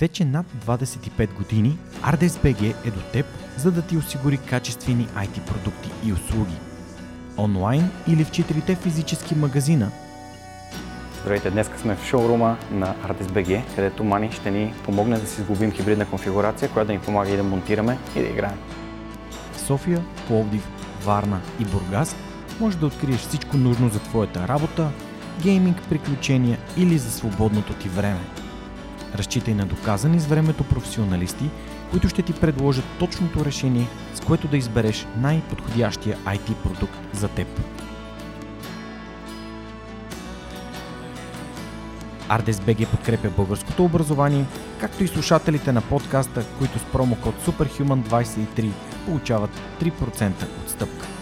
Вече над 25 години ArtesBG е до теб, за да ти осигури качествени IT продукти и услуги. Онлайн или в четирите физически магазина. Здравейте, днес сме в шоурума на ArtesBG, където Мани ще ни помогне да си сглобим хибридна конфигурация, която да ни помага и да монтираме и да играем. В София, Пловдив, Варна и Бургас може да откриеш всичко нужно за твоята работа, гейминг, приключения или за свободното ти време. Разчитай на доказани с времето професионалисти, които ще ти предложат точното решение, с което да избереш най-подходящия IT продукт за теб. ArdesBG подкрепя българското образование, както и слушателите на подкаста, които с промокод SUPERHUMAN23 получават 3% отстъпка.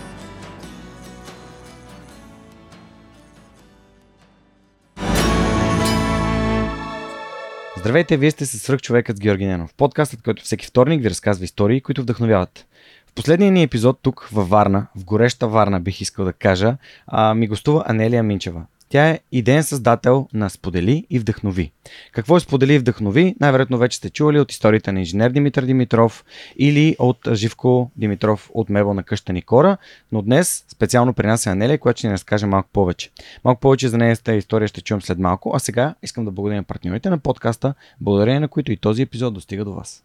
Здравейте, вие сте с човекът с Георги Ненов, подкастът, който всеки вторник ви разказва истории, които вдъхновяват. В последния ни епизод тук във Варна, в гореща Варна бих искал да кажа, ми гостува Анелия Минчева. Тя е идеен създател на Сподели и Вдъхнови. Какво е Сподели и Вдъхнови? Най-вероятно вече сте чували от историята на инженер Димитър Димитров или от Живко Димитров от Мебел на къща Никора, но днес специално при нас е Анелия, която ще ни разкаже малко повече. Малко повече за нея история ще чуем след малко, а сега искам да благодаря партньорите на подкаста, благодарение на които и този епизод достига до вас.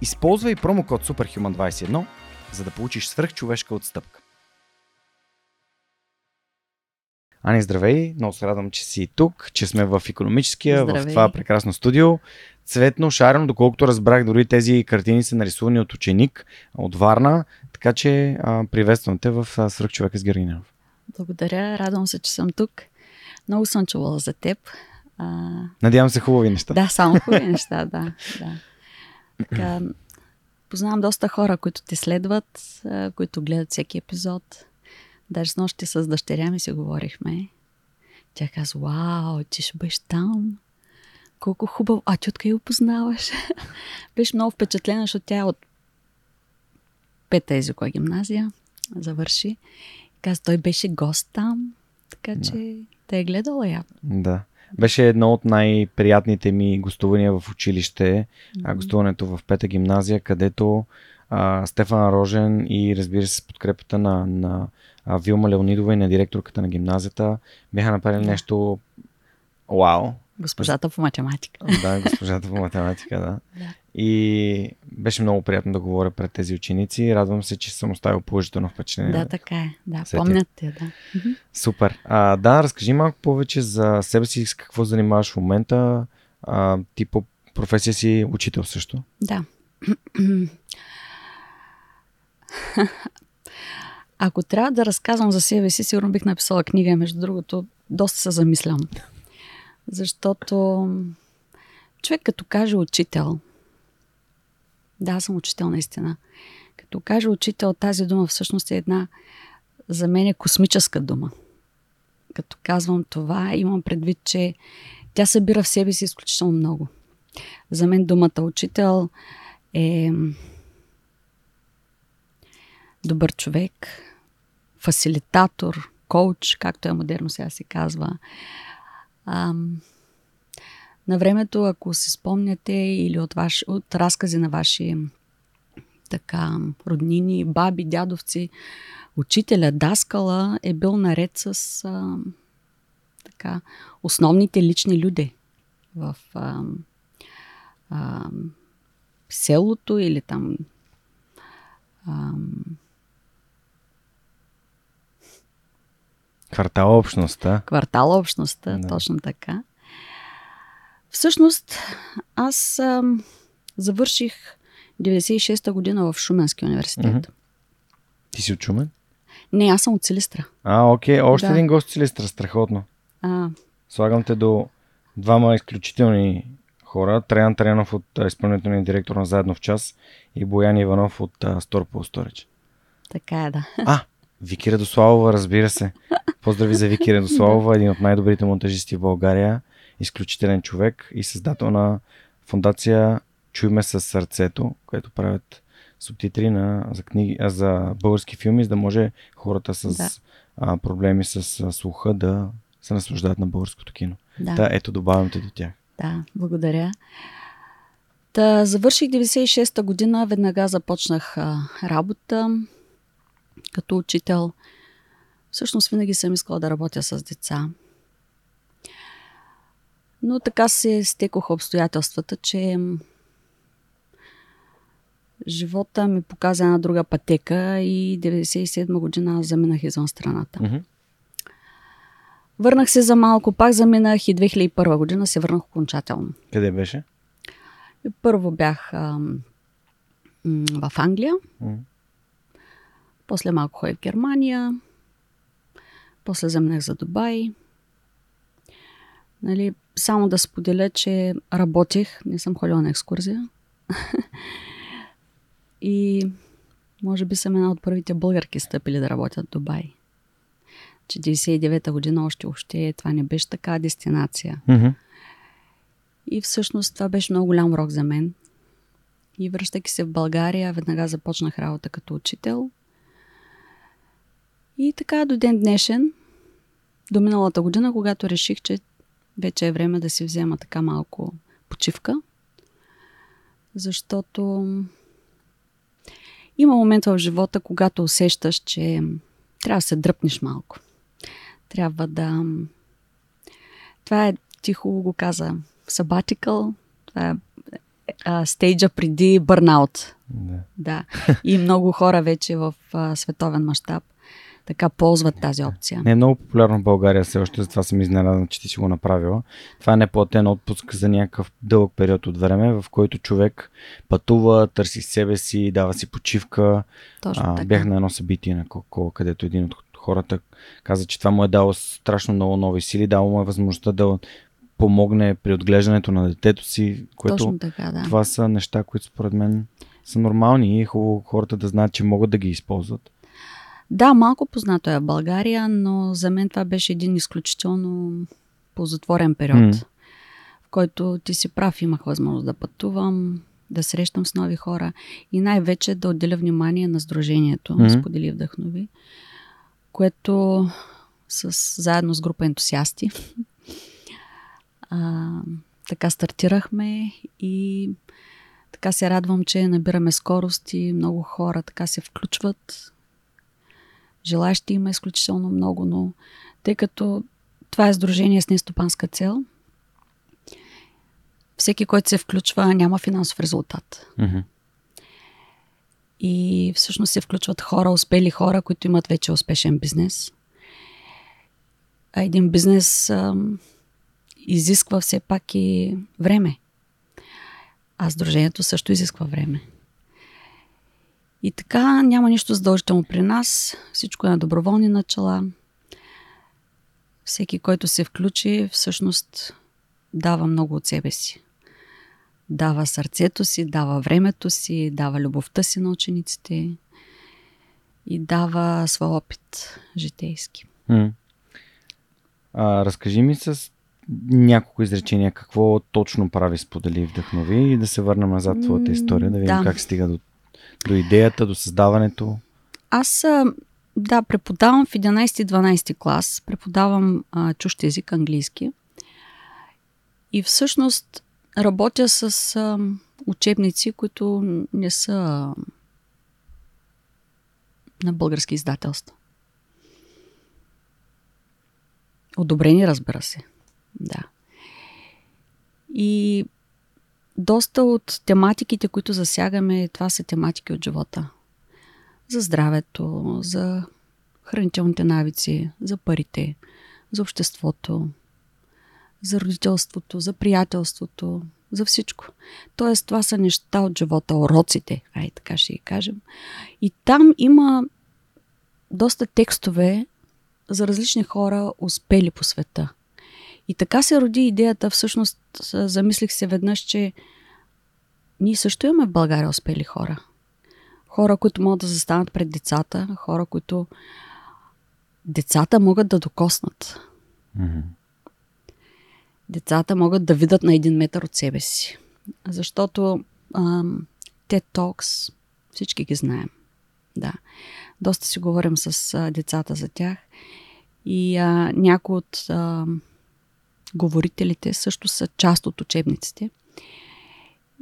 Използвай промокод SUPERHUMAN21, за да получиш свръхчовешка отстъпка. Ани, здравей! Много се радвам, че си тук, че сме в економическия, здравей. в това прекрасно студио. Цветно, шарено, доколкото разбрах, дори тези картини са нарисувани от ученик от Варна, така че а, приветствам те в Свръхчовека с Гергинев. Благодаря, радвам се, че съм тук. Много съм чувала за теб. А... Надявам се хубави неща. Да, само хубави неща, да. да. Така, познавам доста хора, които те следват, които гледат всеки епизод. Даже с нощи с дъщеря ми си говорихме. Тя каза, вау, ти ще бъдеш там. Колко хубаво. А ти откъде го познаваш? Беше много впечатлена, защото тя е от пета езикова гимназия. Завърши. Каза, той беше гост там. Така че да. те е гледала я. Да. Беше едно от най-приятните ми гостувания в училище, mm-hmm. гостуването в Пета гимназия, където а, Стефан Рожен и разбира се с подкрепата на, на а, Вилма Леонидова и на директорката на гимназията бяха направили yeah. нещо вау. Госпожата по математика. Да, госпожата по математика, да. да. И беше много приятно да говоря пред тези ученици. Радвам се, че съм оставил положително впечатление. Да, така е. Да, Сетя. помнят те, да. Супер. А, да, разкажи малко повече за себе си, с какво занимаваш в момента. А, ти по професия си учител също? Да. Ако трябва да разказвам за себе си, сигурно бих написала книга, между другото, доста се замислям. Защото човек като каже учител, да, аз съм учител наистина. Като кажа учител, тази дума всъщност е една за мен е космическа дума. Като казвам това, имам предвид, че тя събира в себе си изключително много. За мен думата учител е добър човек, фасилитатор, коуч, както е модерно сега се казва. Ам, на времето, ако се спомняте или от, ваш, от разкази на ваши така, роднини, баби, дядовци, учителя, даскала е бил наред с а, така, основните лични люди в а, а, селото или там а, Квартала общността. Квартала общността, да. точно така. Всъщност, аз а, завърших 96-та година в Шуменския университет. Mm-hmm. Ти си от Шумен? Не, аз съм от Силистра. А, окей. Още да. един гост от Силистра. Страхотно. А. Слагам те до двама изключителни хора. Траян Трянов от изпълнителния директор на Заедно в час и Боян Иванов от Сторпо Storage. Така е, да. А, Вики Радославова, разбира се. Поздрави за Вики Радославова, един от най-добрите монтажисти в България, изключителен човек и създател на фундация Чуйме с сърцето, което правят субтитри на, за, книги, а, за български филми, за да може хората с да. а, проблеми с а, слуха да се наслаждават на българското кино. Да. да, ето добавям те до тях. Да, благодаря. Та, завърших 96-та година, веднага започнах а, работа като учител. Всъщност винаги съм искала да работя с деца. Но така се стекоха обстоятелствата, че живота ми показа една друга пътека и 97 година заминах извън страната. Mm-hmm. Върнах се за малко, пак заминах и 2001 година се върнах окончателно. Къде беше? Първо бях ам, в Англия, mm. после малко ходих в Германия, после заминах за Дубай. Нали, само да споделя, че работих, не съм ходила на екскурзия. и може би съм една от първите българки стъпили да работят в Дубай че 99-та година още още това не беше така дестинация. Mm-hmm. И всъщност това беше много голям рок за мен. И връщайки се в България, веднага започнах работа като учител. И така до ден днешен, до миналата година, когато реших, че вече е време да си взема така малко почивка, защото има момент в живота, когато усещаш, че трябва да се дръпнеш малко. Трябва да... Това е, тихо го каза, sabbatical, това е а, стейджа преди бърнаут. Да. да. И много хора вече в а, световен мащаб така ползват тази опция. Не е много популярно в България все още, затова съм изненадан, че ти си го направила. Това е неплатен отпуск за някакъв дълъг период от време, в който човек пътува, търси себе си, дава си почивка. Точно а, така. Бях на едно събитие на Кока, където един от хората каза, че това му е дало страшно много нови сили, дало му е възможността да помогне при отглеждането на детето си, което Точно така, да. това са неща, които според мен са нормални и е хубаво хората да знаят, че могат да ги използват. Да, малко познато е в България, но за мен това беше един изключително ползотворен период, mm. в който ти си прав, имах възможност да пътувам, да срещам с нови хора и най-вече да отделя внимание на сдружението, mm. сподели вдъхнови което с, заедно с група ентусиасти а, така стартирахме и така се радвам, че набираме скорост и много хора така се включват. Желащи има изключително много, но тъй като това е сдружение с нестопанска цел, всеки, който се включва, няма финансов резултат. Mm-hmm. И всъщност се включват хора, успели хора, които имат вече успешен бизнес. А един бизнес а, изисква все пак и време. А сдружението също изисква време. И така няма нищо задължително при нас. Всичко е на доброволни начала. Всеки, който се включи, всъщност дава много от себе си дава сърцето си, дава времето си, дава любовта си на учениците и дава своя опит житейски. М. А, разкажи ми с няколко изречения какво точно прави Сподели вдъхнови и да се върнем назад в твоята история, да видим да. как стига до, до идеята, до създаването. Аз да, преподавам в 11-12 клас, преподавам а, чущ език английски. И всъщност Работя с а, учебници, които не са на български издателства. Одобрени, разбира се. Да. И доста от тематиките, които засягаме, това са тематики от живота. За здравето, за хранителните навици, за парите, за обществото, за родителството, за приятелството, за всичко. Тоест, това са неща от живота, уроците, ай така ще ги кажем. И там има доста текстове за различни хора, успели по света. И така се роди идеята, всъщност замислих се веднъж, че ние също имаме в България успели хора. Хора, които могат да застанат пред децата, хора, които децата могат да докоснат. Mm-hmm. Децата могат да видят на един метър от себе си. Защото ам, TED Talks, всички ги знаем. Да. Доста си говорим с а, децата за тях. И а, някои от а, говорителите също са част от учебниците.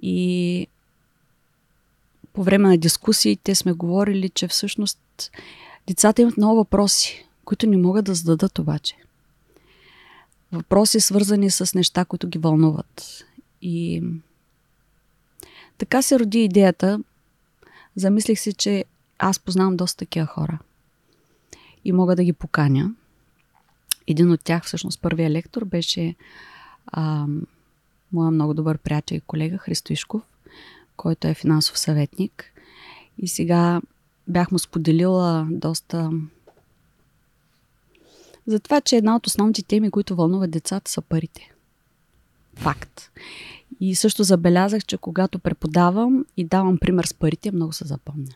И по време на дискусиите сме говорили, че всъщност децата имат много въпроси, които не могат да зададат обаче. Въпроси свързани с неща, които ги вълнуват. И така се роди идеята. Замислих си, че аз познавам доста такива хора. И мога да ги поканя. Един от тях, всъщност първият лектор, беше а, моя много добър приятел и колега Христо Ишков, който е финансов съветник. И сега бях му споделила доста за това, че една от основните теми, които вълнуват децата, са парите. Факт. И също забелязах, че когато преподавам и давам пример с парите, много се запомня.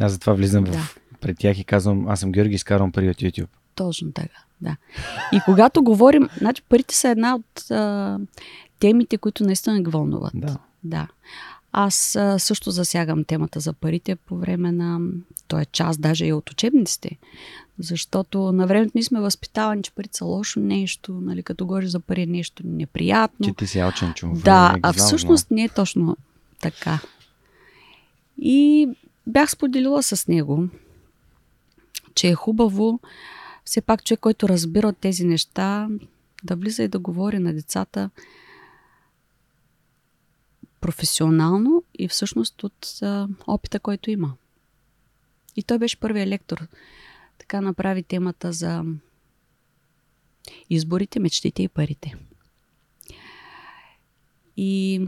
Аз затова влизам да. в пред тях и казвам, аз съм Георги, изкарвам пари от YouTube. Точно така, да. И когато говорим, значи парите са една от а, темите, които наистина ги вълнуват. Да. да. Аз а, също засягам темата за парите по време на... То е част даже и от учебниците. Защото на времето ние сме възпитавани, че парите са лошо нещо, нали, като говориш за пари е нещо неприятно. Че ти си алчен човек. Да, а всъщност не е точно така. И бях споделила с него, че е хубаво все пак човек, който разбира от тези неща, да влиза и да говори на децата професионално и всъщност от а, опита, който има. И той беше първият лектор. Така направи темата за изборите, мечтите и парите. И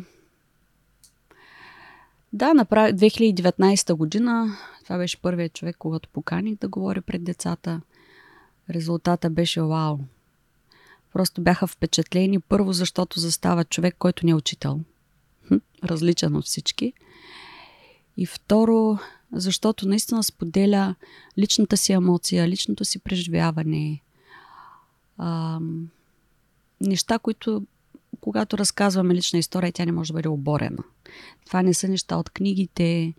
да, направи 2019 година. Това беше първият човек, когато поканих да говори пред децата. Резултата беше вау. Просто бяха впечатлени първо, защото застава човек, който не е учител. Различен от всички. И второ, защото наистина споделя личната си емоция, личното си преживяване. А, неща, които когато разказваме лична история, тя не може да бъде оборена. Това не са неща от книгите,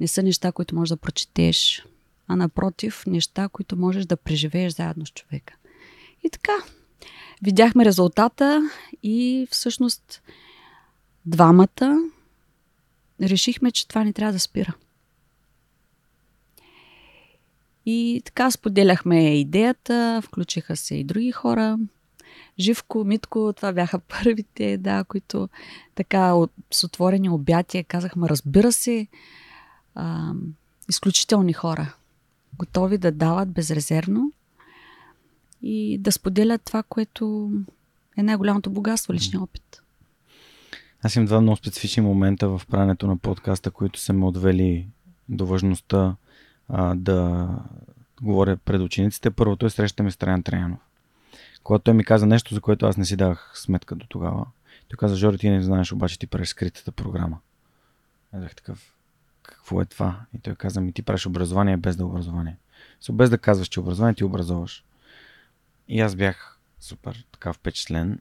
не са неща, които можеш да прочетеш, а напротив, неща, които можеш да преживееш заедно с човека. И така, видяхме резултата и всъщност двамата решихме, че това не трябва да спира. И така споделяхме идеята, включиха се и други хора. Живко, Митко, това бяха първите, да, които така от, с отворени обятия казахме, разбира се, а, изключителни хора, готови да дават безрезервно и да споделят това, което е най-голямото богатство, личния опит. Аз имам два много специфични момента в правенето на подкаста, които са ме отвели до важността а, да говоря пред учениците. Първото е срещаме с Траян Траянов. Когато той ми каза нещо, за което аз не си давах сметка до тогава, той каза, Жори, ти не знаеш, обаче ти правиш скритата програма. Казах такъв, какво е това? И той каза, ми ти правиш образование без да е образование. So, без да казваш, че образование ти образоваш. И аз бях супер така впечатлен.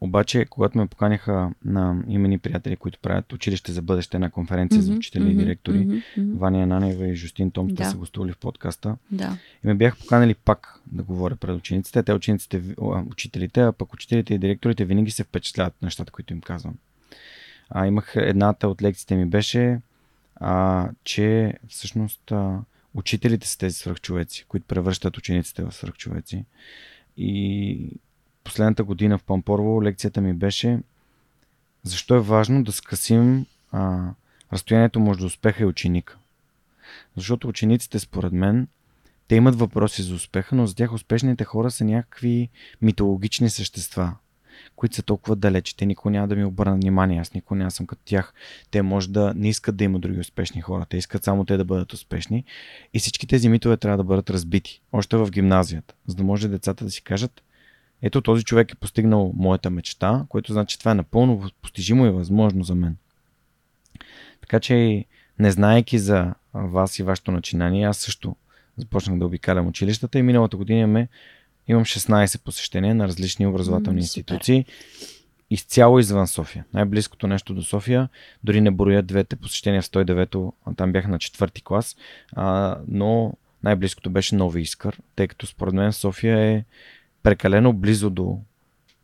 Обаче, когато ме поканяха на имени приятели, които правят училище за бъдеще на конференция mm-hmm, за учители mm-hmm, и директори, mm-hmm. Ваня Нанева и Жустин Томс, да. са гостували в подкаста. Да. И ме бях поканали пак да говоря пред учениците. Те учениците, учителите, а пък учителите и директорите винаги се впечатляват нещата, които им казвам. А, имах едната от лекциите ми беше, а, че всъщност а, учителите са тези свръхчовеци, които превръщат учениците в свръхчовеци. И последната година в Пампорово лекцията ми беше защо е важно да скъсим а, разстоянието между успеха и ученика. Защото учениците, според мен, те имат въпроси за успеха, но за тях успешните хора са някакви митологични същества, които са толкова далече. Те никога няма да ми обърнат внимание, аз никога няма съм като тях. Те може да не искат да има други успешни хора, те искат само те да бъдат успешни. И всички тези митове трябва да бъдат разбити, още в гимназията, за да може децата да си кажат, ето този човек е постигнал моята мечта, което значи, че това е напълно постижимо и възможно за мен. Така че, не знаеки за вас и вашето начинание, аз също започнах да обикалям училищата и миналата година имаме, имам 16 посещения на различни образователни mm, институции. Изцяло извън София. Най-близкото нещо до София, дори не броя двете посещения в 109-то, там бях на четвърти клас, а, но най-близкото беше Нови Искър, тъй като според мен София е прекалено близо до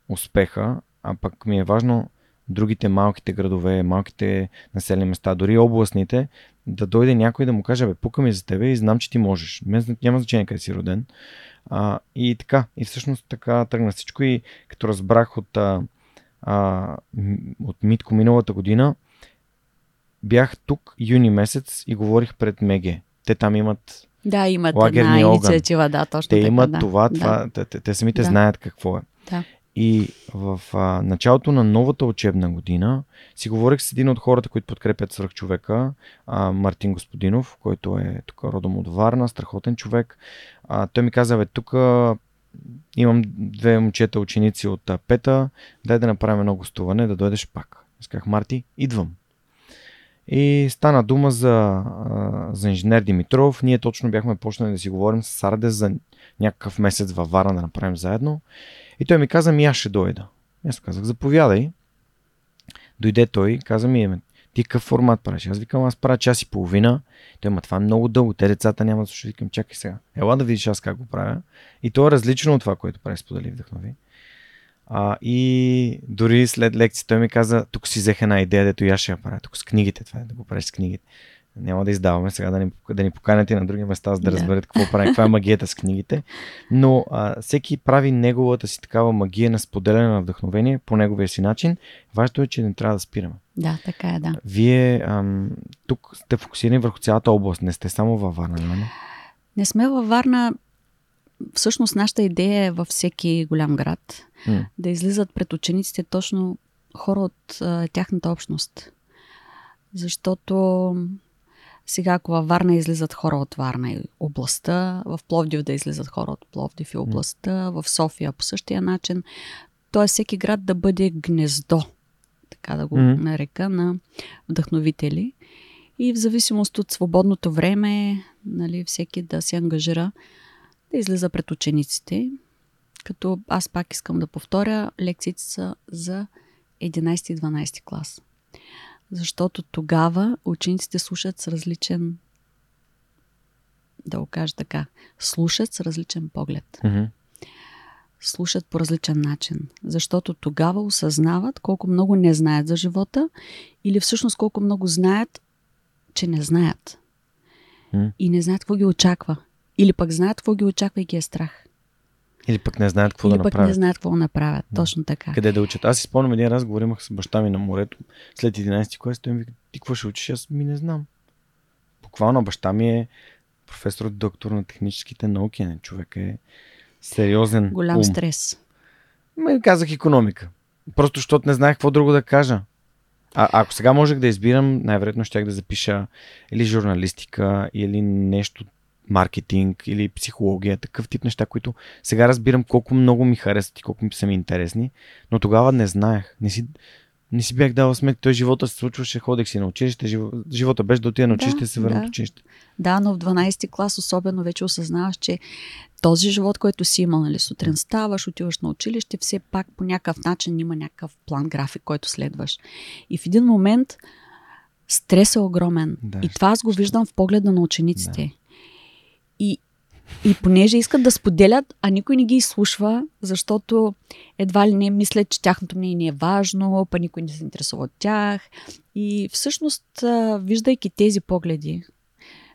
успеха, а пък ми е важно другите малките градове, малките населени места, дори областните, да дойде някой да му каже, бе, пука ми за тебе и знам, че ти можеш. Мен няма значение къде си роден. А, и така, и всъщност така тръгна всичко и като разбрах от, а, а, от Митко миналата година, бях тук юни месец и говорих пред Меге. Те там имат да, имат една инициатива, да, точно Те така, имат да. това, да. това те, те, те самите Да. знаят какво е. Да. И в а, началото на новата учебна година си говорих с един от хората, които подкрепят свръхчовека, а, Мартин Господинов, който е тук родом от Варна, страхотен човек. А, той ми каза, бе, тук имам две момчета ученици от а, Пета, дай да направим едно гостуване, да дойдеш пак. Казах, Марти, идвам. И стана дума за, за инженер Димитров. Ние точно бяхме почнали да си говорим с Арде за някакъв месец във Варна да направим заедно. И той ми каза, ми аз ще дойда. И Аз казах, заповядай. Дойде той, каза ми, «Еме, ти какъв формат правиш? Аз викам, аз правя час и половина. Той, ма това е много дълго, те децата няма да слушат. Викам, чакай сега. Ела да видиш аз как го правя. И то е различно от това, което прави сподели вдъхнови. А, и дори след лекция той ми каза, тук си взех една идея, дето аз ще я правя. Тук с книгите, това е да го правиш с книгите. Няма да издаваме сега да ни, да ни поканят и на други места, за да Да. разберат какво прави, каква е магията с книгите. Но а, всеки прави неговата си такава магия на споделяне на вдъхновение по неговия си начин. Важното е, че не трябва да спираме. Да, така е, да. Вие ам, тук сте фокусирани върху цялата област, не сте само във Варна, нали? Не сме във Варна. Всъщност нашата идея е във всеки голям град М. да излизат пред учениците точно хора от а, тяхната общност. Защото сега, ако във Варна излизат хора от Варна и областта, в Пловдив да излизат хора от Пловдив и областта, в София по същия начин, т.е. всеки град да бъде гнездо, така да го Мгм. нарека, на вдъхновители. И в зависимост от свободното време, нали, всеки да се ангажира да излиза пред учениците. Като аз пак искам да повторя, лекциите са за 11 и 12 клас. Защото тогава учениците слушат с различен, да го кажа така, слушат с различен поглед. Мгм. Слушат по различен начин. Защото тогава осъзнават колко много не знаят за живота или всъщност колко много знаят, че не знаят. М. И не знаят какво ги очаква. Или пък знаят какво ги очаква и ги е страх. Или пък не знаят какво Или да пък направят. не знаят какво направят. Да. Точно така. Къде да учат? Аз си спомням един разговор, имах с баща ми на морето след 11 клас. Той ми вика, ти какво ще учиш? Аз ми не знам. Буквално баща ми е професор, доктор на техническите науки. Не, човек е сериозен Голям ум. стрес. Ме казах економика. Просто защото не знаех какво друго да кажа. А, ако сега можех да избирам, най-вероятно щях да запиша или журналистика, или нещо маркетинг, или психология, такъв тип неща, които сега разбирам колко много ми харесват и колко ми са ми интересни, но тогава не знаех. Не си, не си бях дал сметка, той живота се случваше, ходех си на училище, жив- живота беше да отида на Да, училище и се върна да. от училище. Да, но в 12-ти клас особено вече осъзнаваш, че този живот, който си имал, нали, сутрин ставаш, отиваш на училище, все пак по някакъв начин има някакъв план, график, който следваш. И в един момент стрес е огромен. Да, и това аз го виждам в погледа на учениците. И, и понеже искат да споделят, а никой не ги изслушва, защото едва ли не мислят, че тяхното мнение е важно, па никой не се интересува от тях. И всъщност, виждайки тези погледи,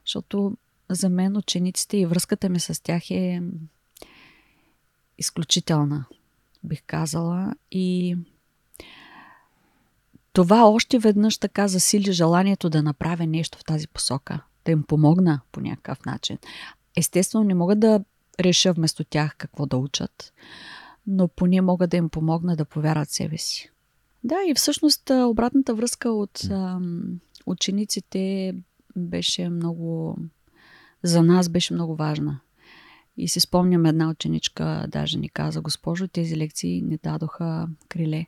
защото за мен учениците и връзката ми с тях е изключителна, бих казала. И това още веднъж така засили желанието да направя нещо в тази посока, да им помогна по някакъв начин. Естествено, не мога да реша вместо тях какво да учат, но поне мога да им помогна да повярват себе си. Да, и всъщност обратната връзка от учениците беше много. За нас беше много важна. И си спомням една ученичка, даже ни каза, госпожо, тези лекции не дадоха криле.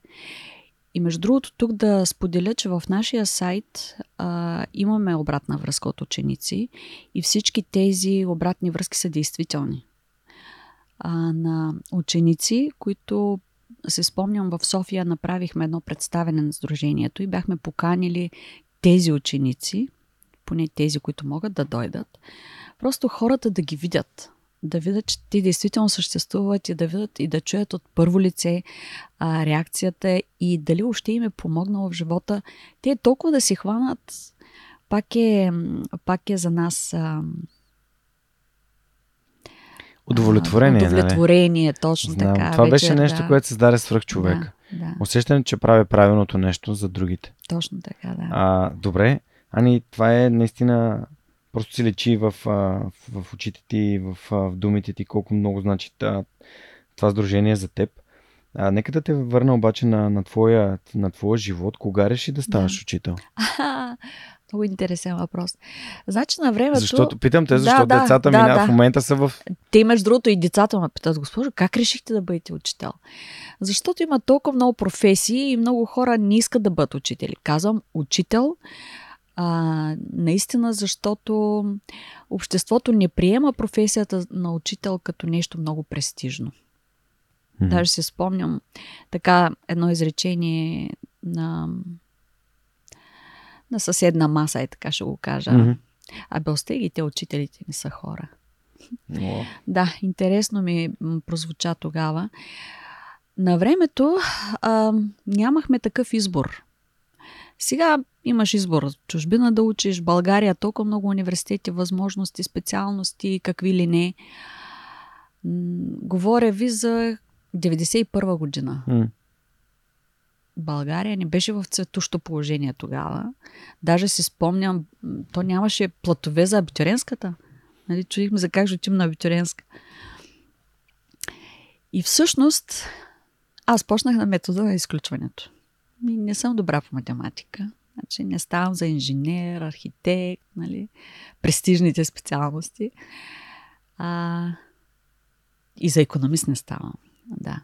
И между другото, тук да споделя, че в нашия сайт а, имаме обратна връзка от ученици и всички тези обратни връзки са действителни. А, на ученици, които се спомням в София направихме едно представене на Сдружението и бяхме поканили тези ученици, поне тези, които могат да дойдат, просто хората да ги видят, да видят, че те действително съществуват и да видят и да чуят от първо лице а, реакцията и дали още им е помогнало в живота. Те толкова да си хванат, пак е, пак е за нас а, Удовлетворение. Удовлетворение, нали? точно Знам. така. Това вече, беше нещо, да. което създаде свръх човека. Да, да. Усещане, че прави правилното нещо за другите. Точно така, да. А, добре. Ани, това е наистина. Просто си лечи в, в, в очите ти, в, в думите ти, колко много значи това, сдружение за теб. А, нека да те върна обаче на, на, твоя, на твоя живот. Кога реши да ставаш Да. учител? Много интересен въпрос. Значи на времето... Защото, питам те, защото да, децата да, ми да. в момента са в... Те, между другото, и децата ме питат, госпожо, как решихте да бъдете учител? Защото има толкова много професии и много хора не искат да бъдат учители. Казвам учител, а, наистина, защото обществото не приема професията на учител като нещо много престижно. Мгм. Даже се спомням така едно изречение на, на съседна маса, е така ще го кажа. Мгм. Абе, остеги, те учителите не са хора. О, Да, интересно ми прозвуча тогава. На времето а, нямахме такъв избор. Сега имаш избор чужбина да учиш, България толкова много университети, възможности, специалности, какви ли не. Говоря ви за 91 година. България не беше в цветущо положение тогава. Даже си спомням, то нямаше платове за абитуренската. Нали, чудихме за как ще отим на абитуренска. И всъщност аз почнах на метода на изключването. Ми не съм добра по математика. Значи не ставам за инженер, архитект, нали, престижните специалности. А, и за економист не ставам. Да.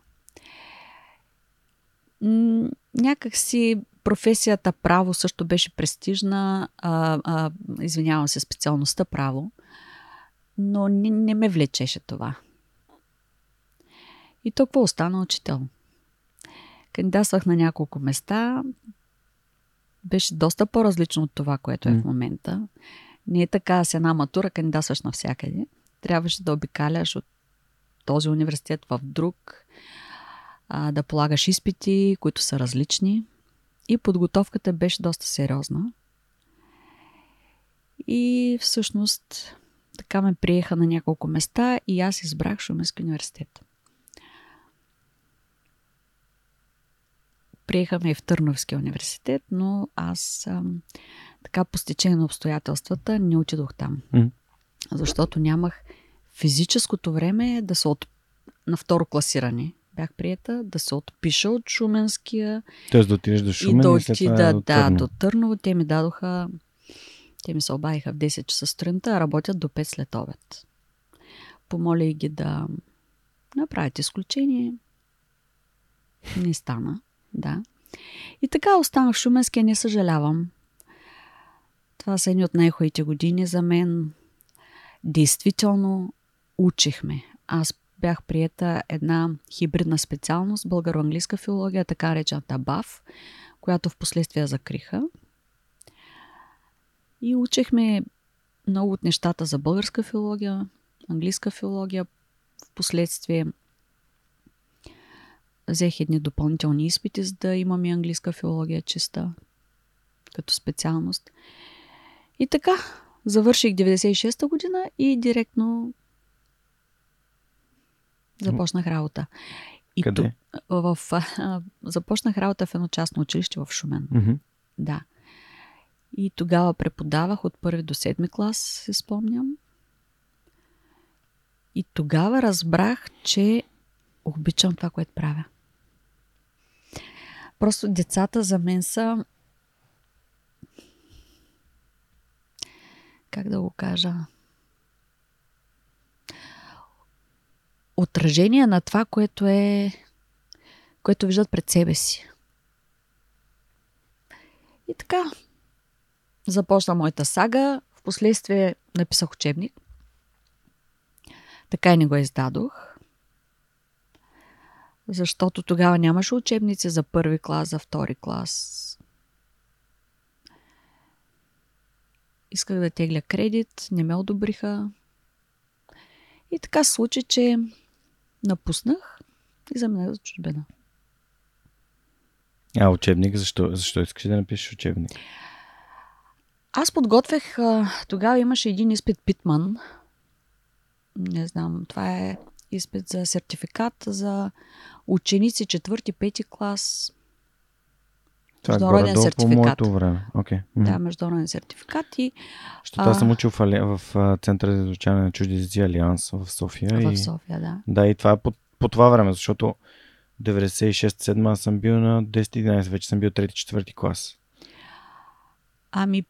Някак си професията право също беше престижна. А, а, извинявам се, специалността право. Но не, не ме влечеше това. И толкова остана учител. Кандидатствах на няколко места. Беше доста по-различно от това, което е в М. момента. Не е така с една матура кандидатстваш навсякъде. Трябваше да обикаляш от този университет в друг, а, да полагаш изпити, които са различни. И подготовката беше доста сериозна. И всъщност така ме приеха на няколко места и аз избрах Шуменски университет. Приеха ме и в Търновския университет, но аз ам, така по стечение на обстоятелствата не отидох там. Защото нямах физическото време да се от... на второ класиране. Бях приета да се отпиша от Шуменския Тоест да отидеш до Шумен и да и след това до да, Търново. до Търново. Те ми дадоха, те ми се обадиха в 10 часа сутринта, а работят до 5 след обед. Помолих ги да направят изключение. Не стана, да. И така останах в Шуменския, не съжалявам. Това са едни от най-хубавите години за мен. Действително учихме. Аз бях приета една хибридна специалност, българо-английска филология, така наречената БАФ, която в последствие закриха. И учихме много от нещата за българска филология, английска филология. В последствие взех едни допълнителни изпити, за да имам и английска филология чиста като специалност. И така, завърших 96-та година и директно започнах работа. И Къде? тук- в, а, започнах работа в едно частно училище в Шумен. Мгм. Да. И тогава преподавах от първи до седми клас, се спомням. И тогава разбрах, че обичам това, което правя. Просто децата за мен са. Как да го кажа? отражение на това, което е което виждат пред себе си. И така, започна моята сага. Впоследствие написах учебник. Така и не го издадох. Защото тогава нямаше учебници за първи клас, за втори клас. Исках да тегля кредит, не ме одобриха. И така се случи, че напуснах и заминах за чужбина. А, учебник? Защо, защо искаш да напишеш учебник? Аз подготвях, тогава имаше един изпит Питман. Не знам, това е изпит за сертификат за ученици четвърти, пети клас. Това е международен сертификат. по моето време. Okay. Mm-hmm. Да, международен сертификат и... Защото аз съм учил в, Али... в Центъра за изучаване на чужди езици Алианс в София. В и... София, да. Да, и това е по, по това време, защото 96-7 аз съм бил на 10-11, вече съм бил 3-4 клас. Ами,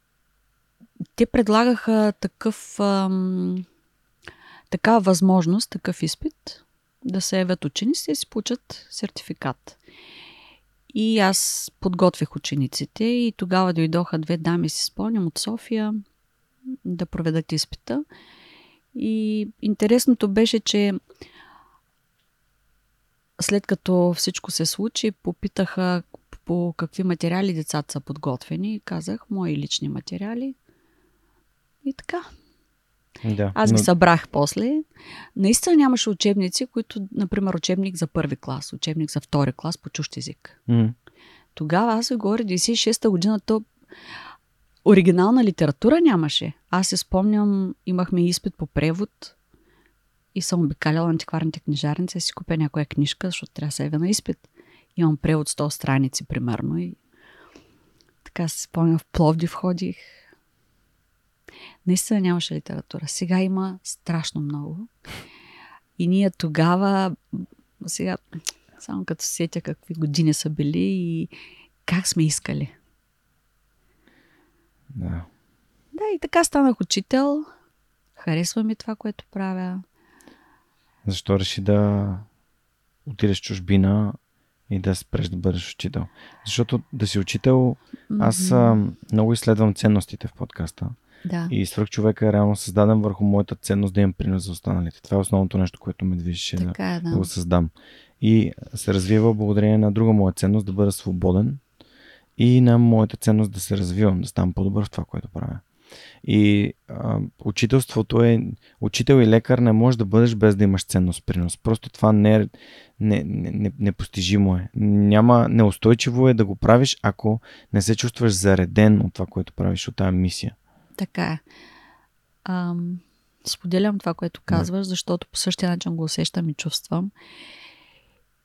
те предлагаха такъв, ам, такава възможност, такъв изпит, да се явят учениците и си получат сертификат. И аз подготвих учениците и тогава дойдоха две дами, си спомням, от София да проведат изпита. И интересното беше, че след като всичко се случи, попитаха по какви материали децата са подготвени. Казах, мои лични материали. И така. Да, Аз ги но... събрах после. Наистина нямаше учебници, които, например, учебник за първи клас, учебник за втори клас по чужд език. Mm. Тогава аз ви говоря, 96-та година, то оригинална литература нямаше. Аз се спомням, имахме изпит по превод и съм обикаляла антикварните книжарници си купя някоя книжка, защото трябва да се ява на изпит. Имам превод 100 страници, примерно. И така се спомням, в Пловдив ходих. Наистина нямаше литература. Сега има страшно много. И ние тогава, сега, само като сетя какви години са били и как сме искали. Да. Да, и така станах учител. Харесва ми това, което правя. Защо реши да отидеш в чужбина и да спреш да бъдеш учител? Защото да си учител, аз mm-hmm. много изследвам ценностите в подкаста. Да. И свръх човека е реално създаден върху моята ценност да имам принос за останалите. Това е основното нещо, което ме движеше да, е, да. да го създам. И се развива благодарение на друга моя ценност да бъда свободен и на моята ценност да се развивам, да ставам по-добър в това, което правя. И а, учителството е. Учител и лекар не можеш да бъдеш без да имаш ценност принос. Просто това не е. Не, не, не, непостижимо е. Няма, неустойчиво е да го правиш, ако не се чувстваш зареден от това, което правиш, от тази мисия. Така е. Ам, споделям това, което казваш, защото по същия начин го усещам и чувствам.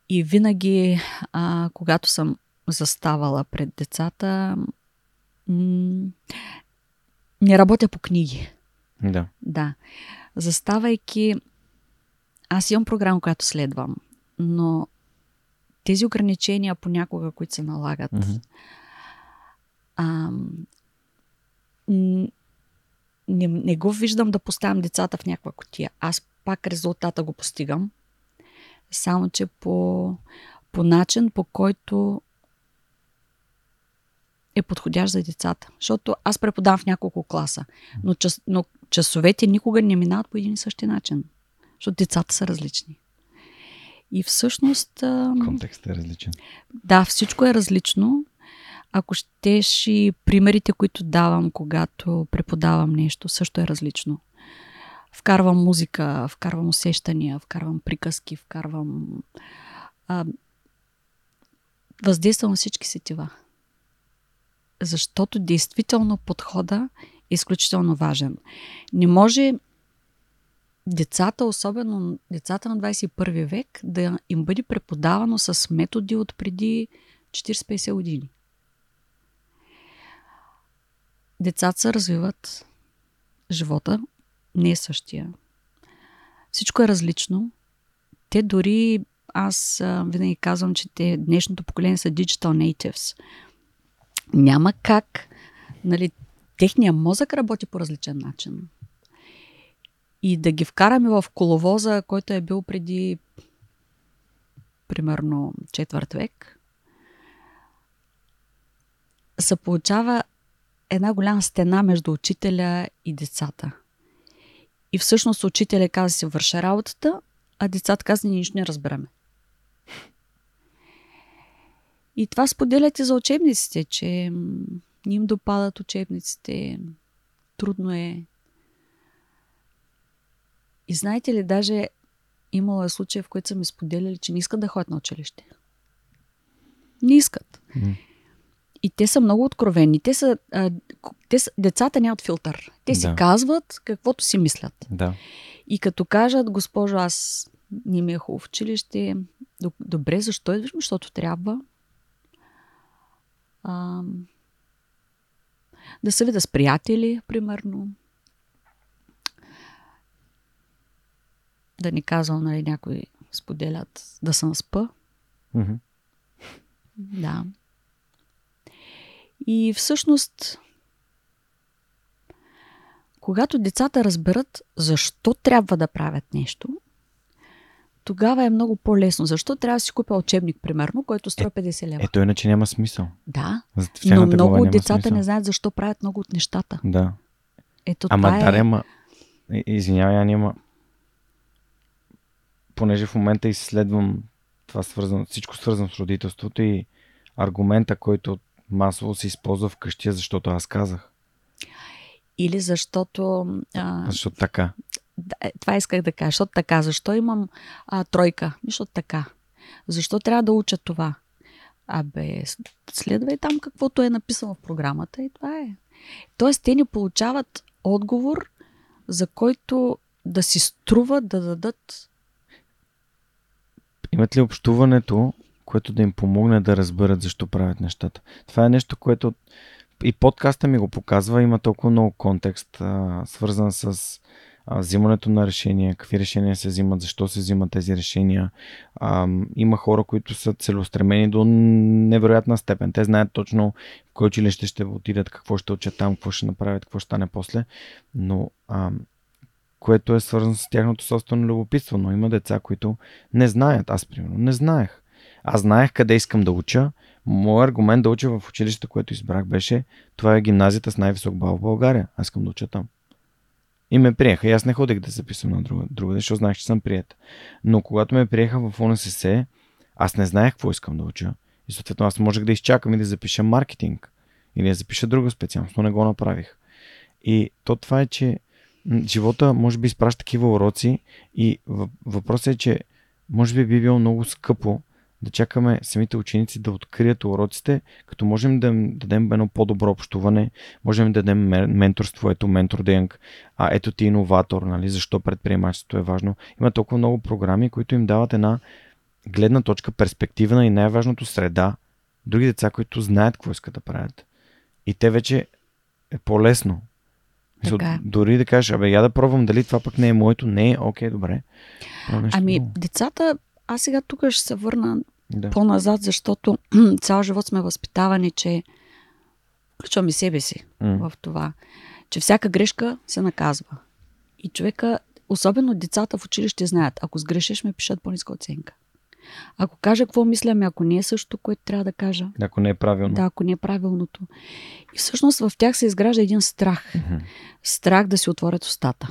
И винаги, а, когато съм заставала пред децата, м- не работя по книги. Да. Да. Заставайки, аз имам програма, която следвам, но тези ограничения понякога, които се налагат, mm-hmm. а, не, не го виждам да поставям децата в някаква котия. Аз пак резултата го постигам, само че по, по начин, по който е подходящ за децата. Защото аз преподавам в няколко класа, но, час, но часовете никога не минават по един и същи начин. Защото децата са различни. И всъщност... Контекстът е различен. Да, всичко е различно. Ако щеш и примерите, които давам, когато преподавам нещо, също е различно. Вкарвам музика, вкарвам усещания, вкарвам приказки, вкарвам... А, въздействам всички сетива защото действително подхода е изключително важен. Не може децата, особено децата на 21 век, да им бъде преподавано с методи от преди 40-50 години. Децата се развиват, живота не е същия. Всичко е различно. Те дори, аз винаги казвам, че те, днешното поколение са digital natives – няма как, нали, техния мозък работи по различен начин. и да ги вкараме в коловоза, който е бил преди примерно четвърт век, се получава една голяма стена между учителя и децата. И всъщност учителя каза си върша работата, а децата каза нищо не разбираме. И това споделят и за учебниците, че не им допадат учебниците, трудно е. И знаете ли, даже имало е случаи, в които са ми споделяли, че не искат да ходят на училище. Не искат. Mm. И те са много откровени. Те са, а, те са, децата нямат филтър. Те си да. казват каквото си мислят. Да. И като кажат, госпожо, аз не ми е хубаво в училище, добре, защо идваш? Защото трябва. А, да се видя с приятели, примерно. Да ни казвам, нали, някои споделят да съм спа. Mm-hmm. Да. И всъщност, когато децата разберат защо трябва да правят нещо, тогава е много по-лесно. Защо трябва да си купя учебник, примерно, който струва 50 лева? Ето, иначе няма смисъл. Да, но много от децата смисъл. не знаят защо правят много от нещата. Да. Ето ама, това е... ама, извинявай, Ани, ама понеже в момента изследвам това свързано, всичко свързано с родителството и аргумента, който масово се използва вкъщи, защото аз казах. Или защото... А... Защото така. Е, това исках да кажа. Защото така. Защо имам а, тройка? Защото така. Защо трябва да уча това? Абе, следвай там каквото е написано в програмата и това е. Тоест, те ни получават отговор, за който да си струва да дадат. Имат ли общуването което да им помогне да разберат защо правят нещата. Това е нещо, което и подкаста ми го показва, има толкова много контекст, а, свързан с а, взимането на решения, какви решения се взимат, защо се взимат тези решения. А, има хора, които са целеустремени до невероятна степен. Те знаят точно в кой училище ще отидат, какво ще учат там, какво ще направят, какво ще стане после. Но а, което е свързано с тяхното собствено любопитство. Но има деца, които не знаят. Аз, примерно, не знаех. Аз знаех къде искам да уча. Моят аргумент да уча в училището, което избрах, беше това е гимназията с най-висок бал в България. Аз искам да уча там. И ме приеха. И аз не ходех да се на друга, друга защото знаех, че съм прият. Но когато ме приеха в УНСС, аз не знаех какво искам да уча. И съответно аз можех да изчакам и да запиша маркетинг. Или да запиша друга специалност, но не го направих. И то това е, че живота може би изпраща такива уроци и въпросът е, че може би би било много скъпо да чакаме самите ученици да открият уроците, като можем да дадем едно по-добро общуване, можем да дадем менторство, ето ментординг, а ето ти иноватор, нали, защо предприемачеството е важно. Има толкова много програми, които им дават една гледна точка, перспективна и най-важното среда. Други деца, които знаят какво искат да правят. И те вече е по-лесно. Така. Дори да кажеш, абе, я да пробвам дали това пък не е моето. Не е, окей, добре. Ами, децата аз сега тук ще се върна да. по-назад, защото цял живот сме възпитавани, че включваме себе си mm. в това, че всяка грешка се наказва. И човека, особено децата в училище знаят, ако сгрешиш, ме пишат по-ниска оценка. Ако кажа какво мисляме, ако не е също, което трябва да кажа. Ако не е правилно. Да, ако не е правилното. И всъщност в тях се изгражда един страх. Mm-hmm. Страх да си отворят устата.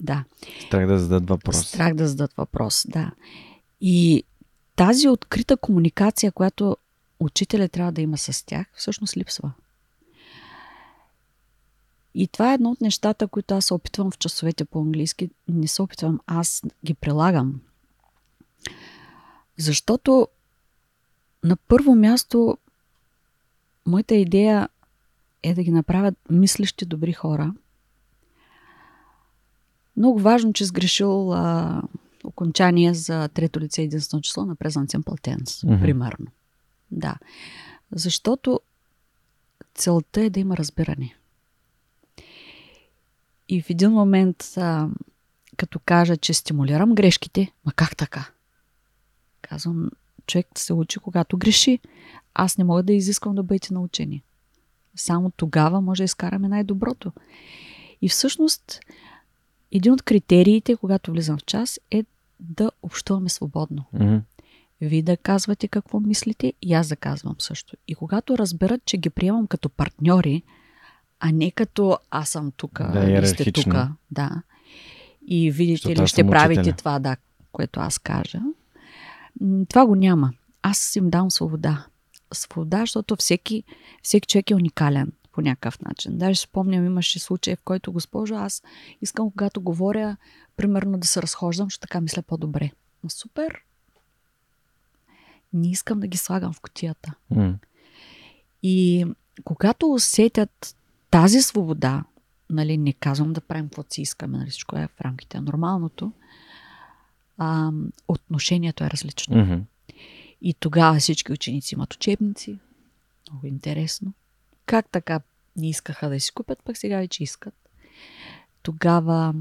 Да. Страх да зададат въпрос. Страх да зададат въпрос, да. И тази открита комуникация, която учителя трябва да има с тях, всъщност липсва. И това е едно от нещата, които аз се опитвам в часовете по английски. Не се опитвам, аз ги прилагам. Защото на първо място моята идея е да ги направят мислещи добри хора. Много важно, че сгрешил а, окончание за трето лице единствено число на Simple Tense, mm-hmm. примерно. Да. Защото целта е да има разбиране. И в един момент, а, като кажа, че стимулирам грешките, ма как така? Казвам, човек се учи, когато греши. Аз не мога да изисквам да бъдете научени. Само тогава може да изкараме най-доброто. И всъщност, един от критериите, когато влизам в час, е да общуваме свободно. Мгм. Вие да казвате какво мислите и аз да казвам също. И когато разберат, че ги приемам като партньори, а не като аз съм тук, Да, вие сте тук, да. И видите Защото ли, ще правите учителя. това, да, което аз кажа. Това го няма. Аз им дам свобода. Свобода, защото всеки, всеки човек е уникален по някакъв начин. Даже спомням, имаше случай, в който, госпожо, аз искам, когато говоря, примерно да се разхождам, защото така мисля по-добре. Ма супер! Не искам да ги слагам в котията. М. И когато усетят тази свобода, нали, не казвам да правим каквото си искаме, нали, всичко е в рамките на нормалното, а, отношението е различно. Мгм. И тогава всички ученици имат учебници. Много интересно. Как така не искаха да си купят, пък сега вече искат. Тогава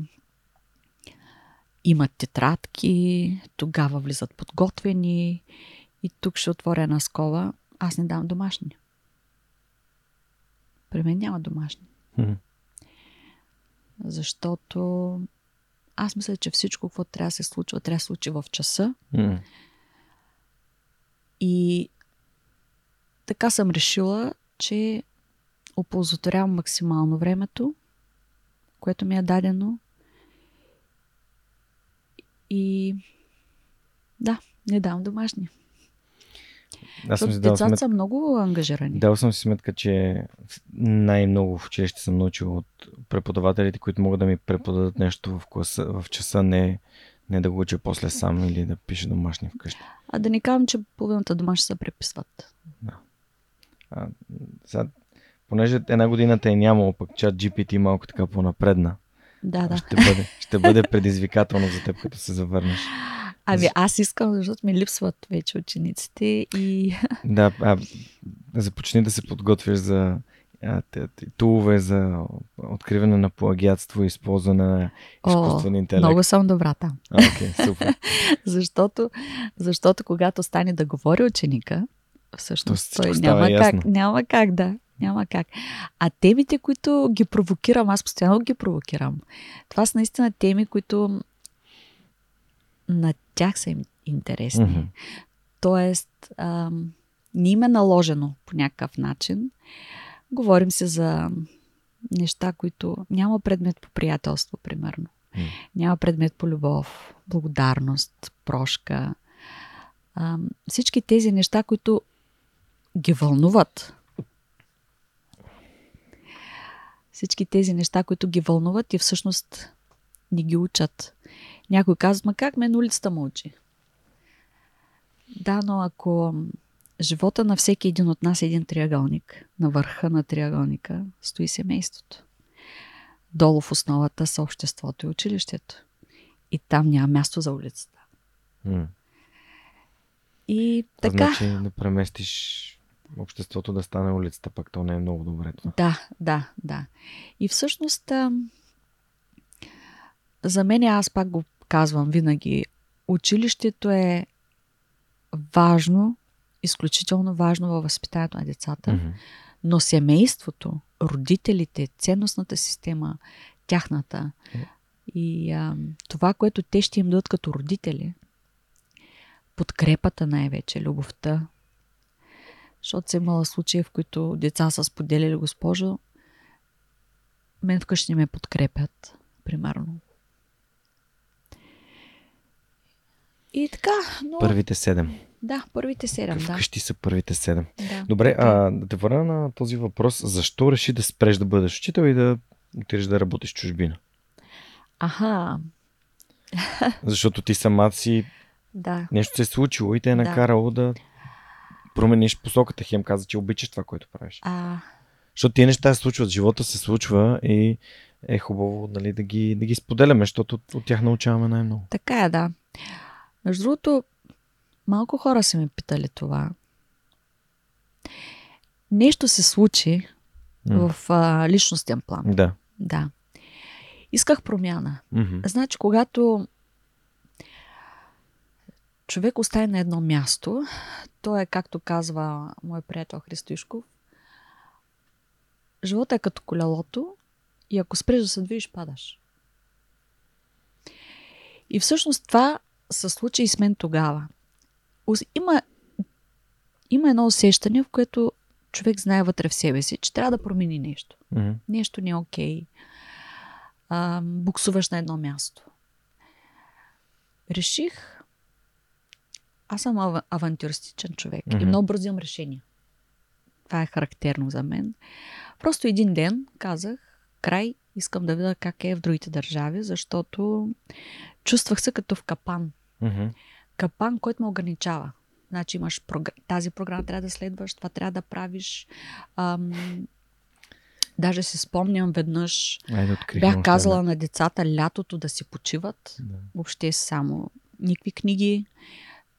имат тетрадки, тогава влизат подготвени. И тук ще отворя една скоба. Аз не дам домашни. При мен няма домашни. Мгм. Защото аз мисля, че всичко, какво трябва да се случва, трябва да се случи в часа. М. И така съм решила, че оползотворявам максимално времето, което ми е дадено. И да, не дам домашни. Аз съм децата сметка. са много ангажирани. Дал съм си сметка, че най-много в училище съм научил от преподавателите, които могат да ми преподадат нещо в, класа, в часа, не, не да го уча после сам или да пиша домашни вкъщи. А да не казвам, че половината домашни се преписват. А, сега, понеже една година те е нямало, пък чат GPT малко така по-напредна. Да, да. Ще, бъде, ще бъде предизвикателно за теб, като се завърнеш. Ами аз искам, защото ми липсват вече учениците и Да, а, започни да се подготвяш за а, тулове за откриване на плагиатство и използване на изкуствен интелект. много съм добра там. А, окей, супер. Защото, защото когато стане да говори ученика, всъщност То той няма ясно. как, няма как да. Няма как. А темите, които ги провокирам, аз постоянно ги провокирам. Това са наистина теми, които на тях са им интересни. Мгм. Тоест, ам, не им е наложено по някакъв начин. Говорим се за неща, които няма предмет по приятелство, примерно. М. Няма предмет по любов, благодарност, прошка. Ам, всички тези неща, които ги вълнуват. Всички тези неща, които ги вълнуват и всъщност не ги учат. Някой казва, ма как мен улицата му учи? Да, но ако живота на всеки един от нас е един триъгълник, на върха на триъгълника стои семейството. Долу в основата са обществото и училището. И там няма място за улицата. М. И така. значи да преместиш обществото да стане улицата, пак то не е много добре това. Да, да, да. И всъщност, за мен, аз пак го казвам винаги, училището е важно, изключително важно във възпитанието на децата, Мгм. но семейството, родителите, ценностната система, тяхната и а, това, което те ще им дадат като родители, подкрепата най-вече, любовта. Защото съм имала случаи, в които деца са споделили, госпожо, мен вкъщи не ме подкрепят, примерно. И така, но... Първите седем. Да, първите седем, да. Вкъщи са първите седем. да. Добре, а, да те върна на този въпрос. Защо реши да спреш да бъдеш учител и да отидеш да работиш в чужбина? Аха, Защото ти сама си да. нещо се е случило и те е Да. накарало да промениш посоката. Хем каза, че обичаш това, което правиш. А, Защото тия неща се случват, живота се случва и е хубаво нали, да, ги, да ги споделяме, защото от, от тях научаваме най-много. така е, да. Между другото, малко хора са ме питали това. Нещо се случи М. в а, личностен план. Да. Да. Исках промяна. Мгм. Значи, когато човек остане на едно място, то е, както казва мой приятел Христо Ишков, живота е като колелото и ако спреш да се движиш, падаш. И всъщност това се случи и с мен тогава. Има, има едно усещане, в което човек знае вътре в себе си, че трябва да промени нещо. Mm-hmm. Нещо не е окей. Okay. буксуваш на едно място. Реших, аз съм ав- авантюристичен човек mm-hmm. и много бързо имам решения. Това е характерно за мен. Просто един ден казах, край, искам да видя как е в другите държави, защото чувствах се като в капан. Mm-hmm. Капан, който ме ограничава. Значи имаш прогр... тази програма трябва да следваш, това трябва да правиш. Ам... Даже се спомням веднъж, Айде, бях казала на децата лятото да си почиват. Да. Въобще само никакви книги.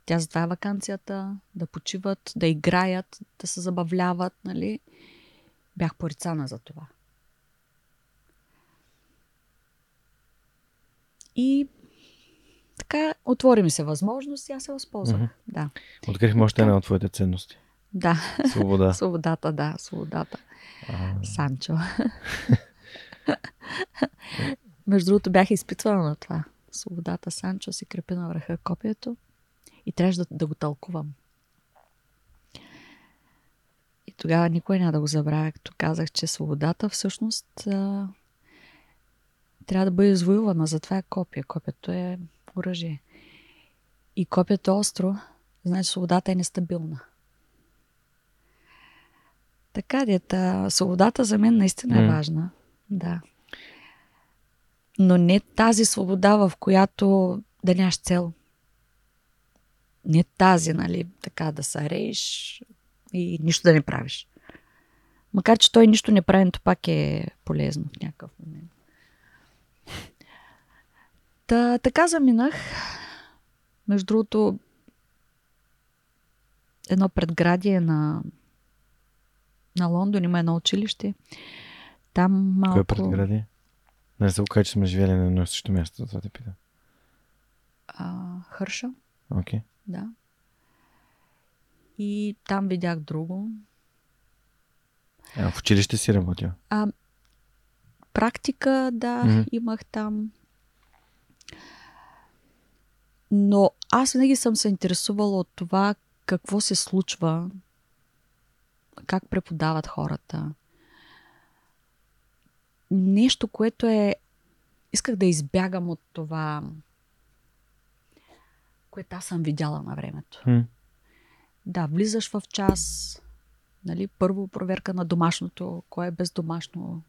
Тя затова е вакансията, да почиват, да играят, да се забавляват, нали? Бях порицана за това. И така, отвори ми се възможност и аз се възползвах. Mm-hmm. Да. Открихме още една от твоите ценности. Да. Свобода. свободата, да, свободата. А... Санчо. Между другото бях изпитвала на това. Свободата Санчо си крепи на върха копието и трябваше да, да го тълкувам. И тогава никой няма да го забравя, като казах, че свободата всъщност а, трябва да бъде извоювана. Затова е копия. Копието е оръжие. И копието е остро, значи свободата е нестабилна. Така, дета, свободата за мен наистина е важна. Да. Но не тази свобода, в която да нямаш цел. Не тази, нали, така да се рееш и нищо да не правиш. Макар, че той нищо не прави, то пак е полезно в някакъв момент. Та, така заминах. Между другото, едно предградие на, на Лондон има едно училище. Там малко... Кое е предградие? Не се окаже, че сме живели на едно също място, това те питам. Хърша. Окей. Okay. Да. И там видях друго. А, в училище си работил? А, практика, да, mm-hmm. имах там. Но аз винаги съм се интересувала от това какво се случва, как преподават хората. Нещо, което е. Исках да избягам от това, което аз съм видяла на времето. Mm. Да, влизаш в час, нали, първо проверка на домашното, кое е бездомашно,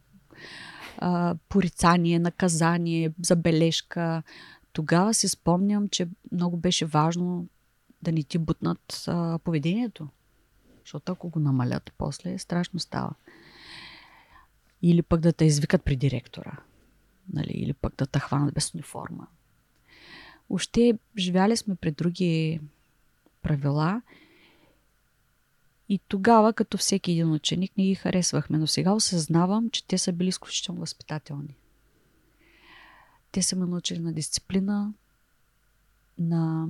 а, порицание, наказание, забележка, тогава си спомням, че много беше важно да не ти бутнат а, поведението. Защото ако го намалят, после страшно става. Или пък да те извикат при директора. Нали? Или пък да те хванат без униформа. Още живяли сме при други правила. И тогава, като всеки един ученик, не ги харесвахме. Но сега осъзнавам, че те са били изключително възпитателни. Те са ме научили на дисциплина, на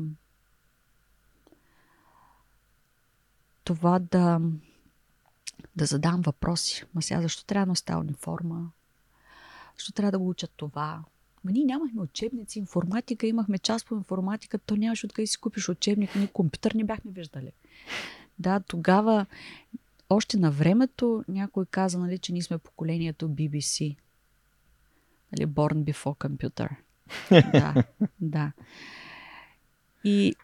това да, да задам въпроси. Ма сега защо трябва да нося униформа? Защо трябва да го учат това? Ма ние нямахме учебници, информатика, имахме част по информатика, то нямаше откъде си купиш учебник, ние компютър не бяхме виждали. Да, тогава, още на времето, някой каза, нали, че ние сме поколението BBC. Нали, born before computer. да, да. И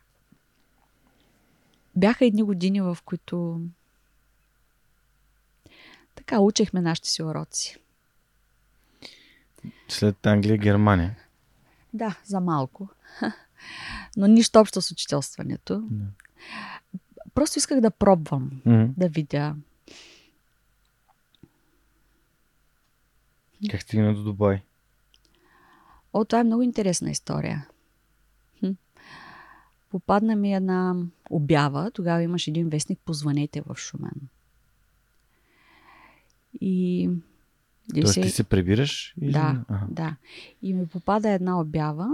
бяха едни години, в които така учехме нашите си уроци. След Англия, Германия. Да, за малко. Но нищо общо с учителстването. Не. Просто исках да пробвам, mm-hmm. да видя. Как стигна до Дубай? О, това е много интересна история. Попадна ми една обява. Тогава имаш един вестник Позванете в Шумен. И... Тоест се... ти се прибираш? Или... Да, ага. да. И ми попада една обява.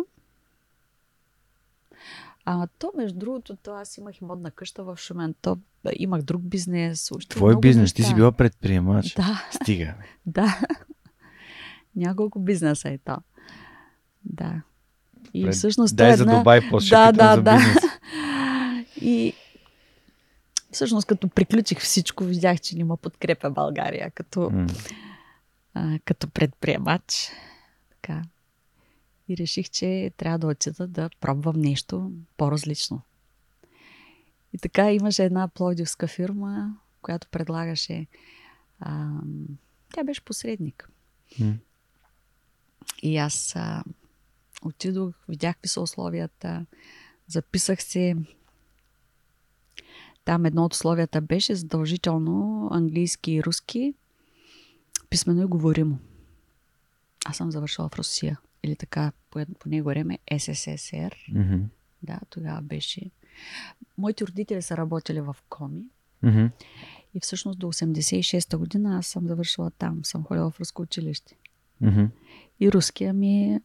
А то, между другото, то аз имах и модна къща в Шумен. То имах друг бизнес. Твой бизнес? Неща. Ти си била предприемач? Да. Стига. да. Няколко бизнеса е то. Да. И Пред... всъщност Дай за една... Дубай после да, да, за да. И всъщност като приключих всичко, видях, че не ме подкрепя България като, mm. А, като предприемач. Така. И реших, че трябва да отида да пробвам нещо по-различно. И така имаше една плодивска фирма, която предлагаше. А, тя беше посредник. Mm. И аз а, отидох, видях какви са условията, записах се. Там едно от условията беше задължително английски и руски, писмено и говоримо. Аз съм завършила в Русия. Или така, по, по него време СССР. Mm-hmm. Да, тогава беше. Моите родители са работили в Коми. Mm-hmm. И всъщност до 86-та година аз съм завършила там. Съм ходила в руско училище. Mm-hmm. И руския ми е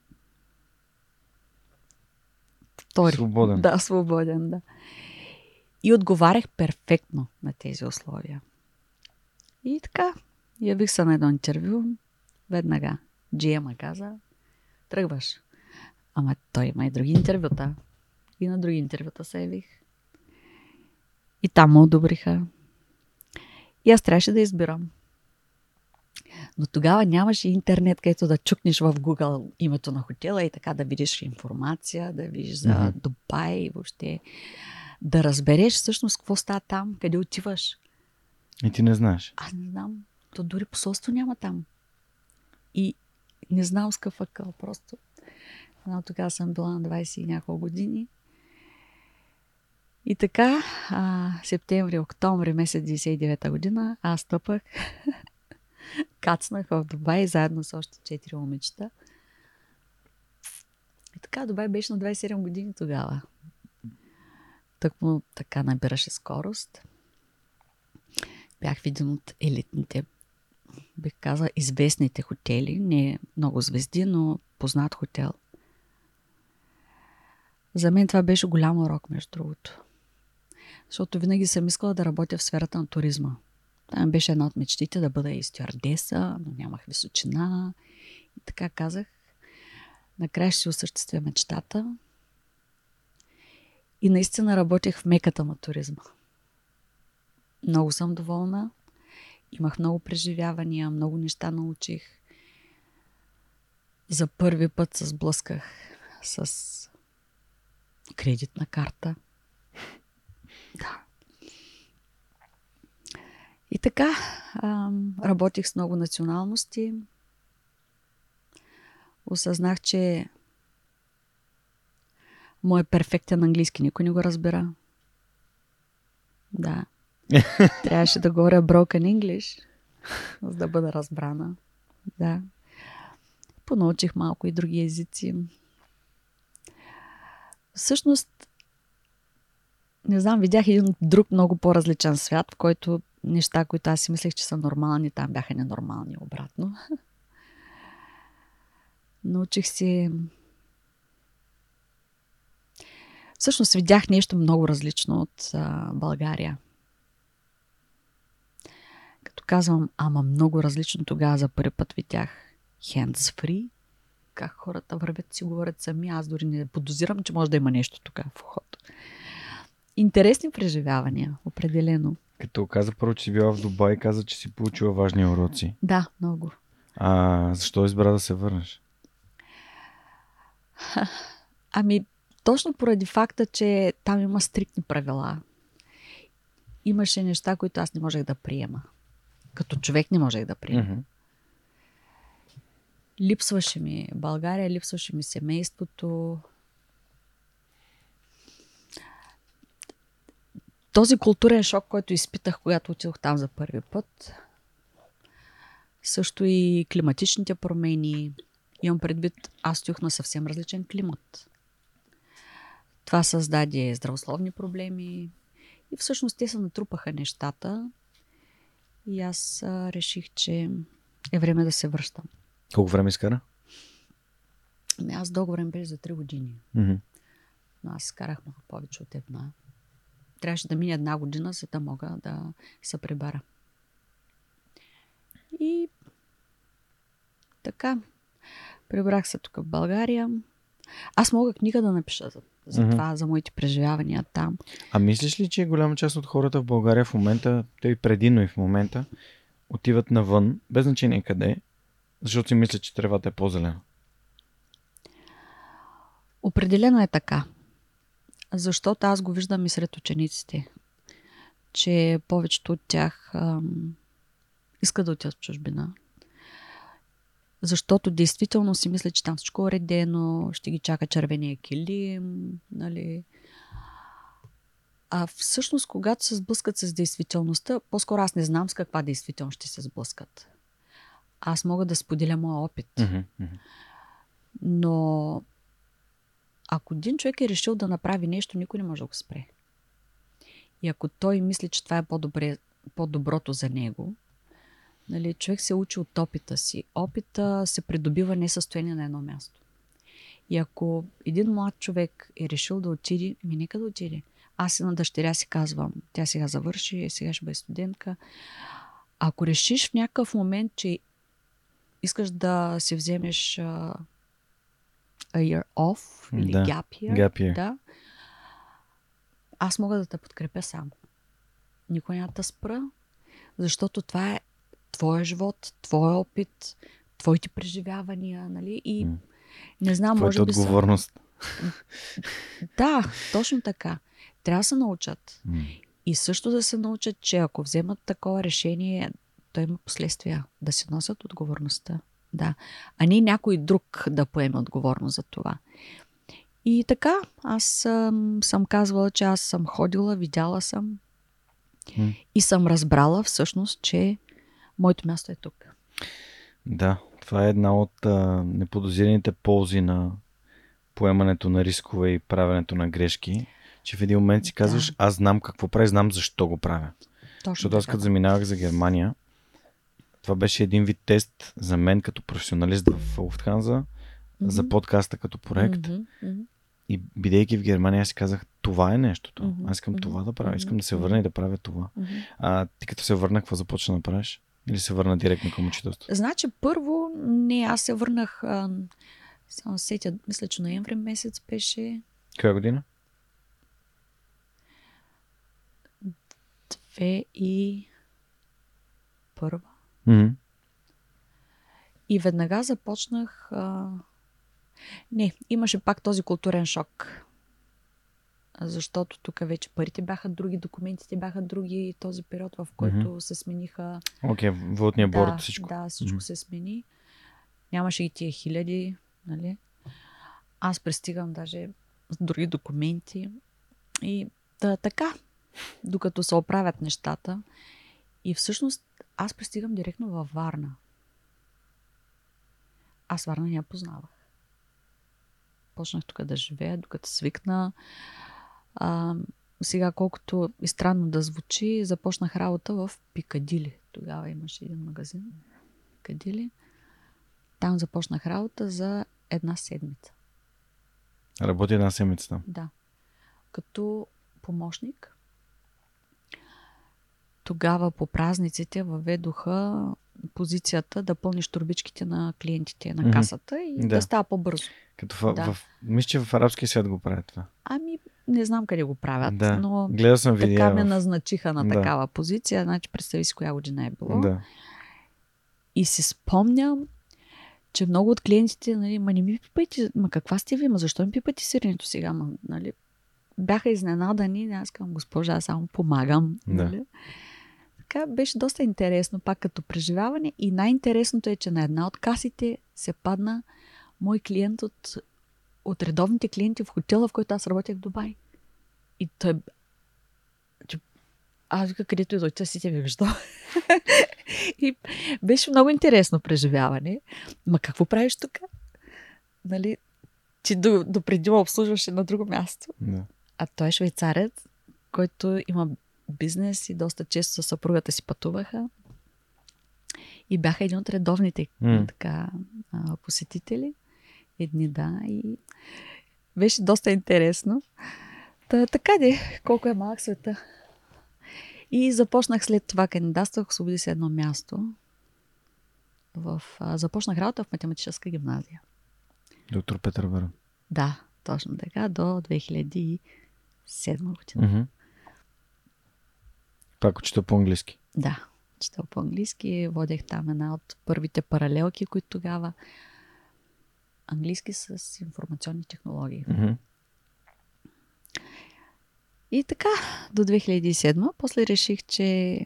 втори. Свободен. Да, свободен, да. И отговарях перфектно на тези условия. И така, явих се на едно интервю. Веднага GM каза, тръгваш. Ама той има и други интервюта. И на други интервюта се явих. И там ме одобриха. И аз трябваше да избирам. Но тогава нямаше интернет, където да чукнеш в Google името на хотела и така да видиш информация, да видиш за mm-hmm. Дубай и въобще да разбереш всъщност какво става там, къде отиваш. И ти не знаеш. Аз не знам. То дори посолство няма там. И не знам с какъв акъл. Просто но тогава съм била на 20 и няколко години. И така, а, септември, октомври, месец 99 година, аз стъпах, кацнах в Дубай заедно с още 4 момичета. И така, Дубай беше на 27 години тогава. Так така набираше скорост. Бях в от елитните, бих казала, известните хотели. Не много звезди, но познат хотел. За мен това беше голям урок, между другото. Защото винаги съм искала да работя в сферата на туризма. Там беше една от мечтите да бъда и стюардеса, но нямах височина. И така казах, накрая ще осъществя мечтата. И наистина работех в меката на туризма. Много съм доволна. Имах много преживявания, много неща научих. За първи път се сблъсках с кредитна карта. Да. И така, работих с много националности. Осъзнах, че моят перфектен английски никой не го разбира. Да. Трябваше да говоря broken English, за да бъда разбрана. Да. Понаучих малко и други езици. Всъщност, не знам, видях един друг много по-различен свят, в който неща, които аз си мислех, че са нормални, там бяха ненормални обратно. Научих си... Всъщност видях нещо много различно от а, България. Като казвам, ама много различно, тогава за първи път видях hands free, как хората вървят си говорят сами. Аз дори не подозирам, че може да има нещо тук в ход. Интересни преживявания, определено. Като каза първо, че си била в Дубай, каза, че си получила важни уроци. Да, много. А защо избра да се върнеш? Ами, точно поради факта, че там има стриктни правила. Имаше неща, които аз не можех да приема. Като човек не можех да приема. Mm-hmm. Липсваше ми България, липсваше ми семейството. Този културен шок, който изпитах, когато отидох там за първи път, също и климатичните промени. Имам предвид, аз стоях на съвсем различен климат. Това създаде здравословни проблеми и всъщност те се натрупаха нещата и аз реших, че е време да се връщам. Колко време изкара? Ами аз договорен беше за 3 години. Mm-hmm. Но аз изкарах много повече от една. Трябваше да мине една година, за да мога да се прибара. И така, прибрах се тук в България. Аз мога книга да напиша за, за това, за моите преживявания там. А мислиш ли, че голяма част от хората в България в момента, те и преди, но и в момента, отиват навън, без значение къде, защото си мислят, че тревата е по-зелена? Определено е така. Защото аз го виждам и сред учениците, че повечето от тях ам, искат да отидат в чужбина. Защото действително си мисля, че там всичко е уредено, ще ги чака червения килим, нали. А всъщност, когато се сблъскат с действителността, по-скоро аз не знам с каква действителност ще се сблъскат. Аз мога да споделя моя опит. Но ако един човек е решил да направи нещо, никой не може да го спре. И ако той мисли, че това е по-добре, по-доброто за него, нали, човек се учи от опита си. Опита се придобива не състояние на едно място. И ако един млад човек е решил да отиде, ми нека да отиде. Аз и на дъщеря си казвам, тя сега завърши, сега ще бъде студентка. Ако решиш в някакъв момент, че искаш да си вземеш а, a year off или Да, gap year, Gap year. да, аз мога да те подкрепя само. Никой няма да спра, защото това е твоя живот, твоя опит, твоите преживявания, нали? И не знам, може Твоята би са... отговорност. Да, точно така. Трябва да се научат. И също да се научат, че ако вземат такова решение, то има последствия. Да си носят отговорността. Да. А не някой друг да поеме отговорност за това. И така, аз съм, съм казвала, че аз съм ходила, видяла съм М. и съм разбрала всъщност, че моето място е тук. Да, това е една от а, неподозираните ползи на поемането на рискове и правенето на грешки, че в един момент си казваш, аз знам какво правя, знам защо го правя. Точно Защото аз като заминавах за Германия, това беше един вид тест за мен като професионалист в Lufthansa, за Мгм. подкаста като проект. Мгм, мгм. И бидейки в Германия, аз си казах, това е нещото. Мгм, Аз искам мгм, това да правя. Искам да се върна и да правя това. Мгм. А ти като се върна, какво започна да правиш? Или се върна директно към учителство? Значи, първо, не, аз се върнах, а, само се сетя, мисля, че ноември месец беше Коя година? две и първа. Мгм. И веднага започнах. А... Не, имаше пак този културен шок. Защото тук вече парите бяха други, документите бяха други. Този период, в който Мгм. се смениха. Окей, вълтния борт, да, всичко. Да, всичко Мгм. се смени. Нямаше и тия хиляди, нали? Аз пристигам даже с други документи. И да, така, докато се оправят нещата. И всъщност аз пристигам директно във Варна. Аз Варна не я познавах. Почнах тук да живея, докато свикна. А, сега, колкото и странно да звучи, започнах работа в Пикадили. Тогава имаше един магазин. Пикадили. Там започнах работа за една седмица. Работи една седмица там. Да. Като помощник. Тогава по празниците въведоха позицията да пълниш турбичките на клиентите на касата и Да. да, става по-бързо. Като в, Да. в, мисля, че в арабския свят го правят това. Ами, не знам къде го правят, да. но Гледал съм така видеа. ме назначиха на Да. такава позиция. Значи, представи си коя година е било. Да. И си спомням, че много от клиентите, нали, ма не ми пипайте, ма каква сте ви, ма защо ми пипате сиренето сега, ма, нали, бяха изненадани, аз казвам, госпожа, аз само помагам, Да. нали. Така беше доста интересно, пак като преживяване и най-интересното е, че на една от касите се падна мой клиент от, от редовните клиенти в хотела, в който аз работех в Дубай. И той аз вика, където и дойде, си те виждал. и беше много интересно преживяване. Ма какво правиш тук? Нали, ти до, до преди обслужваше на друго място. да. А той е швейцарец, който има бизнес и доста често със съпругата си пътуваха. И бяха един от редовните М. така, а, посетители. Едни да. И беше доста интересно. Та, така де, колко е малък света. И започнах след това кандидатствах, освободи се едно място. В, а, започнах работа в математическа гимназия. Доктор Петър Върн. Да, точно така, до 2007 година. Mm-hmm. Пак учител по-английски. Да, четел по-английски. Водех там една от първите паралелки, които тогава английски с информационни технологии. Mm-hmm. И така, до 2007. После реших, че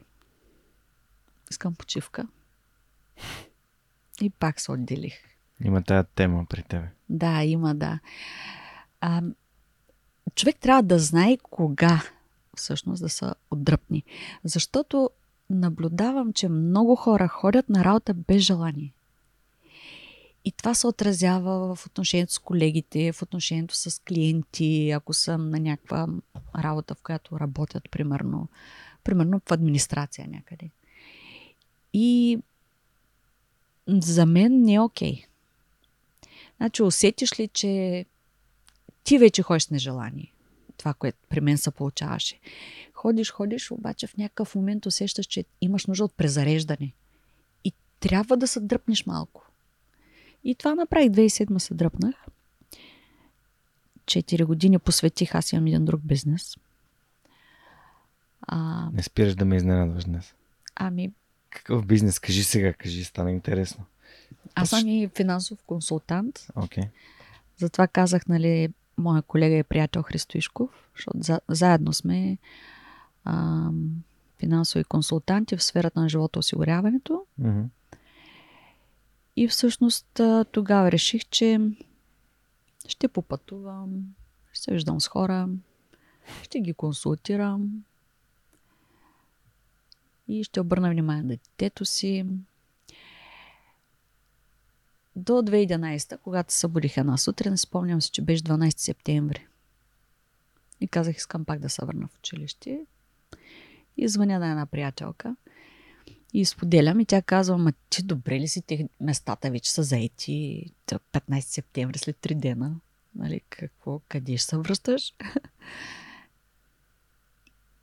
искам почивка. И пак се отделих. Има тая тема при тебе. Да, има, да. А, човек трябва да знае кога всъщност да са отдръпни. Защото наблюдавам, че много хора ходят на работа без желание. И това се отразява в отношението с колегите, в отношението с клиенти, ако съм на някаква работа, в която работят, примерно, примерно в администрация някъде. И за мен не е окей. Значи усетиш ли, че ти вече ходиш с нежелание? Това, което при мен се получаваше. Ходиш, ходиш, обаче в някакъв момент усещаш, че имаш нужда от презареждане. И трябва да се дръпнеш малко. И това направих. 2007 се дръпнах. Четири години посветих, аз имам един друг бизнес. А... Не спираш да ме изненадваш днес. Ами... Какъв бизнес? Кажи сега, кажи, стана интересно. Аз съм и финансов консултант. Okay. Затова казах, нали, моя колега и приятел Христо Ишков, защото за, заедно сме а, финансови консултанти в сферата на живота осигуряването. Mm-hmm. И всъщност тогава реших, че ще попътувам, ще се виждам с хора, ще ги консултирам и ще обърна внимание на детето си. До 2011, когато се събудих една сутрин, спомням си, че беше 12 септември. И казах, искам пак да се върна в училище. И звъня на една приятелка – и споделям и тя казва, ма ти добре ли си, те местата вече са заети 15 септември след 3 дена. Нали, какво, къде ще се връщаш?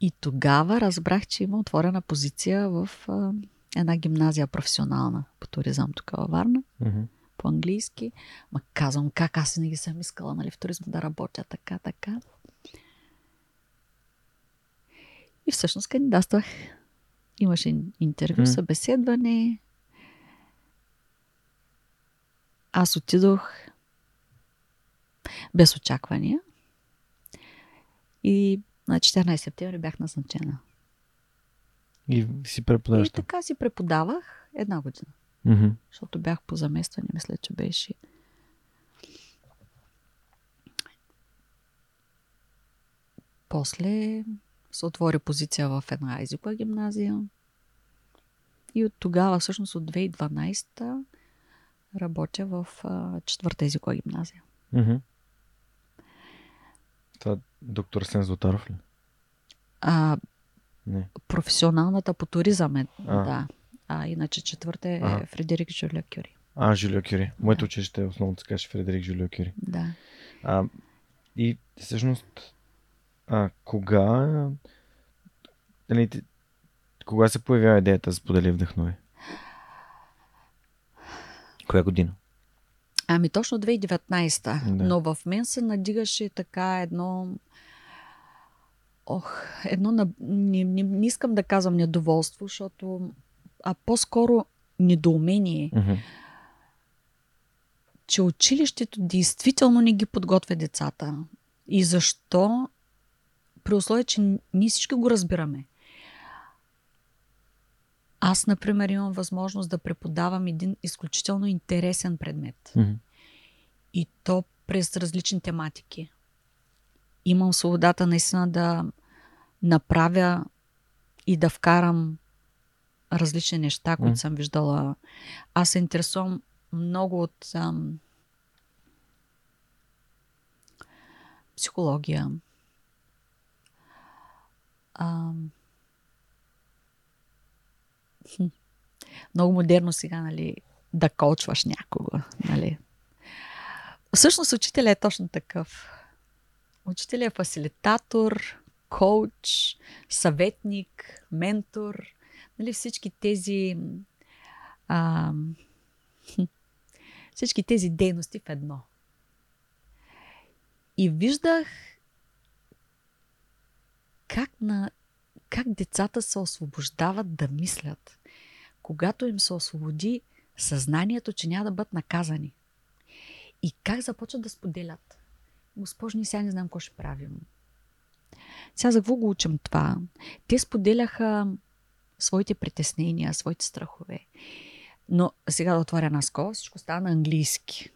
И тогава разбрах, че има отворена позиция в а, една гимназия професионална по туризъм тук във Варна, mm-hmm. по-английски. Ма казвам как аз не ги съм искала нали, в туризма да работя така, така. И всъщност кандидатствах Имаше интервю, mm. събеседване. Аз отидох без очаквания. И на 14 септември бях назначена. И си преподаваш? И така си преподавах една година. Mm-hmm. Защото бях по заместване, мисля, че беше. После се отвори позиция в една езикова гимназия. И от тогава, всъщност от 2012 работя в а, четвърта езикова гимназия. Mm-hmm. Това доктор Сен Златаров ли? А, Не. Професионалната по туризъм е, а. да. А иначе четвърта е а. Фредерик Жулио Кюри. А, Жулио Кюри. Моето училище е основно се каже Фредерик Жулио Кюри. Да. А, и всъщност а, кога нали, кога се появява идеята за сподели вдъхнови? Коя година? Ами точно 2019. Да. Но в мен се надигаше така едно... Ох, едно... Не, не, не искам да казвам недоволство, защото... А по-скоро недоумение. Mm-hmm. Че училището действително не ги подготвя децата. И защо? При условие, че ние всички го разбираме. Аз, например, имам възможност да преподавам един изключително интересен предмет. Mm-hmm. И то през различни тематики. Имам свободата наистина да направя и да вкарам различни неща, които mm. съм виждала. Аз се интересувам много от ам, психология, ам, много модерно сега, нали, да колчваш някого, нали. Всъщност учителя е точно такъв. Учителя е фасилитатор, коуч, съветник, ментор, нали, всички тези а, всички тези дейности в едно. И виждах как, на, как децата се освобождават да мислят. Когато им се освободи съзнанието, че няма да бъдат наказани. И как започват да споделят. Госпожни, сега не знам какво ще правим. Сега за какво го учим това? Те споделяха своите притеснения, своите страхове. Но сега да отворя на скола, всичко става на английски.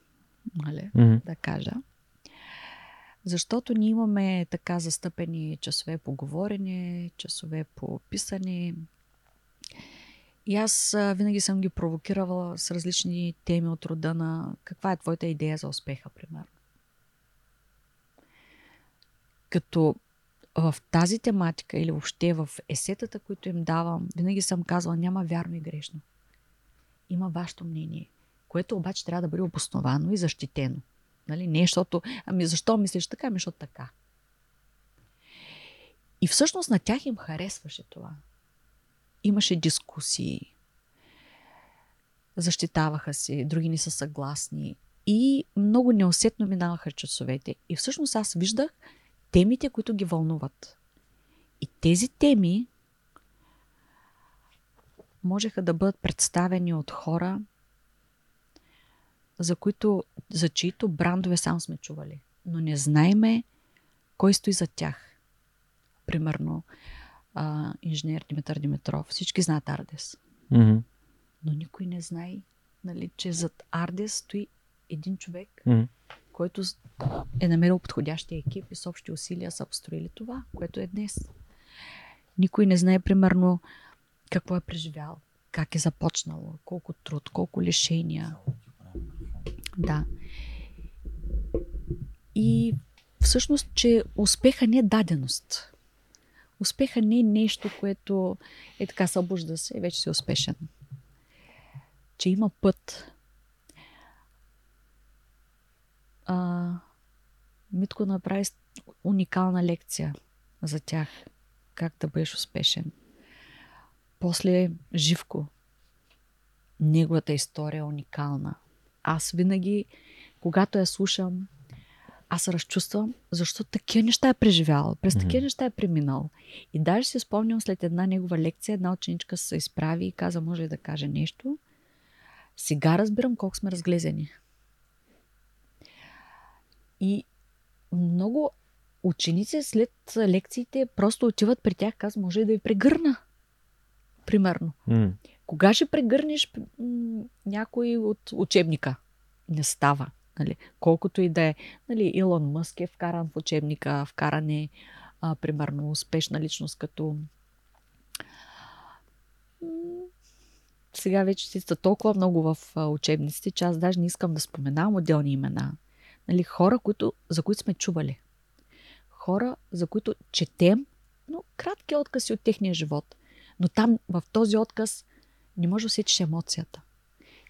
Нали? Mm-hmm. Да кажа. Защото ние имаме така застъпени часове по говорене, часове по писане. И аз винаги съм ги провокирала с различни теми от рода на каква е твоята идея за успеха, примерно. Като в тази тематика или въобще в есетата, които им давам, винаги съм казвала, няма вярно и грешно. Има вашето мнение, което обаче трябва да бъде обосновано и защитено. Нали? Не защото, ами защо мислиш така, ами защото така. И всъщност на тях им харесваше това. Имаше дискусии, защитаваха се, други не са съгласни и много неусетно минаваха часовете. И всъщност аз виждах темите, които ги вълнуват. И тези теми можеха да бъдат представени от хора, за, които, за чието брандове сам сме чували. Но не знаеме кой стои за тях. Примерно, а, инженер Димитър Димитров. Всички знаят Ардес. Mm-hmm. Но никой не знае, нали, че зад Ардес стои един човек, mm-hmm. който е намерил подходящия екип и с общи усилия са построили това, което е днес. Никой не знае, примерно, какво е преживял, как е започнало, колко труд, колко лишения. Да. И всъщност, че успеха не е даденост. Успеха не е нещо, което е така събужда се и вече си успешен. Че има път. А, Митко направи уникална лекция за тях. Как да бъдеш успешен. После Живко. Неговата история е уникална. Аз винаги, когато я слушам, аз се разчувствам, защото такива неща е преживял, през mm-hmm. такива неща е преминал. И даже си спомням след една негова лекция, една ученичка се изправи и каза, може ли да каже нещо. Сега разбирам колко сме разглезени. И много ученици след лекциите просто отиват при тях, казват, може ли да ви прегърна. Примерно. Mm. Кога ще прегърнеш някой от учебника? Не става. Нали? Колкото и да е. Нали, Илон Мъск е вкаран в учебника, вкаран е а, примерно успешна личност като сега вече си са толкова много в учебниците, че аз даже не искам да споменавам отделни имена. Нали, хора, които, за които сме чували. Хора, за които четем, но кратки откази от техния живот. Но там, в този отказ, не може да усетиш емоцията.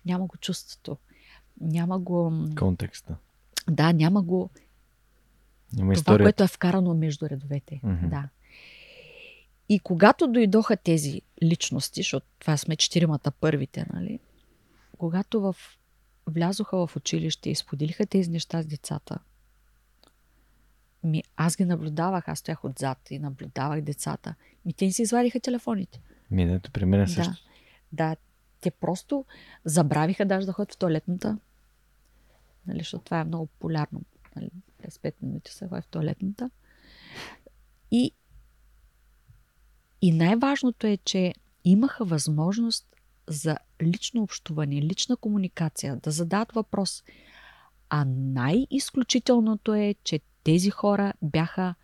Няма го чувството. Няма го... Контекста. Да, няма го... Няма това, история. което е вкарано между редовете. Мгм. Да. И когато дойдоха тези личности, защото това сме четиримата първите, нали? Когато в... влязоха в училище и споделиха тези неща с децата, ми, аз ги наблюдавах, аз стоях отзад и наблюдавах децата. Ми те не си извадиха телефоните. Ми, да, при мен е също. Да, те просто забравиха даже да ходят в туалетната. Нали, защото това е много популярно. Нали, през 5 минути се ходи в туалетната. И, и най-важното е, че имаха възможност за лично общуване, лична комуникация, да зададат въпрос. А най-изключителното е, че тези хора бяха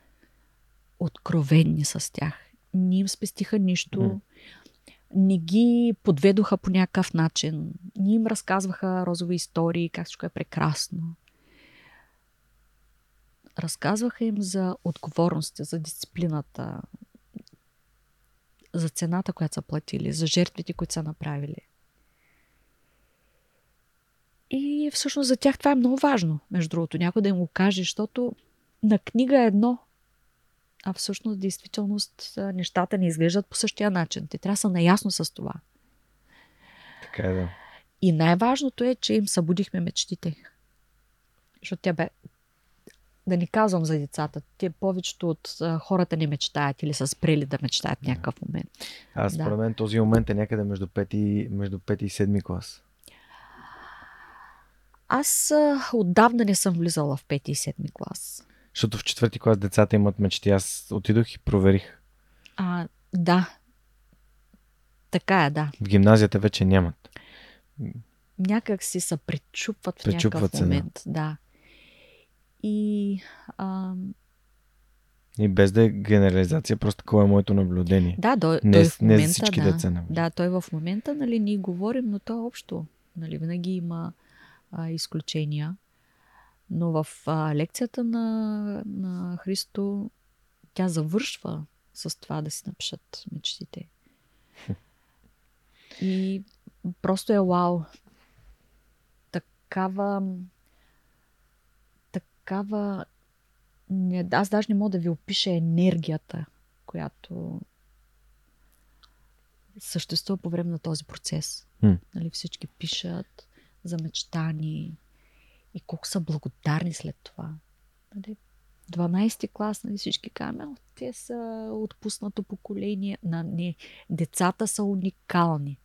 откровенни с тях. Не им спестиха нищо. М. Не ги подведоха по някакъв начин. Не им разказваха розови истории, как всичко е прекрасно. Разказваха им за отговорностите, за дисциплината, за цената, която са платили, за жертвите, които са направили. И всъщност за тях това е много важно, между другото, някой да им го каже, защото на книга е едно, а всъщност, действителност, нещата не изглеждат по същия начин. Те трябва да са наясно с това. Така е, да. И най-важното е, че им събудихме мечтите. Защото тя бе... да ни казвам за децата. Те повечето от а, хората не мечтаят или са спрели да мечтаят в някакъв момент. Аз според да. мен този момент е някъде между 5 и, между 5 и 7 клас. Аз а, отдавна не съм влизала в 5 и 7 клас. Защото в четвърти клас децата имат мечти. Аз отидох и проверих. А, да. Така е, да. В гимназията вече нямат. Някак си се пречупват в пречупват някакъв момент. да. да. И, а... и без да е генерализация, просто такова е моето наблюдение. Да, той, не, той в момента, не всички да, деца. Не. Да, той в момента, нали, ние говорим, но то е общо. Нали, винаги има а, изключения. Но в а, лекцията на, на Христо тя завършва с това да си напишат мечтите. И просто е вау. Такава такава... Не, аз даже не мога да ви опиша енергията, която съществува по време на този процес. Mm. Нали, всички пишат за мечтани и колко са благодарни след това. Нали, 12-ти клас, нали, всички казваме, те са отпуснато поколение. На, не, децата са уникални.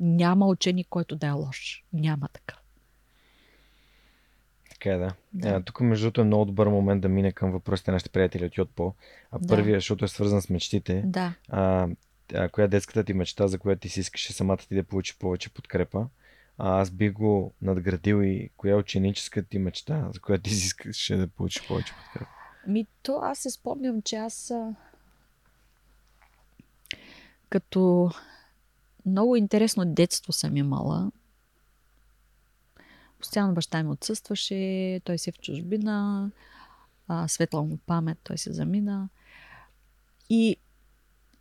Няма ученик, който да е лош. Няма такъв. Така е, да. да. А, тук, между другото, е много добър момент да мине към въпросите на нашите приятели от Йотпо. А да. първия, защото е свързан с мечтите. Да. А, а, коя детската ти мечта, за която ти си искаше самата ти да получи повече подкрепа? А, аз би го надградил и коя е ученическата ти мечта, за която ти искаше да получиш повече подкрепа? Ми, то аз се спомням, че аз като много интересно детство съм имала. Постоянно баща ми отсъстваше, той си е в чужбина, а, светла му памет, той се замина. И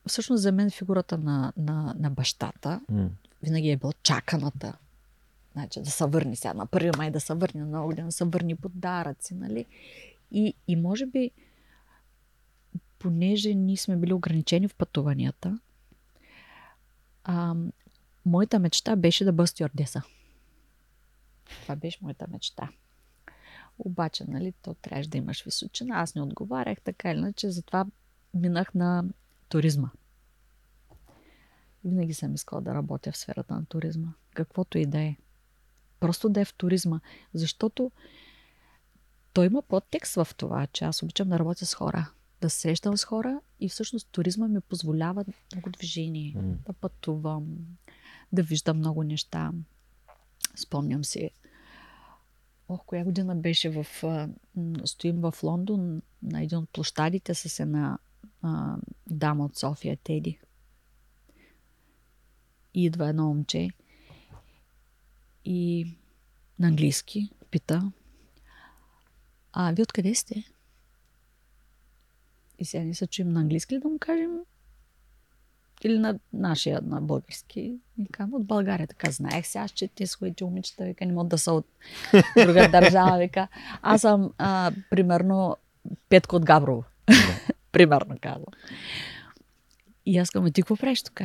всъщност за мен фигурата на, на, на бащата mm. винаги е била чаканата. Значи да се върни сега на първи май, да се върне на огън, да се върне подаръци, нали? И, и може би, понеже ние сме били ограничени в пътуванията, а, моята мечта беше да бъда стюардеса. Това беше моята мечта. Обаче, нали, то трябваше да имаш височина. Аз не отговарях така или иначе, затова минах на туризма. Винаги съм искала да работя в сферата на туризма. Каквото и да е. Просто да е в туризма. Защото той има подтекст в това, че аз обичам да работя с хора. Да срещам с хора и всъщност туризма ми позволява много движение. Mm. Да пътувам, да виждам много неща. Спомням си Ох, коя година беше в... стоим в Лондон на един от площадите с една а, дама от София, Теди. И идва едно момче и на английски пита А, ви откъде сте? И сега не се чуем на английски ли да му кажем или на нашия, на български. И казвам, от България. Така, знаех сега, че те своите момичета, вика, не могат да са от друга държава. Вика, аз съм, а, примерно, Петко от Габрово. примерно казвам. И аз казвам, ти какво правиш тук?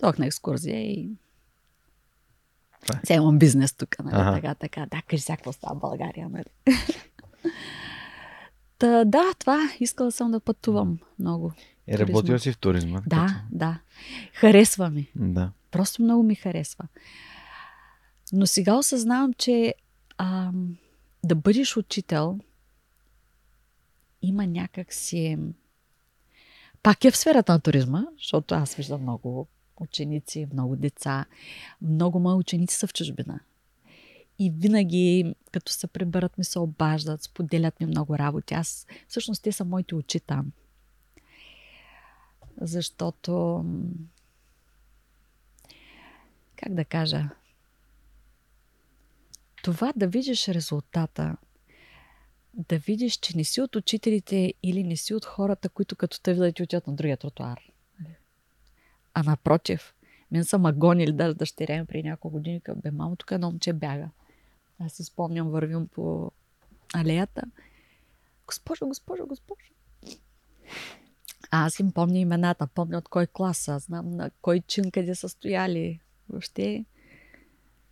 Дох на екскурзия и сега имам бизнес тук, нали? Ага. Така, така. Да, кажи сега какво става в България, нали? Та, да, това искала съм да пътувам много. Е, работила си в туризма. Да, като... да. Харесва ми. Да. Просто много ми харесва. Но сега осъзнавам, че а, да бъдеш учител има някак си... Пак е в сферата на туризма, защото аз виждам много ученици, много деца. Много мои ученици са в чужбина. И винаги, като се приберат, ми се обаждат, споделят ми много работи. Аз, всъщност, те са моите очи там защото как да кажа, това да видиш резултата, да видиш, че не си от учителите или не си от хората, които като те видят отиват на другия тротуар. А напротив, мен са ма гонили даже дъщеря ми при няколко години, към бе, мамо, тук едно момче бяга. Аз си спомням, вървим по алеята. Госпожо, госпожо, госпожо. Аз им помня имената, помня от кой клас са, знам на кой чин къде са стояли. Въобще.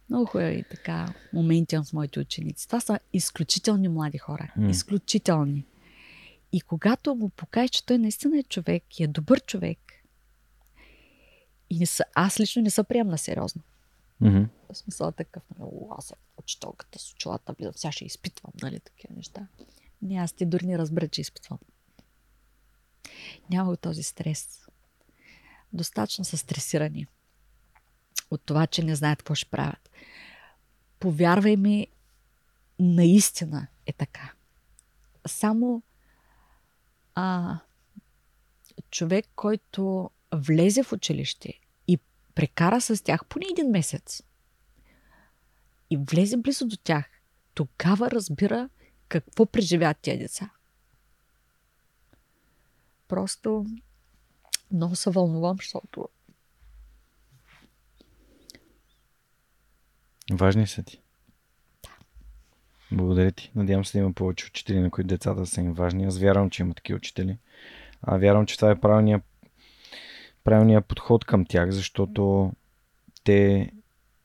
Много хубави така моменти с моите ученици. Това са изключителни млади хора. Mm. Изключителни. И когато му покажеш, че той наистина е човек и е добър човек, и не са, аз лично не се приемна сериозно. Mm-hmm. В смисъл такъв, нали, аз съм учителката с очилата, влизам, сега ще изпитвам, нали, такива неща. Не, аз ти дори не разбера, че изпитвам. Няма този стрес. Достатъчно са стресирани от това, че не знаят какво ще правят. Повярвай ми, наистина е така. Само а, човек, който влезе в училище и прекара с тях поне един месец и влезе близо до тях, тогава разбира какво преживяват тези деца. Просто много се вълнувам, защото Важни са ти. Благодаря ти. Надявам се да има повече учители, на които децата са им важни. Аз вярвам, че има такива учители. А вярвам, че това е правилният, правилният подход към тях, защото те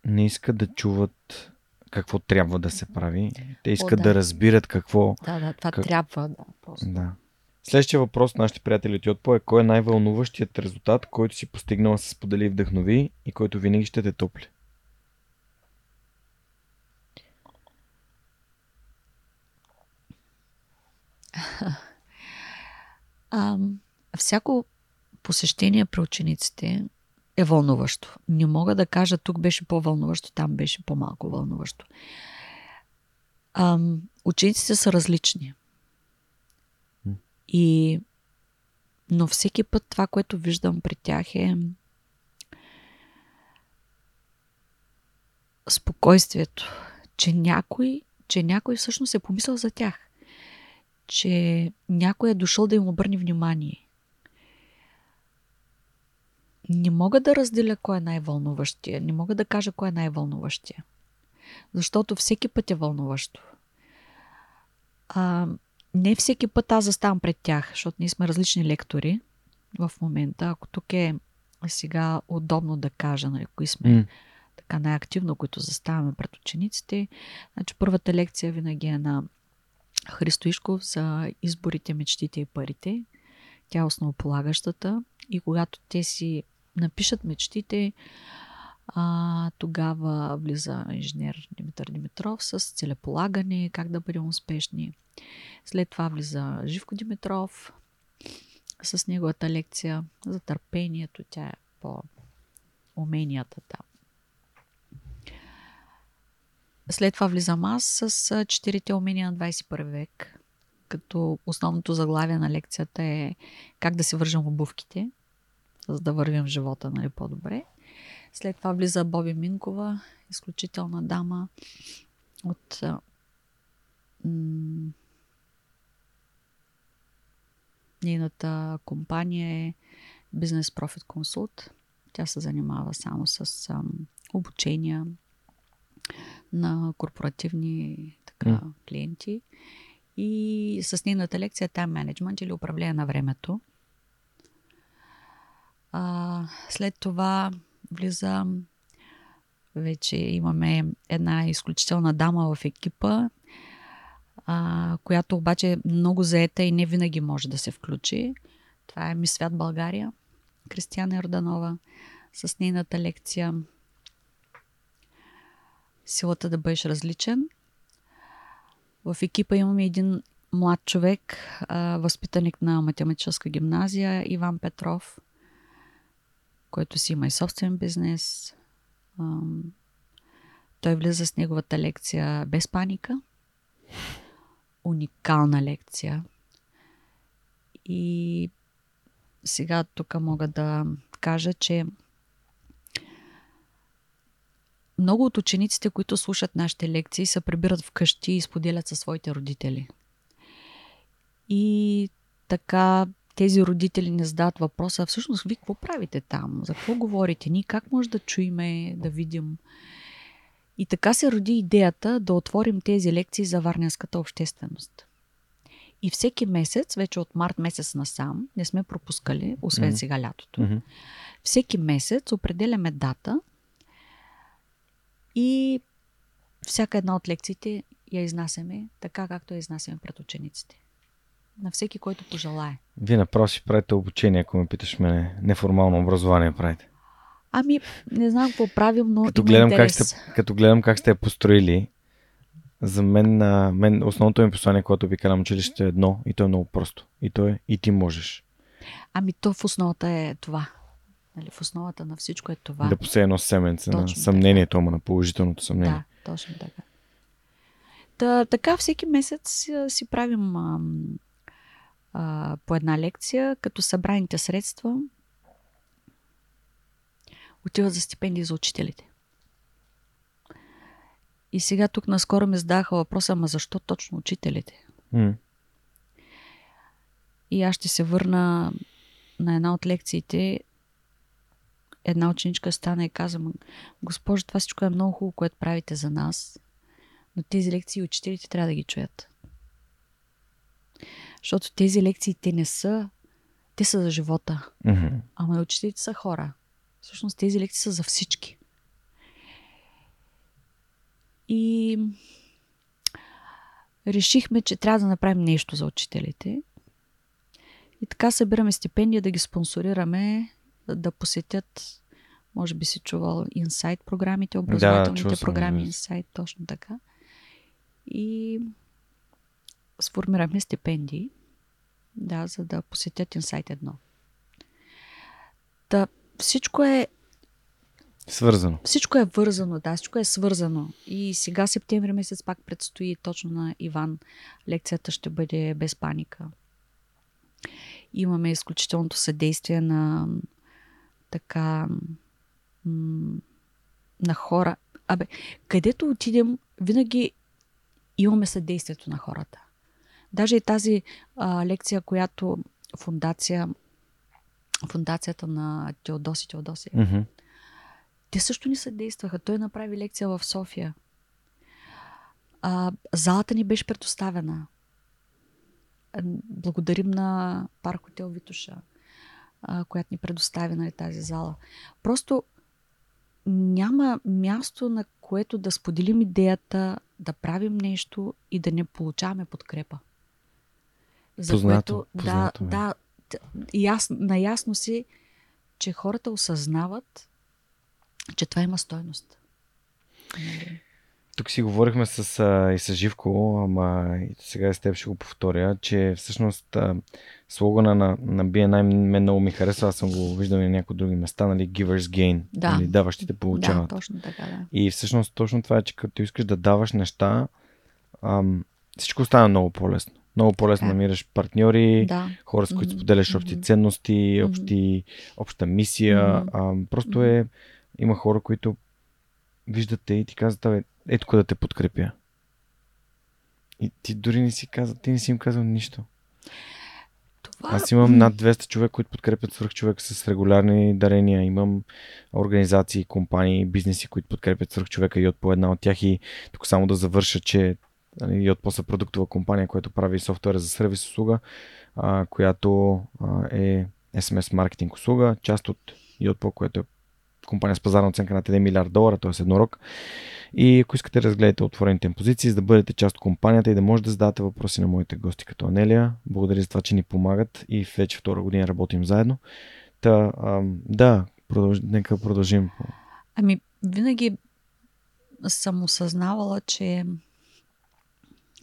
не искат да чуват какво трябва да се прави. Те искат О, да. да разбират какво. Да, да, това как... трябва, да. Просто. да. Следващия въпрос на нашите приятели от Йотпо е кой е най-вълнуващият резултат, който си постигнала с сподели и вдъхнови и който винаги ще те топли? А, всяко посещение при учениците е вълнуващо. Не мога да кажа тук беше по-вълнуващо, там беше по-малко вълнуващо. А, учениците са различни. И, но всеки път това, което виждам при тях е спокойствието, че някой, че някой всъщност е помислял за тях че някой е дошъл да им обърне внимание. Не мога да разделя кой е най-вълнуващия. Не мога да кажа кой е най-вълнуващия. Защото всеки път е вълнуващо. А, не всеки път аз заставам пред тях, защото ние сме различни лектори в момента. Ако тук е сега удобно да кажа, нали, кои сме mm. така най-активно, които заставаме пред учениците, значи първата лекция винаги е на Христо Ишков за изборите, мечтите и парите. Тя е основополагащата и когато те си напишат мечтите, а, тогава влиза инженер Димитър Димитров с целеполагане, как да бъдем успешни. След това влиза Живко Димитров с неговата лекция за търпението. Тя е по уменията там. След това влизам аз с четирите умения на 21 век, като основното заглавие на лекцията е как да си вържем обувките, за да вървим в живота нали, по-добре. След това влиза Боби Минкова, изключителна дама от м- нейната компания е Business Profit Consult. Тя се занимава само с ам, обучения, на корпоративни така, mm. клиенти. И с нейната лекция е тайм менеджмент или управление на времето. А, след това влиза вече имаме една изключителна дама в екипа, а, която обаче е много заета и не винаги може да се включи. Това е Ми Свят България, Кристияна Ерданова, с нейната лекция силата да бъдеш различен. В екипа имаме един млад човек, възпитаник на математическа гимназия, Иван Петров, който си има и собствен бизнес. той влиза с неговата лекция без паника. Уникална лекция. И сега тук мога да кажа, че много от учениците, които слушат нашите лекции, се прибират вкъщи и споделят със своите родители. И така тези родители не задават въпроса, всъщност вие какво правите там? За какво говорите? Ние как може да чуеме, да видим? И така се роди идеята да отворим тези лекции за варненската общественост. И всеки месец, вече от март месец насам, не сме пропускали, освен mm-hmm. сега лятото. Mm-hmm. Всеки месец определяме дата, и всяка една от лекциите я изнасяме така, както я изнасяме пред учениците. На всеки, който пожелае. Вие направо си правите обучение, ако ме питаш мене. Неформално образование правите. Ами, не знам какво правим, но Като гледам, как интерес. сте, като гледам как сте я построили, за мен, мен основното ми послание, което ви карам училище е едно и то е много просто. И то е и ти можеш. Ами то в основата е това. Нали, в основата на всичко е това. Да посее едно семенце на Точно съмнението, ама на положителното съмнение. Да, точно така. Та, така всеки месец си правим ам, а, по една лекция, като събраните средства отиват за стипендии за учителите. И сега тук наскоро ми задаха въпроса, ама защо точно учителите? М. И аз ще се върна на една от лекциите. Една ученичка стана и каза, «Ма, госпожо, това всичко е много хубаво, което правите за нас, но тези лекции учителите трябва да ги чуят. Защото тези лекции, те не са, те са за живота, Мгм. ама учителите са хора. Всъщност тези лекции са за всички. И решихме, че трябва да направим нещо за учителите. И така събираме стипендия да ги спонсорираме, да посетят, може би си чувал Insight програмите, образователните съм, програми Insight, точно така. И сформирахме стипендии, да, за да посетят Insight едно. Та, всичко е Свързано. всичко е вързано, да, всичко е свързано. И сега септември месец пак предстои точно на Иван. Лекцията ще бъде без паника. Имаме изключителното съдействие на така на хора. Абе, където отидем, винаги имаме съдействието на хората. Даже и тази а, лекция, която фундация, фундацията на Теодоси Теодоси, те също ни съдействаха. Той направи лекция в София. А, залата ни беше предоставена. А, Благодарим на Парк Хотел Витуша, а, която ни предостави нали, тази зала. Просто няма място, на което да споделим идеята, да правим нещо и да не получаваме подкрепа. За Познато, което, познато да, е. да, ясно, наясно си, че хората осъзнават, че това има стойност. Нали? Тук си говорихме с, а, и с Живко, ама и сега и с теб ще го повторя, че всъщност а, слогана на, на BNI мен много ми харесва, аз съм го виждал и на някои други места, нали, givers gain, Да. нали, даващите получават. Да, точно така, да. И всъщност точно това е, че като искаш да даваш неща, ам, всичко става много по-лесно. Много по-лесно Така. намираш партньори, Да, хора, с които споделяш общи мгм. ценности, Мгм. общи, обща мисия. Мгм. Ам, просто е, има хора, които виждат те и ти казват, абе, ето къде да те подкрепя. И ти дори не си казал, ти не си им казал нищо. това... Аз имам над 200 човека, които подкрепят свърх човек с регулярни дарения. Имам организации, компании, бизнеси, които подкрепят свърх човека и от по една от тях. И тук само да завърша, че и от са продуктова компания, която прави софтуера за сервис услуга, а, която а, е SMS маркетинг услуга, част от Yotpo, което е компания с пазарна оценка над 1 милиард долара, т.е. еднорог. И ако искате да разгледате отворените им позиции, за да бъдете част от компанията и да можете да зададете въпроси на моите гости като Анелия. Благодаря за това, че ни помагат и вече втора година работим заедно. Та, ам, да, продълж... нека продължим. Ами, винаги съм осъзнавала, че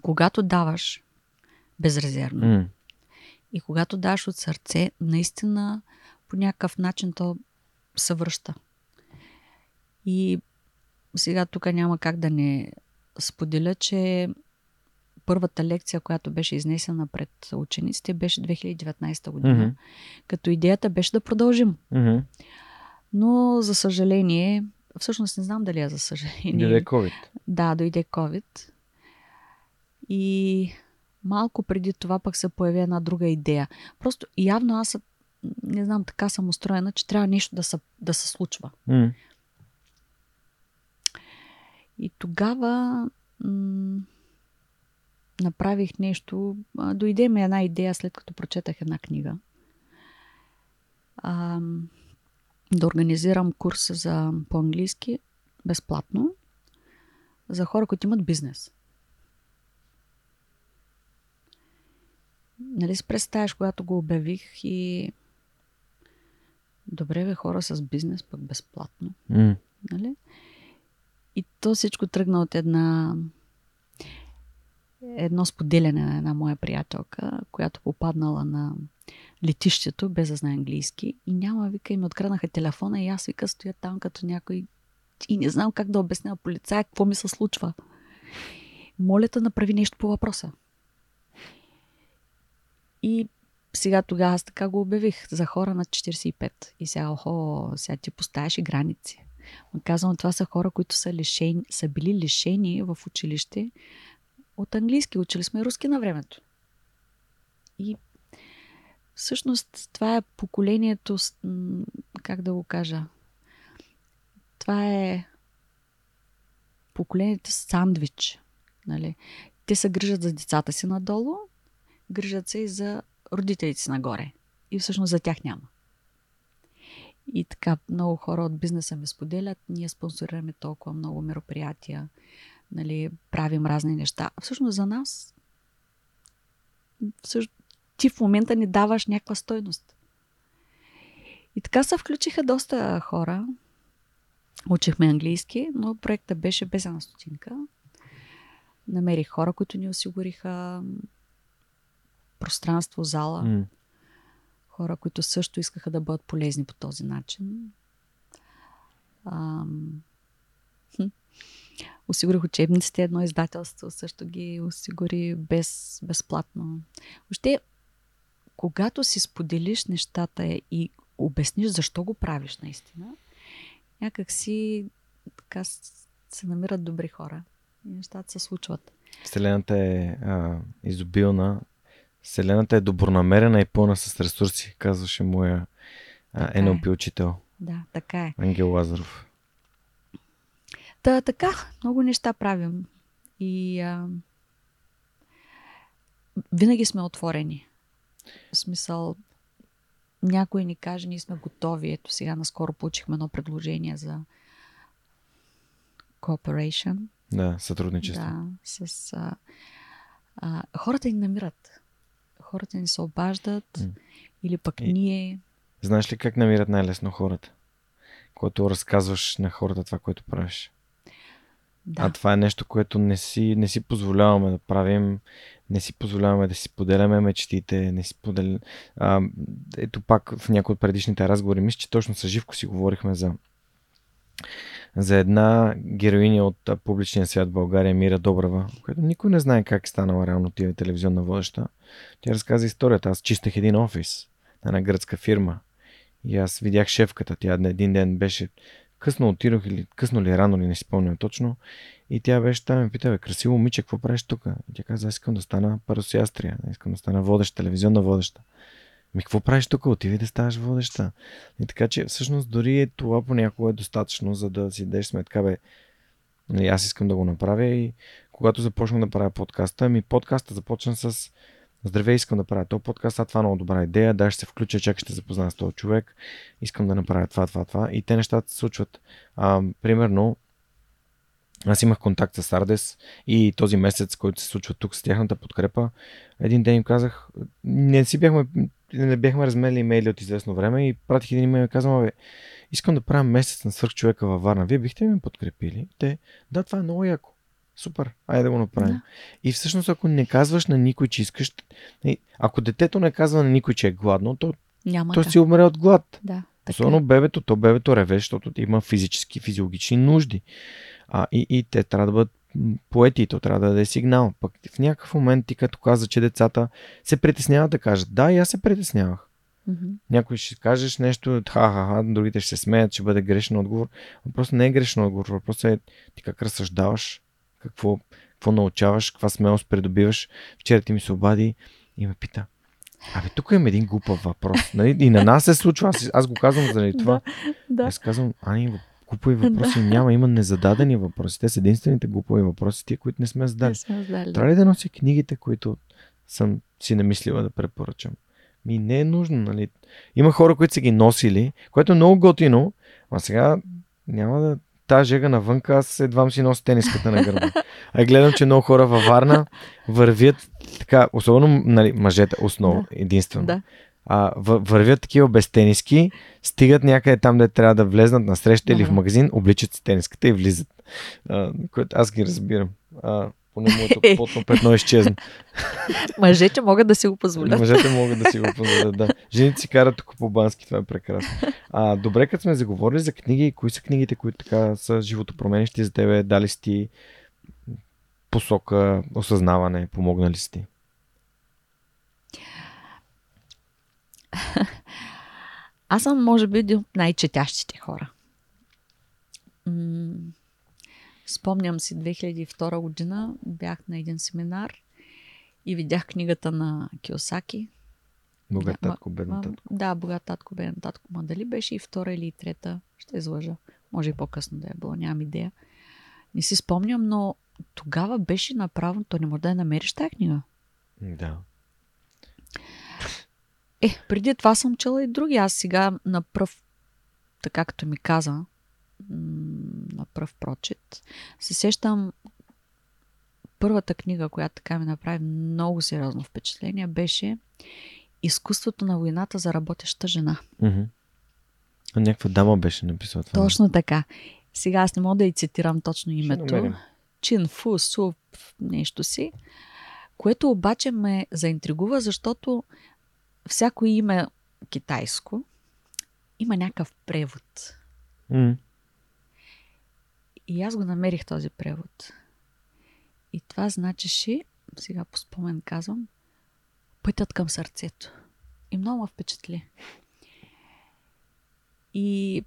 когато даваш безрезервно М, и когато даваш от сърце, наистина по някакъв начин то се връща. И сега тук няма как да не споделя, че първата лекция, която беше изнесена пред учениците, беше 2019 година. Мгм. Като идеята беше да продължим. мгм. Но, за съжаление, всъщност не знам дали е за съжаление. Дойде COVID. Да, дойде COVID. И малко преди това пък се появи една друга идея. Просто явно аз, не знам, така съм устроена, че трябва нещо да се, да се случва. М, И тогава м- направих нещо. Дойде ми една идея, след като прочетах една книга. А, да организирам курс за по-английски безплатно за хора, които имат бизнес. Нали си представяш, когато го обявих и добре бе хора с бизнес, пък безплатно. Mm. Нали? И то всичко тръгна от една едно споделяне на една моя приятелка, която попаднала на летището, без да знае английски. И няма, вика, и ми откраднаха телефона и аз, вика, стоя там като някой и не знам как да обясня на полицая какво ми се случва. Моля те, направи нещо по въпроса. И сега тогава аз така го обявих за хора на 45. И сега, охо, сега ти поставяш и граници. Казвам, това са хора, които са, лишени, са били лишени в училище от английски. Учили сме руски на времето. И всъщност това е поколението, как да го кажа, това е поколението сандвич. Нали? Те се грижат за децата си надолу, грижат се и за родителите си нагоре. И всъщност за тях няма. И така много хора от бизнеса ми споделят, ние спонсорираме толкова много мероприятия, нали, правим разни неща. Всъщност за нас всъщност, ти в момента ни даваш някаква стойност. И така се включиха доста хора. Учихме английски, но проектът беше без една стотинка. Намерих хора, които ни осигуриха пространство, зала. Mm. Хора, които също искаха да бъдат полезни по този начин. Ам... Осигурих учебниците, едно издателство също ги осигури без, безплатно. Въобще, когато си споделиш нещата и обясниш защо го правиш наистина, някак си така се намират добри хора и нещата се случват. Вселената е а, изобилна, Вселената е добронамерена и пълна с ресурси, казваше моя а, НЛП е. учител. Да, така е. Ангел Лазаров. Та, така, много неща правим. И а, винаги сме отворени. В смисъл, някой ни каже, ние сме готови. Ето сега наскоро получихме едно предложение за cooperation. Да, сътрудничество. Да, с... А, а, хората ни намират. Хората ни се обаждат. Mm. Или пък И, ние... Знаеш ли как намират най-лесно хората? Когато разказваш на хората това, което правиш. Да. А това е нещо, което не си, не си позволяваме да правим, не си позволяваме да си поделяме мечтите, не си подел... а, Ето пак в някои от предишните разговори, мисля, че точно с Живко си говорихме за, за една героиня от публичния свят в България, Мира Добрава, която никой не знае как е станала реално тия телевизионна водеща. Тя разказа историята. Аз чистех един офис на една гръцка фирма. И аз видях шефката. Тя един ден беше късно отидох или късно ли рано ли, не си спомням точно. И тя беше там и ме пита, красиво момиче, какво правиш тук? И тя каза, аз искам да стана паросиастрия, искам да стана водеща, телевизионна водеща. Ми какво правиш тук? Отиви да ставаш водеща. И така че всъщност дори е това понякога е достатъчно, за да си дадеш сметка, бе, нали, аз искам да го направя и когато започнах да правя подкаста, ми подкаста започна с Здравей, искам да правя този подкаст, а това е много добра идея, да ще се включа, чак ще запозная с този човек, искам да направя това, това, това. И те нещата се случват. А, примерно, аз имах контакт с Ардес и този месец, който се случва тук с тяхната подкрепа, един ден им казах, не си бяхме, не бяхме размели имейли от известно време и пратих един имейл и казвам, бе, искам да правя месец на свърх човека във Варна. Вие бихте ми подкрепили? Те, да, това е много яко. Супер, айде да го направим. Да. И всъщност, ако не казваш на никой, че искаш. Ако детето не казва на никой, че е гладно, то, Няма то си умре от глад. Да, Особено е. бебето, то бебето реве, защото има физически, физиологични нужди. А, и, и те трябва да бъдат поети, то трябва да даде сигнал. Пък в някакъв момент ти като каза, че децата се притесняват да кажат, да, и аз се притеснявах. Mm-hmm. Някой ще кажеш нещо, ха-ха-ха, другите ще се смеят, ще бъде грешен отговор. Въпросът не е грешен отговор, въпросът е ти как разсъждаваш, какво, какво научаваш, каква смелост придобиваш. Вчера ти ми се обади и ме пита, Абе, тук имам един глупав въпрос. Нали? И на нас се случва. Аз, аз го казвам заради това. да, Аз казвам, Ани, глупави въпроси няма. Има незададени въпроси. Те са единствените глупави въпроси, тия, които не сме задали. Не сме задали. Трябва ли да нося книгите, които съм си намислила да препоръчам? Ми не е нужно, нали? Има хора, които са ги носили, което е много готино, а сега няма да тази жега навънка, аз едва си нося тениската на гърба. А гледам, че много хора във Варна вървят така, особено нали, мъжете, основно, да. единствено. Да. А, вървят такива без тениски, стигат някъде там, де трябва да влезнат на среща или в магазин, обличат си тениската и влизат. А, което аз ги разбирам. А, поне моето потно петно изчезна. Мъжете могат да си го позволят. Мъжете могат да си го позволят, да. Жените си карат тук по бански, това е прекрасно. А, добре, като сме заговорили за книги, кои са книгите, които така са животопроменещи за тебе, дали си ти посока, осъзнаване, помогнали си ти? Аз съм, може би, един от най-четящите хора. Спомням си 2002 година, бях на един семинар и видях книгата на Киосаки. Богат татко, беден татко. Да, богат татко, беден татко. Ма дали беше и втора или и трета, ще излъжа. Може и по-късно да е било, нямам идея. Не си спомням, но тогава беше направо, то не може да я намериш тази книга. Да. Е, преди това съм чела и други. Аз сега на пръв, така като ми каза, на пръв прочит, се сещам първата книга, която така ми направи много сериозно впечатление, беше Изкуството на войната за работеща жена. Mm-hmm. А някаква дама беше написала това. Точно така. Сега аз не мога да и цитирам точно името. Чин Фу Су нещо си. Което обаче ме заинтригува, защото всяко име китайско има някакъв превод. Mm. И аз го намерих този превод. И това значеше, сега по спомен казвам, пътят към сърцето. И много ме впечатли. И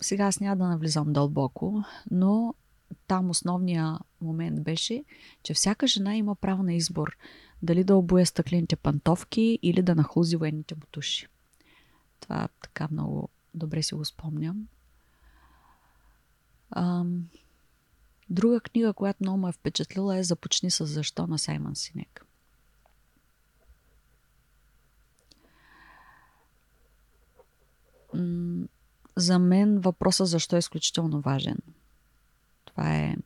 сега аз няма да навлизам дълбоко, но там основният момент беше, че всяка жена има право на избор. Дали да обуе стъклените пантовки или да нахлузи военните бутуши. Това така много добре си го спомням. Ам, друга книга, която много ме е впечатлила е Започни с защо на Саймън Синек. За мен въпросът защо е изключително важен. Това е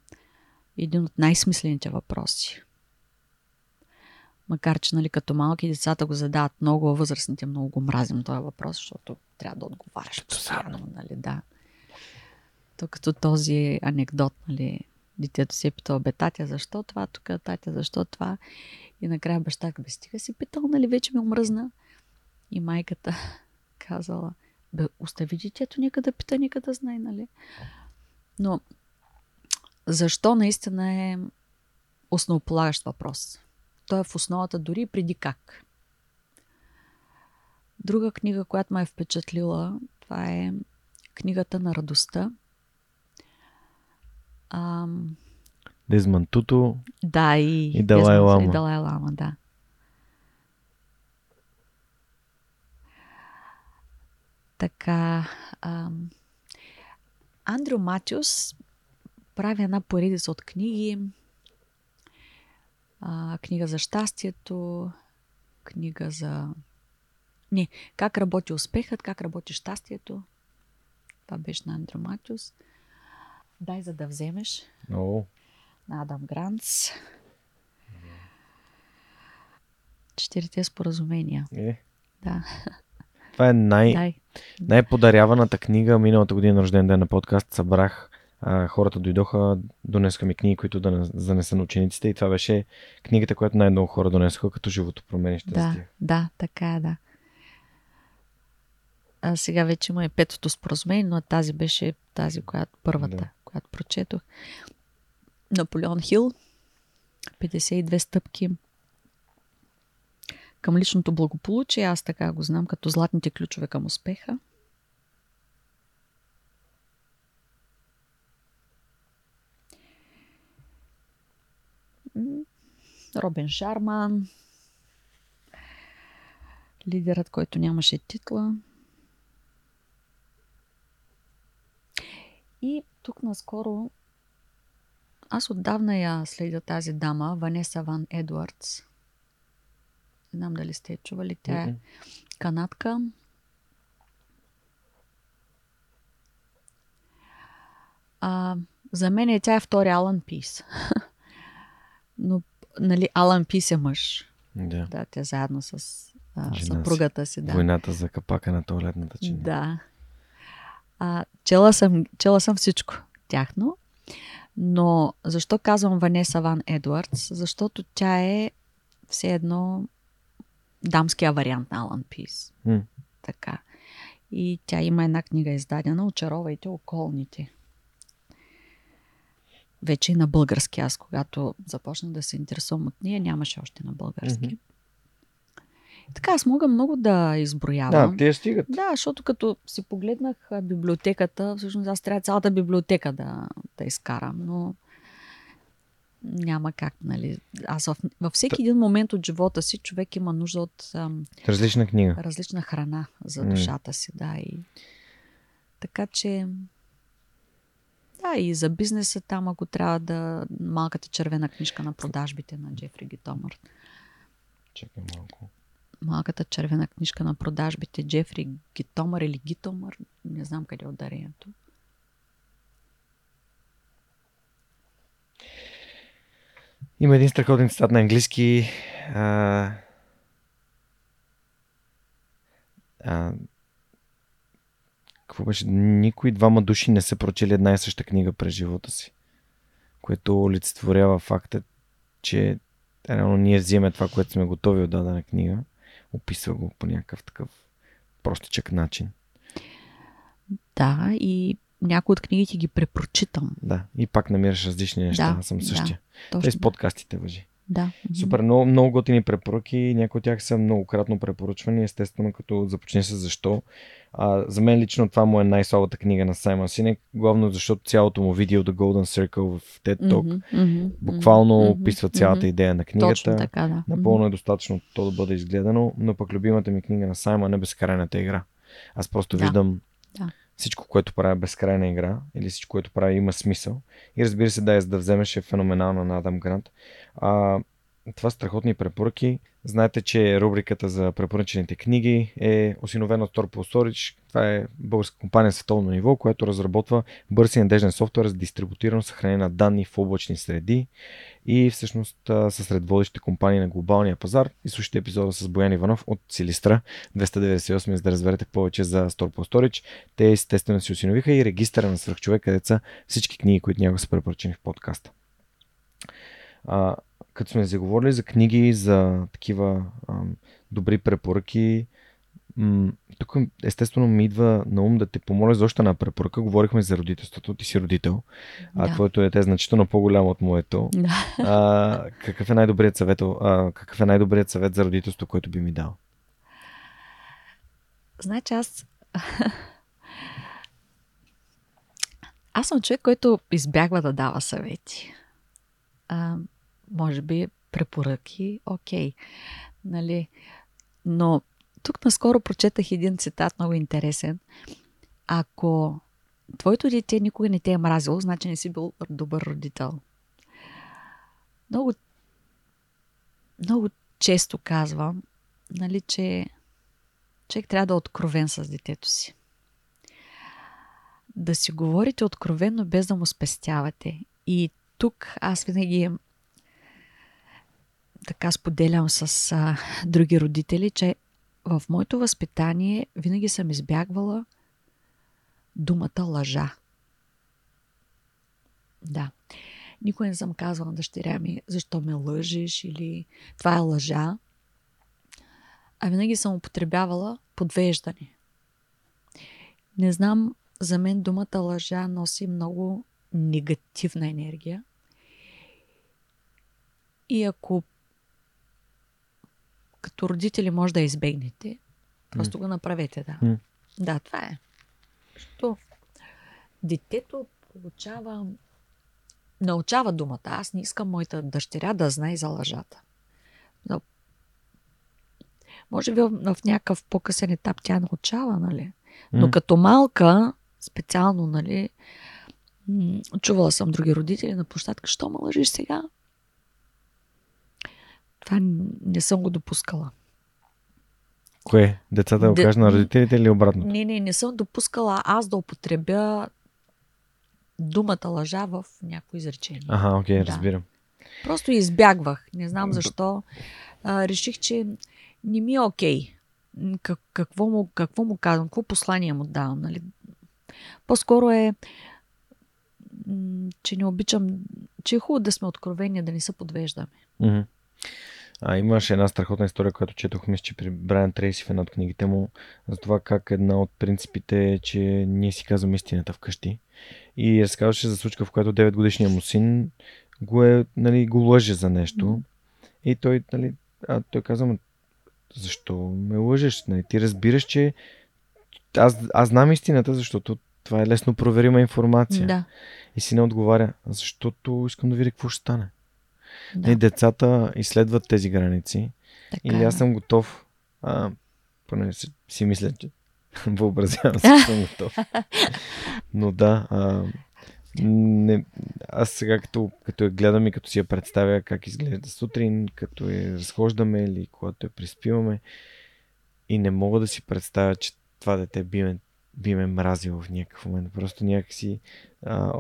един от най-смислените въпроси. Макар, че нали, като малки децата го задават много, а възрастните много го мразим този въпрос, защото трябва да отговаряш постоянно. Нали, да. То като този анекдот, нали, детето си е питал, бе, татя, защо това тук, татя, защо това? И накрая баща, бе, стига си питал, нали, вече ми омръзна. И майката казала, бе, остави детето, нека да пита, нека да знае, нали? Но защо наистина е основополагащ въпрос? Той е в основата дори преди как. Друга книга, която ме е впечатлила, това е книгата на радостта Ам... Дезман Туто. Да, и, и Далай Лама. И Далай Лама, да. Така. Ам... Андрю Матиус прави една поредица от книги. А, книга за щастието, книга за... Не, как работи успехът, как работи щастието. Това беше на Андрю Матиус. Дай за да вземеш. О. На Адам Гранц. Четирите споразумения. Е. Да. Това е най- Дай. най-подаряваната книга. Миналата година рожден ден на подкаст събрах а, хората дойдоха, донесоха ми книги, които да занеса на учениците и това беше книгата, която най-много хора донесоха като живото променяща да, Да, така е, да. А сега вече има и петото споразумение, но тази беше тази, която първата, да. която прочетох. Наполеон Хил, 52 стъпки към личното благополучие. Аз така го знам като златните ключове към успеха. Робин Шарман, лидерът, който нямаше титла. И тук наскоро аз отдавна я следя тази дама, Ванеса Ван Едвардс. Не знам дали сте чували. Тя е канадка. А, за мен е тя е втори Алан Пис. Но, нали, Алан Пис е мъж. Да. Да, те заедно с а, Жена съпругата си. Да. Войната за капака на туалетната чиния. Да. А, чела, съм, чела съм всичко тяхно, но защо казвам Ванеса Ван Едвардс? Защото тя е все едно дамския вариант на Алан Пис. М. Така. И тя има една книга издадена Очаровайте околните. Вече и на български. Аз, когато започнах да се интересувам от нея, нямаше още на български. Мгм. Така, аз мога много да изброявам. Да, те стигат. Да, защото като си погледнах библиотеката, всъщност аз трябва цялата библиотека да, да изкарам, но няма как, нали. Аз в, във всеки един момент от живота си човек има нужда от ам, Различна книга. различна храна за душата си, да. И... Така че, да, и за бизнеса там, ако трябва да... Малката червена книжка на продажбите на Джефри Гитомър. Чакай малко. Малката червена книжка на продажбите Джефри Гитомър или Гитомър, не знам къде е ударението. Има един страхотен цитат на английски. А, а, какво беше? Никой двама души не са прочели една и съща книга през живота си. Което олицетворява факта, че реално ние взимаме това, което сме готови от дадена книга, описва го по някакъв такъв простичък начин. Да, и някои от книгите ги препрочитам. Да, и пак намираш различни неща. Да, Аз съм да. същия. Точно. и с подкастите въжи. Да. Супер, много, много готини препоръки. Някои от тях са многократно препоръчвани, естествено, като започне с защо. А, за мен лично това му е най-слабата книга на Саймон Синек, главно защото цялото му видео The Golden Circle в TED Talk Мгм, мгм, буквално мгм, описва цялата мгм. идея на книгата. Точно така, да. Напълно е достатъчно то да бъде изгледано, но пък любимата ми книга на Саймон е Безкрайната игра. Аз просто Да. виждам Да. всичко, което прави безкрайна игра или всичко, което прави има смисъл. И разбира се, да, е, за да вземеш е феноменална на Адам Грант. А, това са страхотни препоръки. Знаете, че рубриката за препоръчените книги е осиновена от Torpo Storage. Това е българска компания световно ниво, която разработва бърз и надежден софтуер за дистрибутирано съхранение на данни в облачни среди и всъщност са сред водещите компании на глобалния пазар. И слушайте епизода с Боян Иванов от Силистра 298, за да разберете повече за Storpo Storage. Те естествено си осиновиха и регистъра на свръхчовек, където са всички книги, които някога са препоръчени в подкаста. Като сме заговорили за книги, за такива ам, добри препоръки, м- тук естествено ми идва на ум да те помоля за още една препоръка. Говорихме за родителството, ти си родител, а Да. твоето дете е значително по-голямо от моето. Да. А, какъв е най-добрият съвет, а, какъв е най-добрият съвет за родителство, който би ми дал? Значи аз... аз съм човек, който избягва да дава съвети. А, може би препоръки, окей. Нали? Но тук наскоро прочетах един цитат, много интересен. Ако твоето дете никога не те е мразило, значи не си бил добър родител. Много, много често казвам, нали, че човек трябва да е откровен с детето си. Да си говорите откровенно, без да му спестявате. И тук аз винаги така споделям с а, други родители, че в моето възпитание винаги съм избягвала думата лъжа. Да. Никой не съм казвала на дъщеря ми, защо ме лъжиш или това е лъжа. А винаги съм употребявала подвеждане. Не знам, за мен думата лъжа носи много негативна енергия. И ако като родители може да избегнете, просто го направете, да. Да, това е. Защото детето получава научава думата. Аз не искам моята дъщеря да знае за лъжата. Но, може би в, някакъв по-късен етап тя научава, нали? Но като малка, специално, нали, чувала съм други родители на площадка, що ме лъжиш сега? Това не съм го допускала. Кое? Децата да Де- кажат на родителите или обратно? Не, не, не съм допускала аз да употребя думата лъжа в някои изречение. Ага, окей, Да. разбирам. Просто избягвах. Не знам защо. А, реших, че не ми е окей. Как, какво, му, какво му казвам, какво послание му давам. Нали? По-скоро е, че не обичам, че е хубаво да сме откровени, да не се подвеждаме. Мгм. А, имаше една страхотна история, която четох, мисля, че при Брайан Трейси в една от книгите му, за това как една от принципите е, че ние си казваме истината вкъщи. И разказваше за случка, в която 9 годишният му син го, е, нали, го лъже за нещо. И той, нали, а той казва, «Ма, защо ме лъжеш? Нали, ти разбираш, че аз, аз знам истината, защото това е лесно проверима информация. Да. И сина отговаря, защото искам да видя какво ще стане. Да. И децата изследват тези граници. така Или е. аз съм готов, а, поне си, си мисля, че въобразявам се, съм готов. Но да, а, не, аз сега като, като я гледам и като си я представя как изглежда сутрин, като я разхождаме или когато я приспиваме и не мога да си представя, че това дете би ме, би ме мразило в някакъв момент. Просто някакси а,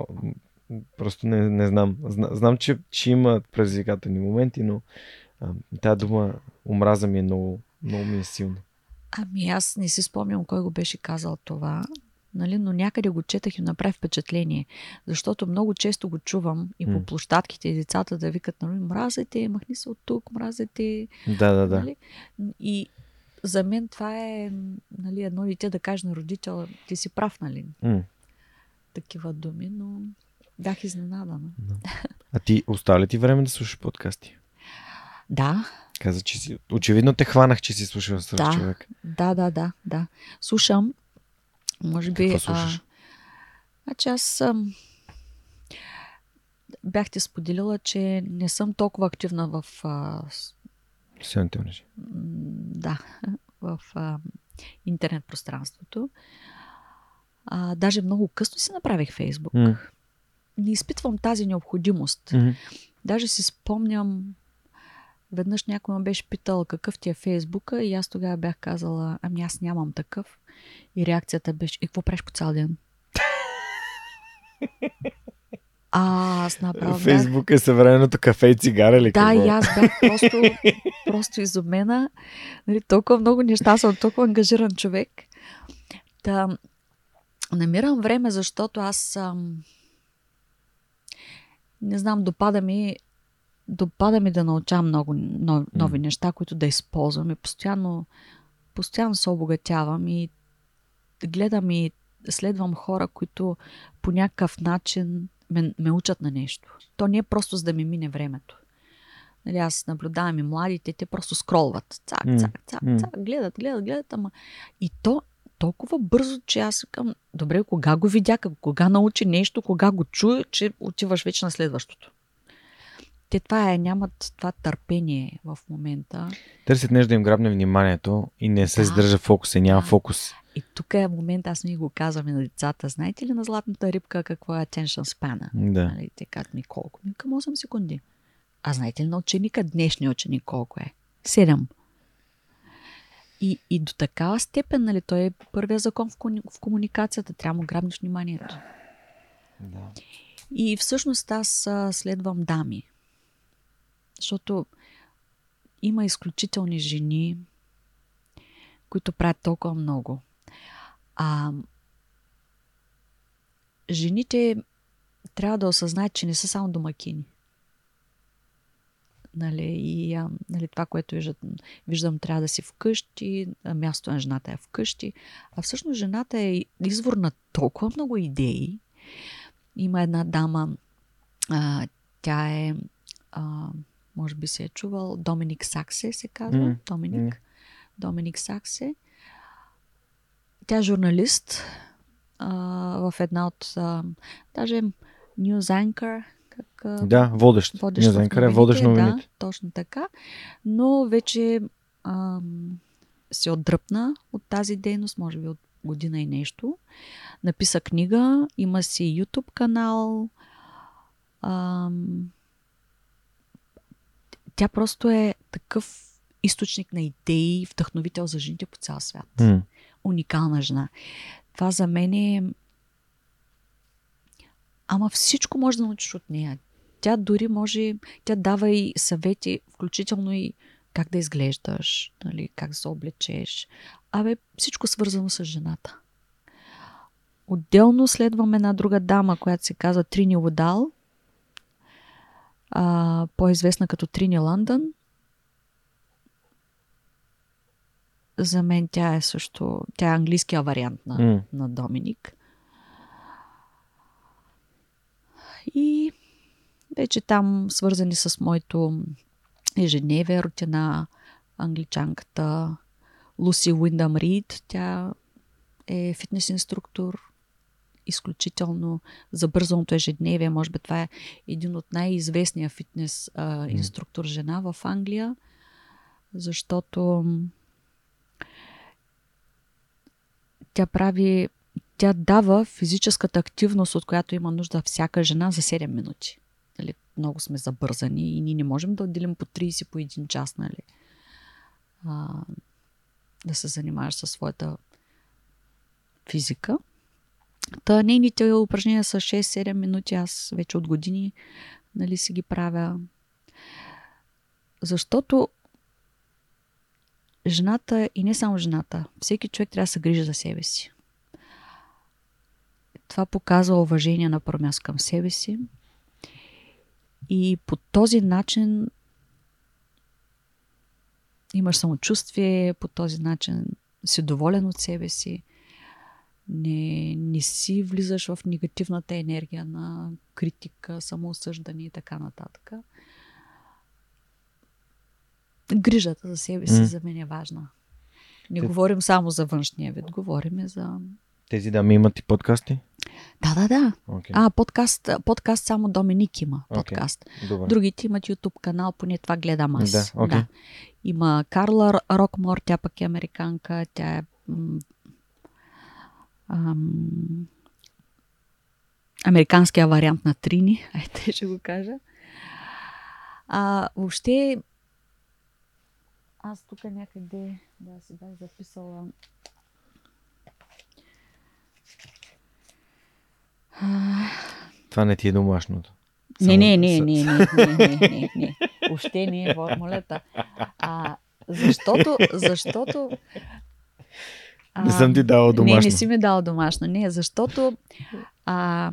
просто не, не знам. Зна, знам, че, че има предизвикателни моменти, но а, тази дума омраза ми е много, много ми е силна. Ами аз не си спомням кой го беше казал това, нали, но някъде го четах и направи впечатление, защото много често го чувам и по площадките и децата да викат, нали, мразете, махни се от тук, мразете. Да, да, да. Нали? И за мен това е нали, едно дете да каже на родител, ти си прав, нали, М. такива думи, но бях изненадана. А ти остава ли ти време да слушаш подкасти? Да, Каза, че си... Очевидно те хванах, че си слушал с Да. човек. да, да, да, да. Слушам, може би... Какво слушаш? Значи аз съм... Бях ти споделила, че не съм толкова активна в... А, Социалните мрежи. да, в а, интернет пространството. А, даже много късно си направих Фейсбук. М. Не изпитвам тази необходимост. Мгм. Даже си спомням, веднъж някой ме беше питал какъв ти е Фейсбука и аз тогава бях казала, ами аз нямам такъв. И реакцията беше, и какво правиш по цял ден? А, аз направо. Фейсбук е съвременното кафе и цигара ли? Да, и аз бях просто, просто изумена. Нали, толкова много неща съм, толкова ангажиран човек. Да, намирам време, защото аз съм... Не знам, допада ми, допада ми да научавам много нови, нови неща, които да използвам. И постоянно, постоянно се обогатявам и гледам и следвам хора, които по някакъв начин ме, ме учат на нещо. То не е просто за да ми мине времето. Нали, аз наблюдавам и младите, те просто скролват. Цак, цак, цак, цак, гледат, гледат, гледат, ама... И то толкова бързо, че аз към, добре, кога го видя, кога научи нещо, кога го чуе, че отиваш вече на следващото. Те това е, нямат това търпение в момента. Търсят нещо да им грабне вниманието и не се Да. задържа фокус и няма Да. фокус. И тук е момент, аз ми го казвам и на децата. Знаете ли на златната рибка какво е attention span? Да. Нали, те казват ми колко? Ми към 8 секунди. А знаете ли на ученика, днешния ученик колко е? 7. И, и до такава степен, нали, той е първия закон в, комуникацията. Трябва да грабнеш вниманието. да. И всъщност аз следвам дами. Защото има изключителни жени, които правят толкова много. А жените трябва да осъзнаят, че не са само домакини. Нали, и а, нали, това, което виждат, виждам, трябва да си вкъщи, място на жената е вкъщи. А всъщност жената е извор на толкова много идеи. Има една дама, а, тя е, а, може би се е чувал, Доминик Саксе се казва. М, Доминик. м. Доминик Саксе. Тя е журналист а, в една от, а, даже News Anchor, Да, водещ. водещ Не новините, водещ новините. Да, точно така. Но вече ам, се отдръпна от тази дейност, може би от година и нещо. Написа книга, има си YouTube канал. Ам, тя просто е такъв източник на идеи, вдъхновител за жените по цял свят М, уникална жена. Това за мен е Ама всичко може да научиш от нея. Тя дори може, тя дава и съвети, включително и как да изглеждаш, нали, как да се облечеш. Абе, всичко свързано с жената. Отделно следвам една друга дама, която се казва Трини Удал, а, по-известна като Трини Лондон. За мен тя е също, тя е английския вариант на, М. на Доминик. И вече там свързани с моето ежедневие, рутина, англичанката Луси Уиндъм Рид. Тя е фитнес инструктор, изключително за бързаното ежедневие. Може би това е един от най-известния фитнес а, инструктор жена в Англия, защото тя прави, тя дава физическата активност, от която има нужда всяка жена за 7 минути. Нали, много сме забързани и ние не можем да отделим по 30 по един час, нали? А, да се занимаваш със своята физика. Та нейните упражнения са 6-7 минути. Аз вече от години нали, си ги правя. Защото жената и не само жената, всеки човек трябва да се грижи за себе си. Това показва уважение на първо място към себе си. И по този начин имаш самочувствие, по този начин си доволен от себе си. Не, не си влизаш в негативната енергия на критика, самоосъждане и така нататък. Грижата за себе си М. за мен е важна. Не Те- говорим само за външния вид, говорим и за... Тези дами имат и подкасти? Да, да, да. Окей. А, подкаст, подкаст само Доминик има. Подкаст. Добре. Другите имат YouTube канал, поне това гледам аз. Да, окей. Има Карла Рокмор, тя пък е американка, тя е м- ам, американския вариант на Трини, айте ще го кажа. А, въобще, аз тук някъде, да си бях записала Това не ти е домашното. Не, Само не, не, с- не, не, не, не, не, не. Въобще не е молета. А, защото, защото... А, Не съм ти дала домашно. Не, не си ми дал домашно. Не, защото а,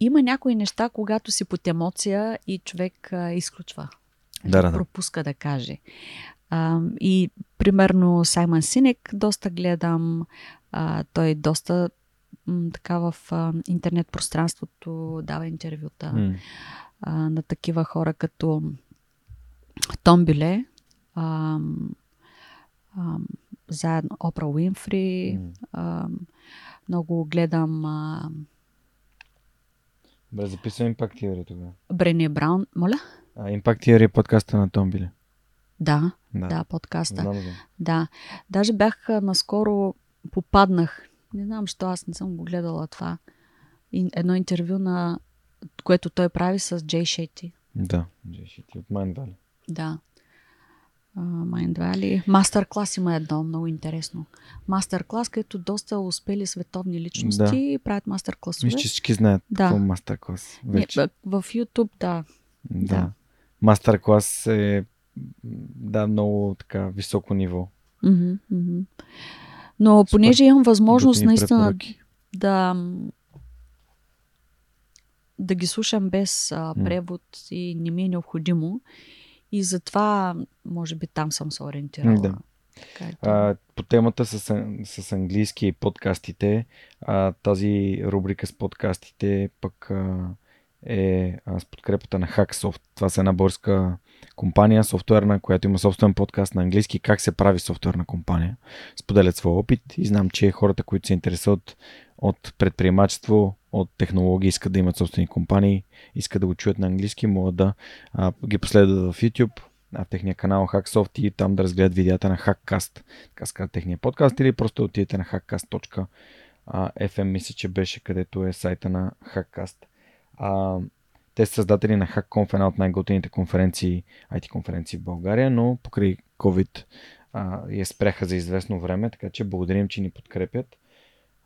има някои неща, когато си под емоция и човек а, изключва. Да, да, да. Пропуска да каже. А, и примерно Саймън Синек доста гледам. А, той доста м, така в а, интернет пространството дава интервюта М. а, на такива хора като Том Биле, а, а, заедно Опра Уинфри, М. а, много гледам а, Добре, записвам Impact Theory тогава. Брене Браун. Моля? А, Impact Theory е подкаста на Том Биле. Да, Да. да, подкаста. Знам, знам. Да. Даже бях наскоро попаднах. Не знам, що аз не съм го гледала това. И, едно интервю на което той прави с Джей Шети. Да, Джеши ти от Valley. Да. Mind Valley. Мастер клас има едно много интересно. Мастер клас, където доста успели световни личности правят мастер класове. Мисля, че всички знаят Да. какво е мастер клас. Вече. Не, в YouTube, да. да. да. Мастер клас е да, много така високо ниво. Мгм, мгм. Но понеже имам възможност Готини наистина препоръки. да да ги слушам без а, превод и не ми е необходимо. И затова, може би, там съм се ориентирала. Да. Е, А, по темата с, с английски и подкастите, а, тази рубрика с подкастите пък а, е а, с подкрепата на Hacksoft. Това са една българска компания, софтуерна, която има собствен подкаст на английски, как се прави софтуерна компания. Споделят своя опит и знам, че хората, които се интересуват от предприемачество, от технологии, искат да имат собствени компании, искат да го чуят на английски, могат да а, ги последват в YouTube, а, в техния канал Hacksoft и там да разгледат видеята на Hackcast, така се техния подкаст, или просто отидете на hackcast.fm, мисля, че беше където е сайта на Hackcast. А, те са създатели на HackConf, една от най-готените конференции, IT конференции в България, но покрай COVID а, я спряха за известно време, така че благодарим, че ни подкрепят.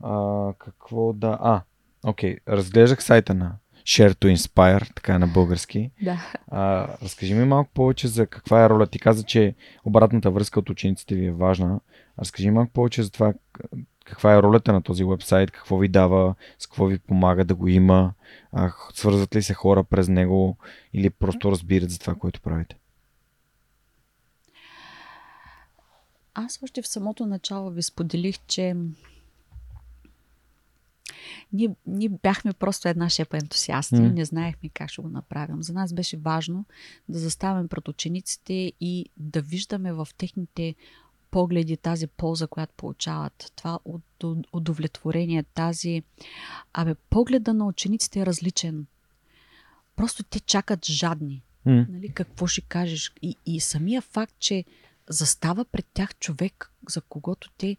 А, какво да... А, Окей, okay. разглеждах сайта на Share to Inspire, така на български. Да. А, разкажи ми малко повече за каква е роля. Ти каза, че обратната връзка от учениците ви е важна. Разкажи ми малко повече за това каква е ролята на този вебсайт, какво ви дава, с какво ви помага да го има, а, свързват ли се хора през него или просто разбират за това, което правите. Аз още в самото начало ви споделих, че ние, ние бяхме просто една шепа ентусиасти, mm. не знаехме как ще го направим. За нас беше важно да заставим пред учениците и да виждаме в техните погледи тази полза, която получават, това удовлетворение, тази... Абе, погледа на учениците е различен. Просто те чакат жадни. Mm. Нали, какво ще кажеш? И, и самия факт, че застава пред тях човек, за когото те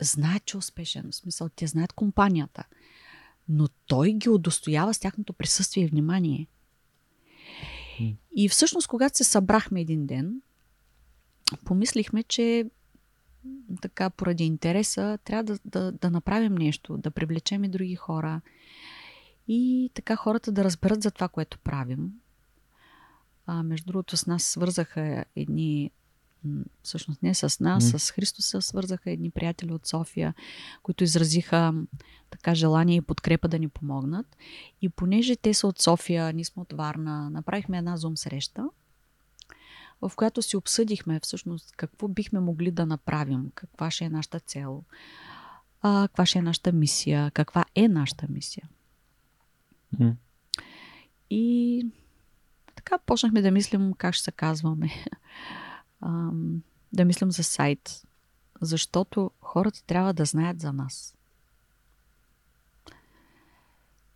знаят, че е успешен. В смисъл, те знаят компанията. Но той ги удостоява с тяхното присъствие и внимание. И всъщност, когато се събрахме един ден, помислихме, че така поради интереса трябва да, да, да направим нещо, да привлечем и други хора и така хората да разберат за това, което правим. А, между другото, с нас свързаха едни всъщност не с нас, mm. с Христо се свързаха едни приятели от София, които изразиха така желание и подкрепа да ни помогнат. И понеже те са от София, ние сме от Варна, направихме една зум среща, в която си обсъдихме всъщност какво бихме могли да направим, каква ще е нашата цел, а, каква ще е нашата мисия, каква е нашата мисия. Mm. И така почнахме да мислим как ще се казваме. ам, да мислим за сайт, защото хората трябва да знаят за нас.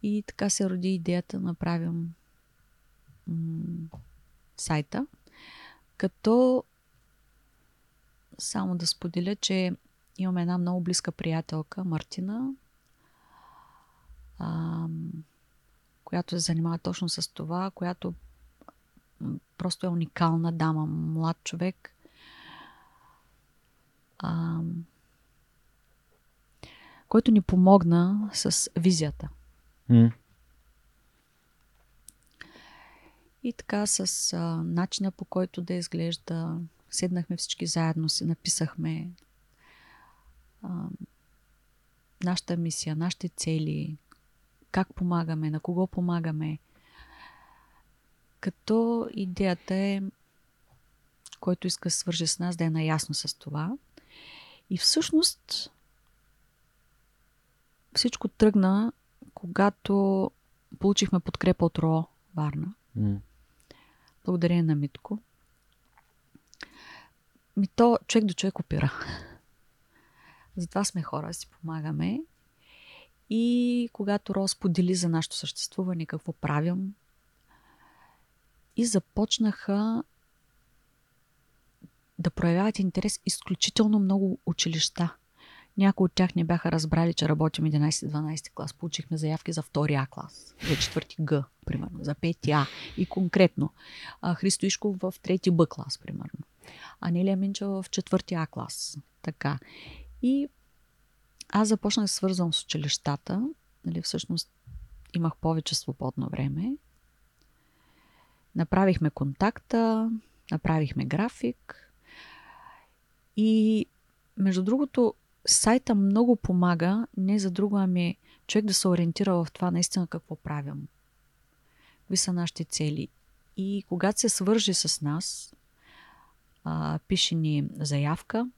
И така се роди идеята да направим м- сайта, като само да споделя, че имаме една много близка приятелка, Мартина, ам, която се занимава точно с това, която просто е уникална дама, млад човек. А, който ни помогна с визията. Mm. И така с а, начина по който да изглежда, седнахме всички заедно, си написахме а, нашата мисия, нашите цели, как помагаме, на кого помагаме – като идеята е, който иска да свърже с нас, да е наясно с това. И всъщност всичко тръгна, когато получихме подкрепа от РО Варна. Mm. Благодарение на Митко. Ми то човек до човек опира. Затова сме хора, си помагаме. И когато Ро сподели за нашето съществуване, какво правим, и започнаха да проявяват интерес изключително много училища. Някои от тях не бяха разбрали, че работим 11-12 клас. Получихме заявки за втори А клас, за четвърти Г, примерно, за пети А. И конкретно Христо Ишков в трети Б клас, примерно. Анелия Минчева в четвърти А клас. Така. И аз започнах да свързвам с училищата. Нали, всъщност имах повече свободно време Направихме контакта, направихме график и между другото сайта много помага, не за друго, ами човек да се ориентира в това наистина какво правим. Какви са нашите цели. И когато се свържи с нас, а, пише ни заявка.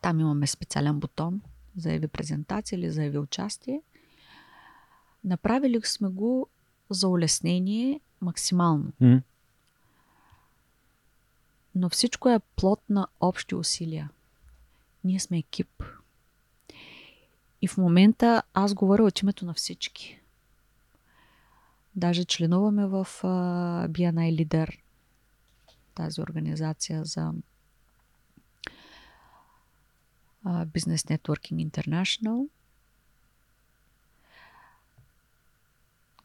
Там имаме специален бутон заяви презентация или заяви участие. Направили сме го за улеснение максимално. Mm. Но всичко е плод на общи усилия. Ние сме екип. И в момента аз говоря от името на всички. Даже членуваме в uh, BNI Лидер, тази организация за uh, Business Networking International.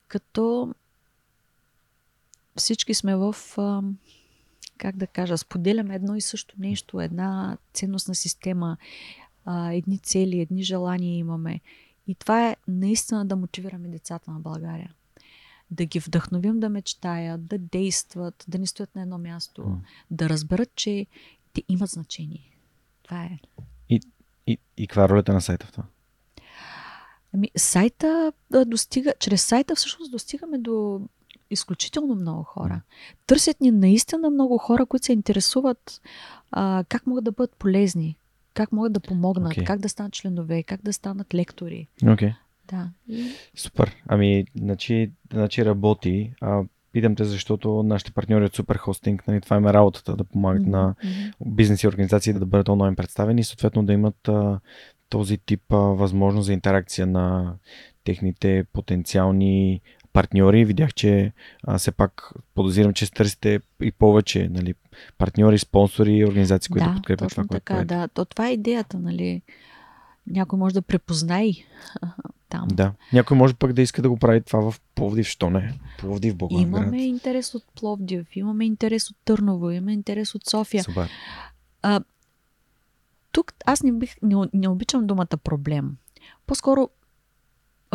Като всички сме в, как да кажа, споделяме едно и също нещо, една ценностна система, едни цели, едни желания имаме. И това е наистина да мотивираме децата на България. Да ги вдъхновим да мечтаят, да действат, да не стоят на едно място, mm. да разберат, че те имат значение. Това е. И, и, и каква е ролята на сайта в това? Ами, сайта достига, чрез сайта всъщност достигаме до изключително много хора. Търсят ни наистина много хора, които се интересуват а, как могат да бъдат полезни, как могат да помогнат, okay. как да станат членове, как да станат лектори. Okay. Да. Супер. Ами, значи, значи работи. А, питам те, защото нашите партньори от Супер Хостинг, нали, това им е работата, да помагат mm-hmm. на бизнес и организации да бъдат онлайн представени и съответно да имат а, този тип а, възможност за интеракция на техните потенциални партньори. Видях, че а, все пак подозирам, че търсите и повече нали, партньори, спонсори, организации, които да, подкрепят точно това, така, което да. То, това е идеята, нали? Някой може да препознае там. Да. Някой може пък да иска да го прави това в Пловдив, що не? Пловдив, Благоевград. Имаме интерес от Пловдив, имаме интерес от Търново, имаме интерес от София. Супер. А, тук аз не, бих, не, не обичам думата проблем. По-скоро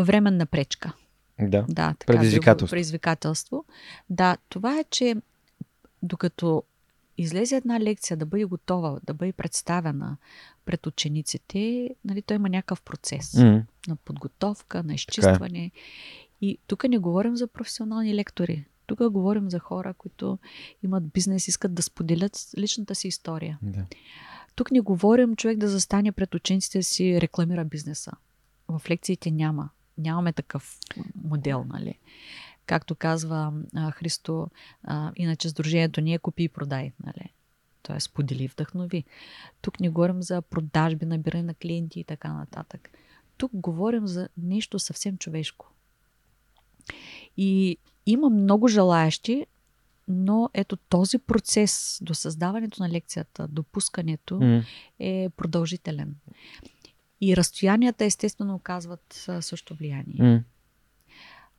временна пречка. Да. да така, предизвикателство. предизвикателство. Да, това е, че докато излезе една лекция да бъде готова, да бъде представена пред учениците, нали, той има някакъв процес mm. на подготовка, на е. изчистване. Е. И тук не говорим за професионални лектори. Тук говорим за хора, които имат бизнес, искат да споделят личната си история. Да. Тук не говорим човек да застане пред учениците си рекламира бизнеса. В лекциите няма нямаме такъв модел, нали? Както казва а, Христо, а, иначе сдружението не е купи и продай, нали? Тоест, сподели, вдъхнови. Тук не говорим за продажби, набиране на клиенти и така нататък. Тук говорим за нещо съвсем човешко. И има много желаящи, но ето този процес до създаването на лекцията, допускането mm. е продължителен. И разстоянията естествено оказват също влияние. Mm.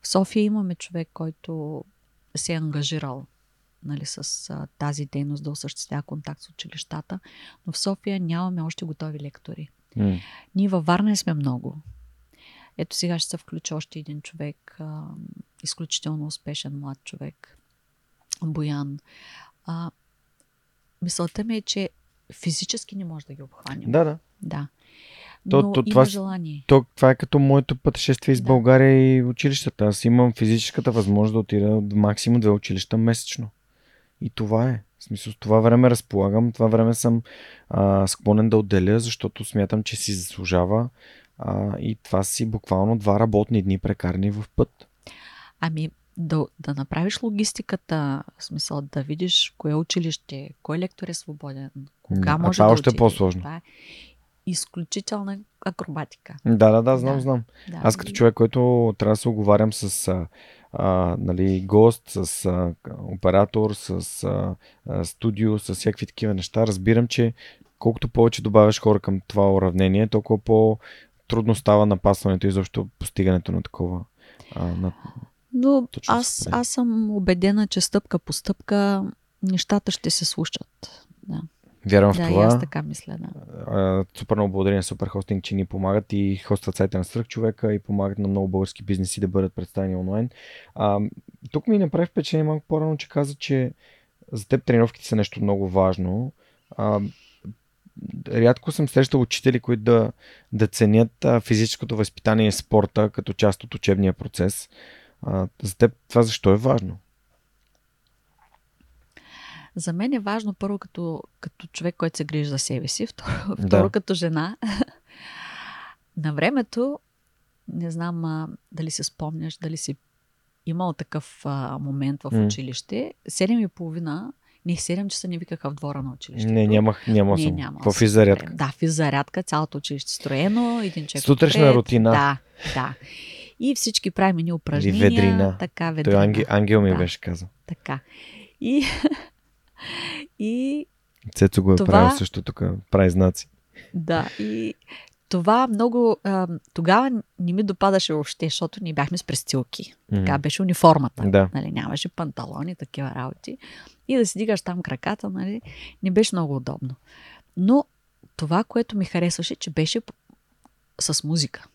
В София имаме човек, който се е ангажирал нали, с а, тази дейност да осъществява контакт с училищата, но в София нямаме още готови лектори. Mm. Ние във Варна сме много. Ето сега ще се включи още един човек, а, изключително успешен млад човек, Боян. А, мисълта ми е, че физически не може да ги обхванем. Да, да. Да. То, но то, има това, желание. То, това е като моето пътешествие из Да. България и училищата. Аз имам физическата възможност да отида до максимум две училища месечно. И това е. В смисъл, това време разполагам, това време съм а, склонен да отделя, защото смятам, че си заслужава. А, и това си буквално два работни дни прекарани в път. Ами, да, да направиш логистиката, в смисъл да видиш кое училище, кой лектор е свободен, кога а може това да още е по-сложно. Това е изключителна акробатика. Да, да, да, знам, Да. знам. Да. Аз като човек, който трябва да се оговарям с а, а, нали, гост, с а, оператор, с а, а, студио, с всякакви такива неща, разбирам, че колкото повече добавяш хора към това уравнение, толкова по-трудно става напасването и защо постигането на такова. А, на... Но Точно аз, аз съм убедена, че стъпка по стъпка нещата ще се случат. Да, Вярвам да в това. аз така мисля, да. А, супер много благодаря на Супер Хостинг, че ни помагат и хостват сайта на Свръх човека и помагат на много български бизнеси да бъдат представени онлайн. А, тук ми направи впечатление малко по-рано, че каза, че за теб тренировките са нещо много важно. А, рядко съм срещал учители, които да, да ценят а, физическото възпитание и спорта като част от учебния процес. А, за теб това защо е важно? За мен е важно първо като, като човек, който се грижи за себе си, второ, Да. второ като жена. На времето, не знам а, дали се спомняш, дали си имал такъв а, момент в училище. Седем и половина, не 7 часа не викаха в двора на училището. Не, нямах, нямал Не, съм физзарядка? време. Да, физзарядка, цялото училище строено, един човек Сутрешна отпред. рутина. Да, да. И всички правим едни упражнения. ведрина. Така, Той ведрина. ангел, ангел ми Да. беше казал. Така. И, и Цецо го е Това- правил също тук, прави знаци. Да, и това много... А, тогава не ми допадаше въобще, защото ние бяхме с престилки. Така беше униформата. Да. Нали, нямаше панталони, такива работи. И да си дигаш там краката, нали, не беше много удобно. Но това, което ми харесваше, че беше с музика.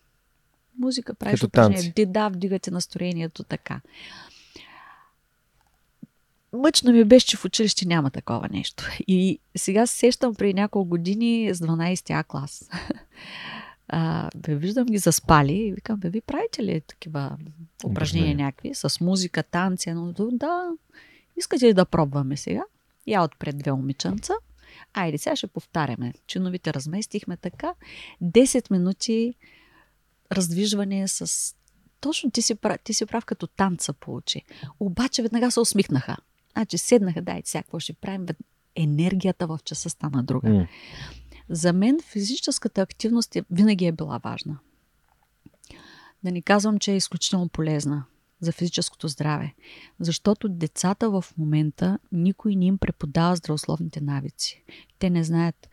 музика, правиш танци. Да, вдигате настроението така. Мъчно ми беше, че в училище няма такова нещо. И сега се сещам при няколко години с 12 А клас. А, бе, виждам ги заспали и викам, бе, ви правите ли такива упражнения Упражнения. някакви с музика, танци? Но да, искате ли да пробваме сега? Я отпред две момиченца. Айде, сега ще повтаряме. Чиновите разместихме така. 10 минути раздвижване с... Точно ти си, прав, ти си прав като танца получи. Обаче веднага се усмихнаха. Значи седнаха, дай, сега какво ще правим? Енергията в часа стана друга. М. За мен физическата активност е, винаги е била важна. Да ни казвам, че е изключително полезна за физическото здраве. Защото децата в момента никой не им преподава здравословните навици. Те не знаят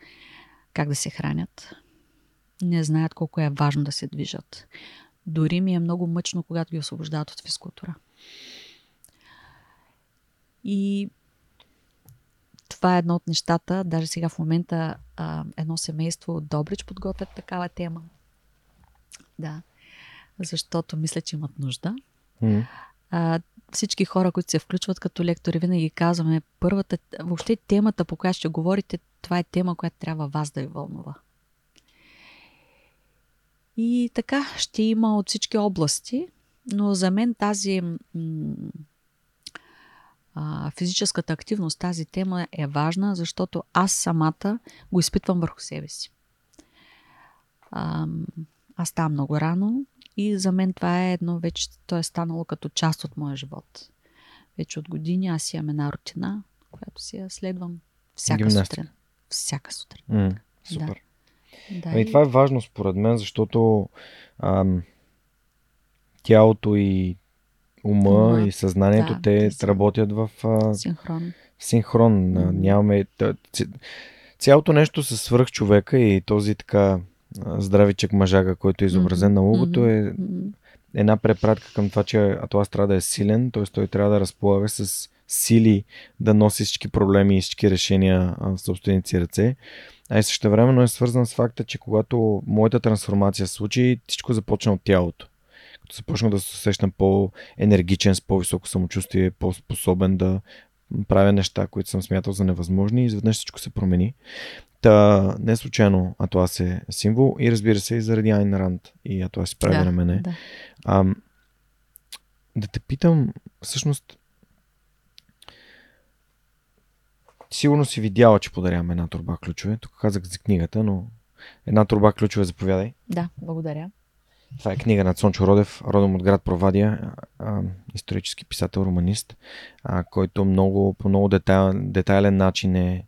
как да се хранят, не знаят колко е важно да се движат. Дори ми е много мъчно, когато ги освобождават от физкултура. И това е едно от нещата. Даже сега в момента а, едно семейство от Добрич подготвят такава тема. Да. Защото мисля, че имат нужда. М. А, всички хора, които се включват като лектори, винаги казваме, първата, въобще темата, по която ще говорите, това е тема, която трябва вас да ви вълнува. И така ще има от всички области, но за мен тази м- а, физическата активност, тази тема е важна, защото аз самата го изпитвам върху себе си. А, аз ставам много рано и за мен това е едно вече, то е станало като част от моя живот. Вече от години аз имам една рутина, която си я следвам всяка Гимнастика. сутрин. Всяка сутрин. М. Супер. Да, Ами, това е важно според мен, защото ам, тялото и ума Ума, и съзнанието, да, те са- работят в а, синхрон. синхрон. Mm-hmm. Нямаме. Цялото нещо със свръх човека и този така здравичък мъжага, който е изобразен на логото, е Мгм. една препратка към това, че Атлас трябва да е силен, т.е. той трябва да разполага с сили да носи всички проблеми и всички решения в собствените си ръце. А и също времено е свързан с факта, че когато моята трансформация се случи, всичко започна от тялото. Като започнах да се усещам по-енергичен, с по-високо самочувствие, по-способен да правя неща, които съм смятал за невъзможни и изведнъж всичко се промени. Та, не случайно Атлас е символ и разбира се и заради Айн Ранд и Атлас си прави да, на мене. Да. Ам, да те питам, всъщност, сигурно си видяла, че подарявам една турба ключове. Тук казах за книгата, но една турба ключове, заповядай. да, благодаря. Това е книга на Цончо Родев, родом от град Провадия, а, исторически писател, романист, а, който много, по много детайл, детайлен начин е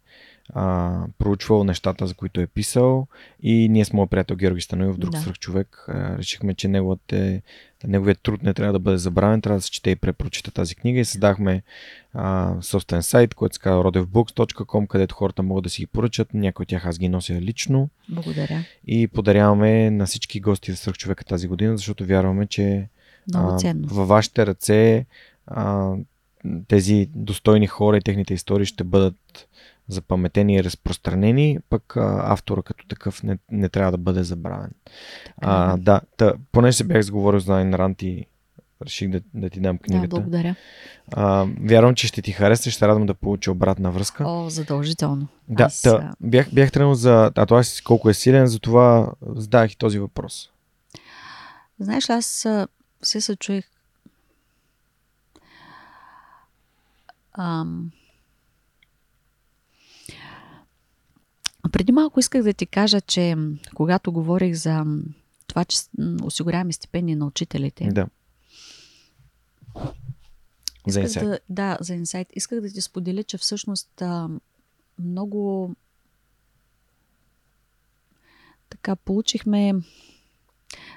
а, проучвал нещата, за които е писал и ние с моят приятел Георги Станоев, друг Да. свръхчовек, а, решихме, че неговите, неговият труд не трябва да бъде забравен, трябва да се чете и препрочита тази книга и създахме а, собствен сайт, който се казва rodevbooks.com, където хората могат да си ги поръчат, някои от тях аз ги нося лично Благодаря. и подаряваме на всички гости в Свърхчовека тази година, защото вярваме, че ценно. във вашите ръце а, тези достойни хора и техните истории ще бъдат запаметени и разпространени, пък а, автора като такъв не, не трябва да бъде забравен. А, е. да, та, понеже се бях сговорил за Айн Рант и реших да, да ти дам Да, книгата. благодаря. а, вярвам, че ще ти хареса, ще се радвам да получа обратна връзка. О, задължително. Да, Аз, а, бях, бях тръгнал за Атлас колко е силен, затова задах и този въпрос. Знаеш, аз а, се съчуих. Ам... Преди малко исках да ти кажа, че когато говорих за това, че осигуряваме стипендии на учителите, Да. За инсайт. Да, да, за инсайт. Исках да ти споделя, че всъщност а, много така получихме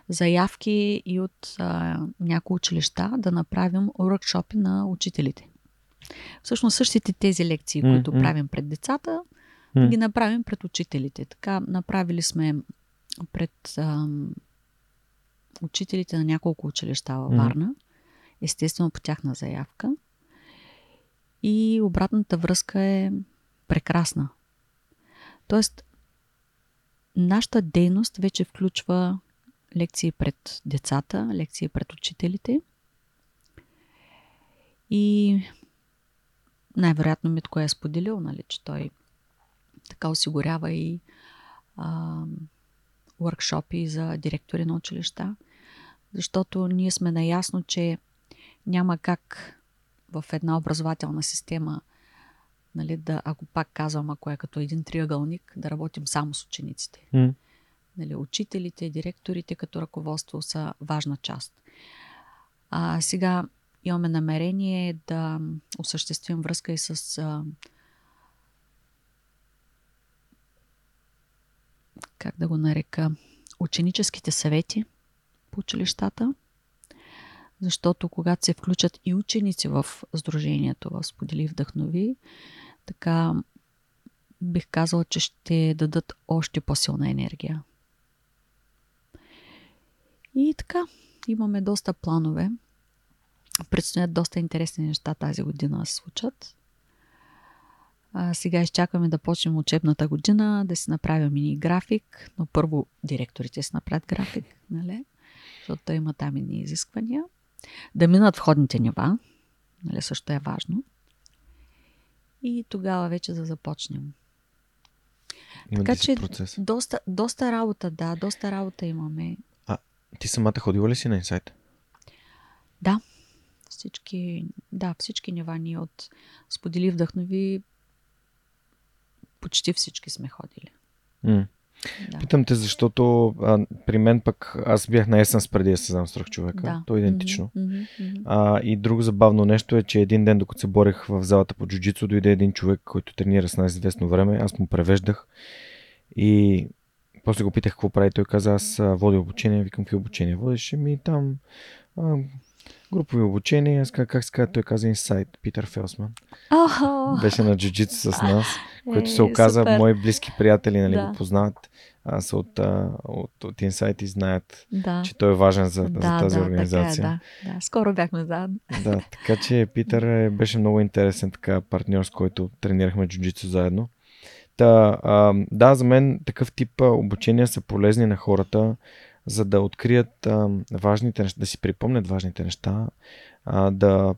заявки и от а, някои училища да направим уръкшопи на учителите. Всъщност същите тези лекции, М, които правим пред децата, М. ги направим пред учителите. Така направили сме пред ам, учителите на няколко училища във. Варна, естествено по тяхна заявка. И обратната връзка е прекрасна. Тоест, нашата дейност вече включва лекции пред децата, лекции пред учителите. И най-вероятно Митко е споделил, нали, че той така осигурява и а, workshopи за директори на училища, защото ние сме наясно, че няма как в една образователна система, нали, да, ако пак казвам, ако е като един триъгълник, да работим само с учениците. Mm. Нали, учителите, директорите като ръководство са важна част. А сега имаме намерение да осъществим връзка и с а, как да го нарека, ученическите съвети по училищата, защото когато се включат и ученици в Сдружението, в Сподели Вдъхнови, така бих казала, че ще дадат още по-силна енергия. И така, имаме доста планове. Предстоят доста интересни неща тази година да се случат. А, сега изчакваме да почнем учебната година, да си направим мини график, но първо директорите си направят график, нали? защото има там и изисквания. Да минат входните нива, нали? също е важно. И тогава вече да започнем. Има така че процес. Доста, доста работа, да, доста работа имаме. А ти самата ходила ли си на инсайт? Да. Всички, да, всички нива ние от Сподели вдъхнови почти всички сме ходили. Mm. Да. Питам те, защото а, при мен пък аз бях на есен преди да се знам страх човека. Да. То е идентично. Mm-hmm, mm-hmm. А, и друго забавно нещо е, че един ден, докато се борех в залата по джуджицу, дойде един човек, който тренира с нас известно време. Аз му превеждах. И после го питах какво прави. Той каза, аз водя обучение. Викам, какви обучение водиш? Ми там а, групови обучения. Аз как се казва, той каза инсайт, Питър Фелсман. Oh. Беше на джуджицу с нас, който се оказа, супер. мои близки приятели нали, да. го познават, а, са от, от, от инсайт и знаят, да. че той е важен за, да, за тази да, организация. Така е, да, да. Скоро бяхме заедно. Да, така че Питър е, беше много интересен така партньор, с който тренирахме джуджицу заедно. Та, а, да, за мен такъв тип обучения са полезни на хората, за да открият а, важните неща, да си припомнят важните неща, а, да,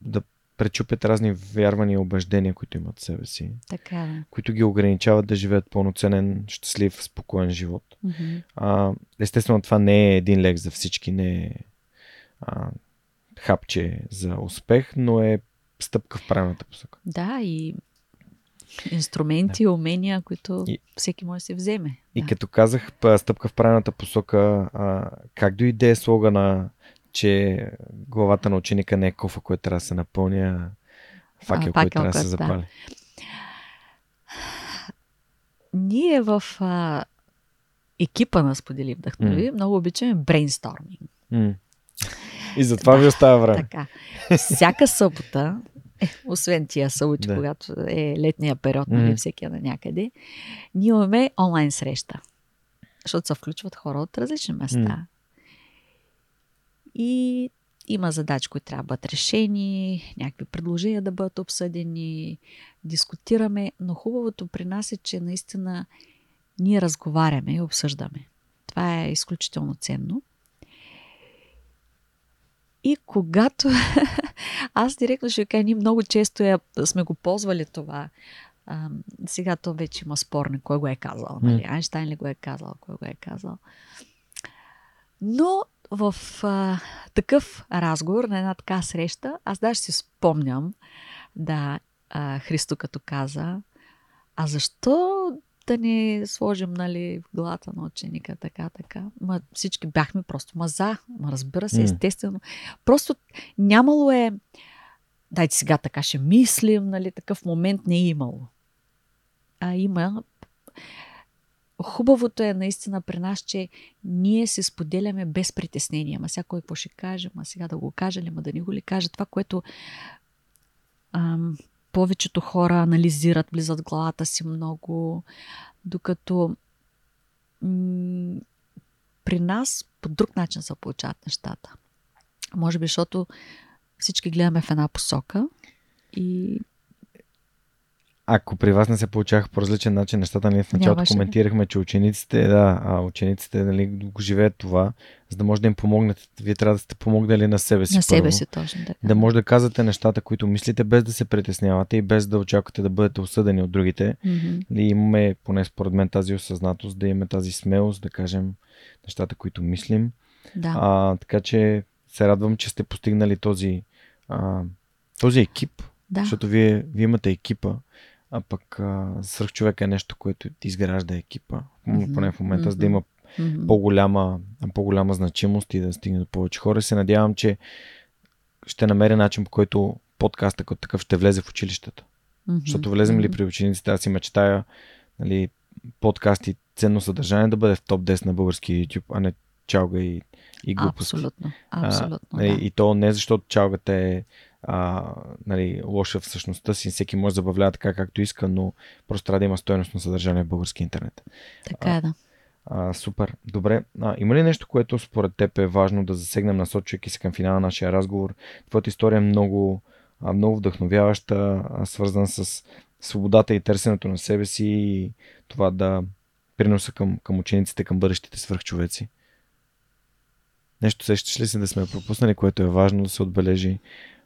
да пречупят разни вярвания и убеждения, които имат в себе си. Така. Които ги ограничават да живеят пълноценен, щастлив, спокоен живот. Mm-hmm. А, естествено, това не е един лек за всички, не е а, хапче за успех, но е стъпка в правилната посока. Да, и инструменти, да. умения, които и, всеки може да се вземе. И да. като казах стъпка в правилната посока, а, как дойде слогана, че главата на ученика не е кофа, който трябва да се напълня, факел, а, който трябва да се запали? Да. Ние в а, екипа на Сподели Вдъхнови mm. много обичаме брейнсторминг. Mm. И затова да, ви остава време. Така. Всяка събота е, освен тия съботи, да. когато е летния период, нали, mm. всеки е на някъде, ние имаме онлайн среща. Защото се включват хора от различни места. Mm. И има задачи, които трябва да бъдат решени, някакви предложения да бъдат обсъдени, дискутираме, но хубавото при нас е, че наистина ние разговаряме и обсъждаме. Това е изключително ценно. И когато аз директно ще кажа, ние много често я, сме го ползвали това. А, сега то вече има спор на кой го е казал. Нали? Mm. Айнштайн ли го е казал, кой го е казал. Но в а, такъв разговор, на една така среща, аз даже си спомням, да, а, Христо като каза, а защо да не сложим нали, в главата на ученика, така, така. Ма, всички бяхме просто маза. Ма, разбира се, естествено. Просто нямало е, дайте сега така ще мислим, нали, такъв момент не е имало. А има Хубавото е наистина при нас, че ние се споделяме без притеснение. Ама сега кой какво ще каже, ма сега да го каже ли, ма да ни го ли каже. Това, което ам, повечето хора анализират, влизат главата си много, докато м- при нас по друг начин се получават нещата. Може би, защото всички гледаме в една посока и ако при вас не се получаваха по различен начин нещата, ние в началото Нямаше. коментирахме, че учениците, да, а, учениците нали, го живеят това, за да може да им помогнете. Вие трябва да сте помогнали на себе си. На себе първо. си точно така. Да може да казвате нещата, които мислите, без да се притеснявате и без да очаквате да бъдете осъдени от другите. Мгм. Ли имаме, поне според мен, тази осъзнатост, да имаме тази смелост, да кажем нещата, които мислим. Да. А, така че се радвам, че сте постигнали този, а, този екип, да. защото вие, вие имате екипа, а пък свръхчовек е нещо, което изгражда екипа, Мгм, поне в момента, за да има Мгм. по-голяма, по-голяма значимост и да стигне до повече хора. Се надявам, че ще намеря начин, по който подкаста като такъв ще влезе в училищата. Мгм. Защото влезем ли при учениците, аз си мечтая нали, подкаст и ценно съдържание да бъде в топ 10 на български YouTube, а не чалга и, и глупости. Абсолютно. Абсолютно. А, нали, да. И то не защото чалгата е а, нали, лоша в същността си, всеки може да забавлява така както иска, но просто трябва да има стойност на съдържание в български интернет. Така е, да. А, супер. Добре. А, има ли нещо, което според теб е важно да засегнем, насочвайки се към финала на нашия разговор? Твоята история е много, много вдъхновяваща, а, свързан с свободата и търсенето на себе си и това да приноса към, към учениците, към бъдещите свръхчовеци. Нещо сещаш ли се да сме пропуснали, което е важно да се отбележи?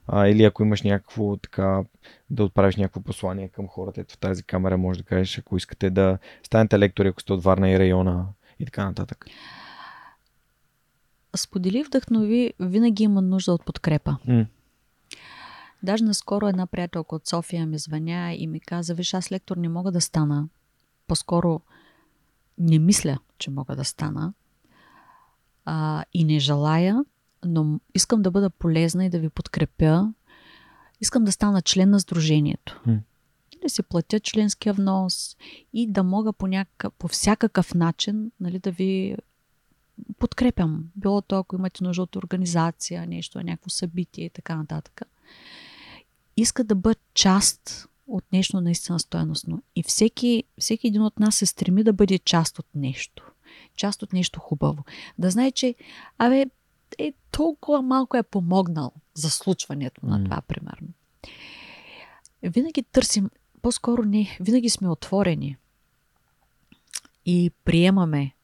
А, или ако имаш някакво така, да отправиш някакво послание към хората, ето в тази камера може да кажеш, ако искате да станете лектори, ако сте от Варна и района и така нататък. Сподели вдъхнови, винаги има нужда от подкрепа. М. Даже наскоро една приятелка от София ми звъня и ми каза, виж, аз лектор не мога да стана. По-скоро не мисля, че мога да стана. А, и не желая, но искам да бъда полезна и да ви подкрепя. Искам да стана член на сдружението. М. Да си платя членския внос и да мога по, някакъв, по всякакъв начин нали, да ви подкрепям. Било то, ако имате нужда от организация, нещо, някакво събитие и така нататък. Иска да бъде част от нещо наистина стоеностно. И всеки, всеки един от нас се стреми да бъде част от нещо. Част от нещо хубаво. Да знае, че абе, е, толкова малко е помогнал за случването на това, примерно. Винаги търсим, по-скоро не, винаги сме отворени и приемаме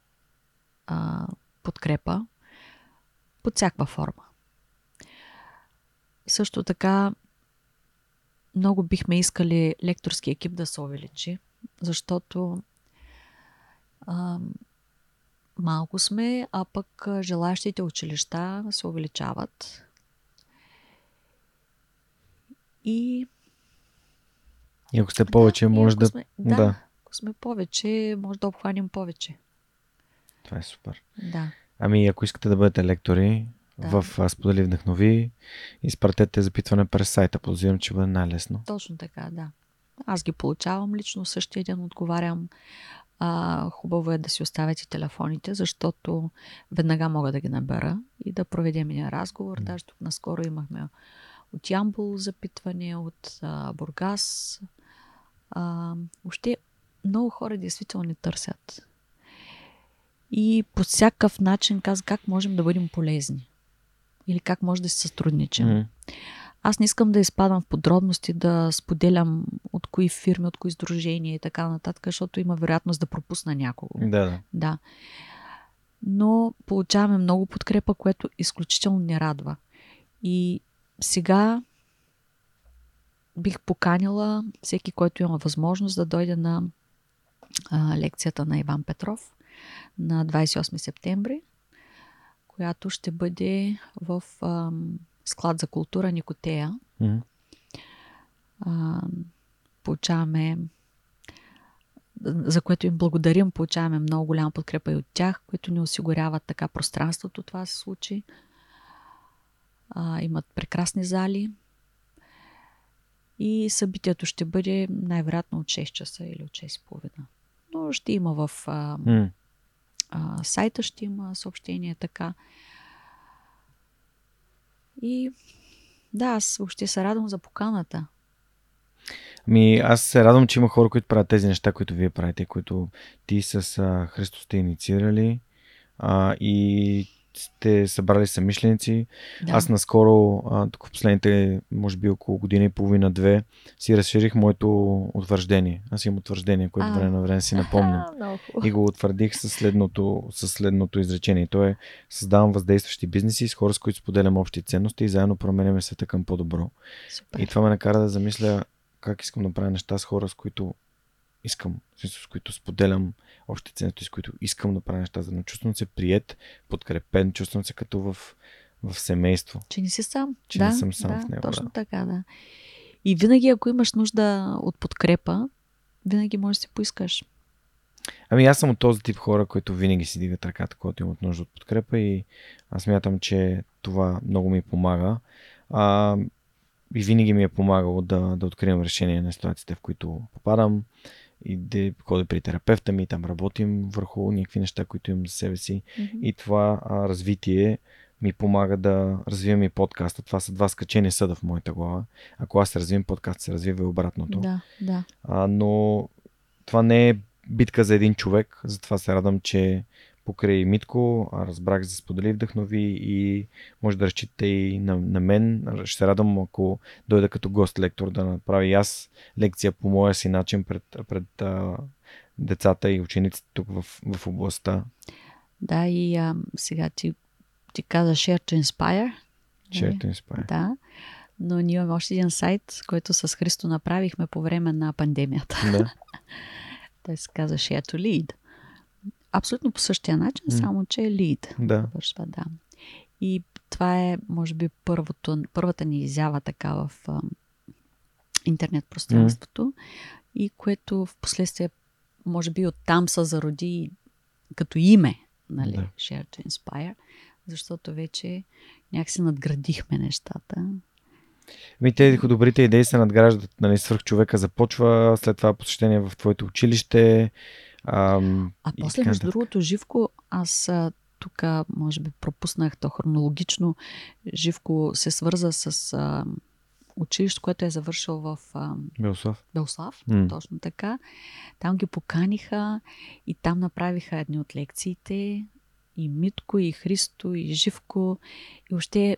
а, подкрепа под всякаква форма. Също така, много бихме искали лекторски екип да се увеличи, защото а, малко сме, а пък желащите училища се увеличават. И И ако сте повече, да, може да... Сме, да, да. ако сме повече, може да обхванем повече. Това е супер. Да. Ами, ако искате да бъдете лектори Да. в Сподели Вдъхнови, изпратете запитване през сайта. Подозирам, че бъде най-лесно. Точно така, да. Аз ги получавам лично, същия ден отговарям. А, хубаво е да си оставяте телефоните, защото веднага мога да ги набера и да проведем един разговор. М. Даже тук наскоро имахме от Ямбул запитване, от а, Бургас. А, въобще много хора действително ни търсят. И по всякакъв начин казват как можем да бъдем полезни. Или как може да си сътрудничим. М. Аз не искам да изпадам в подробности, да споделям от кои фирми, от кои сдружения и така нататък, защото има вероятност да пропусна някого. Да, да. Да. Но получаваме много подкрепа, което изключително ни радва. И сега бих поканила всеки, който има възможност да дойде на а, лекцията на Иван Петров на 28 септември, която ще бъде в ам, склад за култура Никотея. М. А, получаваме за което им благодарим, получаваме много голяма подкрепа и от тях, които ни осигуряват така пространството това се случи. А, имат прекрасни зали. И събитието ще бъде най-вероятно от 6 часа или от 6.30. Но ще има в а, М. а, сайта, ще има съобщение така. И да, аз въобще се радвам за поканата. Ми, аз се радвам, че има хора, които правят тези неща, които вие правите, които ти с а, Христо сте инициирали а, и сте събрали самишленици. Да. Аз наскоро, а, тук в последните, може би около година и половина-две, си разширих моето утвърждение. Аз имам утвърждение, което А. време на време си напомням. А. И го утвърдих със следното, със следното изречение. То е създавам въздействащи бизнеси с хора, с които споделям общи ценности и заедно променяме света към по-добро. Супер. И това ме накара да замисля как искам да правя неща с хора, с които искам, с които споделям общи ценности, с които искам да правя неща, за да чувствам се прият, подкрепен, чувствам се като в, в семейство. Че не си сам. Че да, не съм сам да, в него, Точно да. така, да. И винаги, ако имаш нужда от подкрепа, винаги можеш да си поискаш. Ами аз съм от този тип хора, които винаги си дигат ръката, когато имат нужда от подкрепа и аз мятам, че това много ми помага. А, и винаги ми е помагало да, да откривам решение на ситуациите, в които попадам и да ходя при терапевта ми, там работим върху някакви неща, които имам за себе си. И това а, развитие ми помага да развивам и подкаста. Това са два скачени съда в моята глава. Ако аз се развивам, подкаст се развива и обратното. Да, да. А, но това не е битка за един човек, затова се радвам, че покрай Митко разбрах за сподели вдъхнови и може да разчитате и на, на мен. Ще се радвам, ако дойда като гост-лектор да направя и аз лекция по моя си начин пред, пред а, децата и учениците тук в, в областта. Да, и а, сега ти, ти каза Share to Inspire. Share to inspire. Да. Но ние имаме още един сайт, който с Христо направихме по време на пандемията. Да. Той се казва Share to Lead. Абсолютно по същия начин, М. само че е lead. да. Вършва, да. И това е, може би, първото, първата ни изява така в а, интернет пространството и което в последствие, може би, оттам се зароди като име, нали, Да. Share to Inspire, защото вече някакси надградихме нещата. Ми те добрите идеи се надграждат, нали, свърх човека започва, след това посещение в твоето училище. Ам, А после, между другото, Живко, аз тук, може би, пропуснах то хронологично. Живко се свърза с а, училище, което е завършил в а, Белослав. Белслав, М. точно така. Там ги поканиха и там направиха едни от лекциите. И Митко, и Христо, и Живко. И още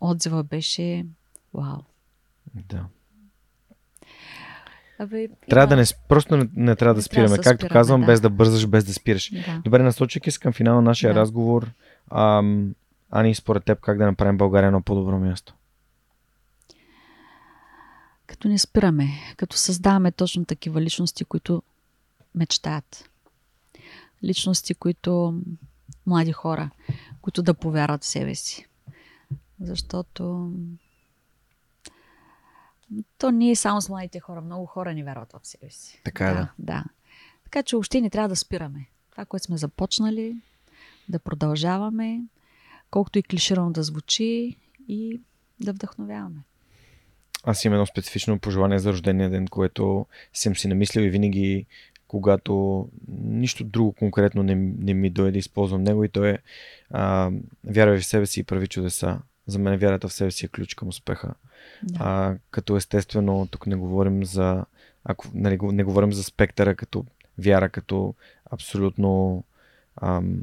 отзива беше вау. Да. Абе, Трябва да не, просто не, не трябва да спираме. трябва да Както спираме, казвам, да. без да бързаш, без да спираш. Да. Добре, насочвайки се към финала на нашия Да. разговор, ам, Ани, според теб как да направим България едно по-добро място? Като не спираме, като създаваме точно такива личности, които мечтаят. Личности, които млади хора, които да повярват в себе си. Защото то не е само с младите хора. Много хора не вярват в себе си. Така е, да. да. Така че въобще не трябва да спираме. Това, което сме започнали, да продължаваме, колкото и клиширано да звучи и да вдъхновяваме. Аз имам едно специфично пожелание за рождения ден, което съм си намислил и винаги, когато нищо друго конкретно не, не ми дойде да използвам него и то е а, вярвай в себе си и прави чудеса. За мен вярата в себе си е ключ към успеха. Да. А, като естествено, тук не говорим за. Ако, нали, не говорим за спектъра като вяра, като абсолютно ам,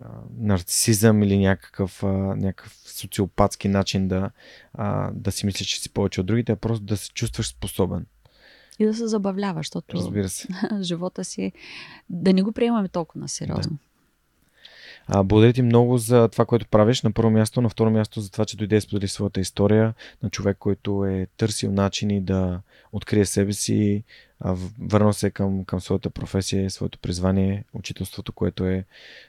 а, нарцисизъм или някакъв, а, някакъв социопатски начин да, а, да си мислиш, че си повече от другите, а просто да се чувстваш способен. И да се забавлява, защото Разбира се. живота си. Да не го приемаме толкова на сериозно. А, благодаря ти много за това, което правиш. На първо място, на второ място за това, че дойде и сподели своята история на човек, който е търсил начини да открие себе си, а, в- върнал се към, към своята професия, своето призвание, учителството, което е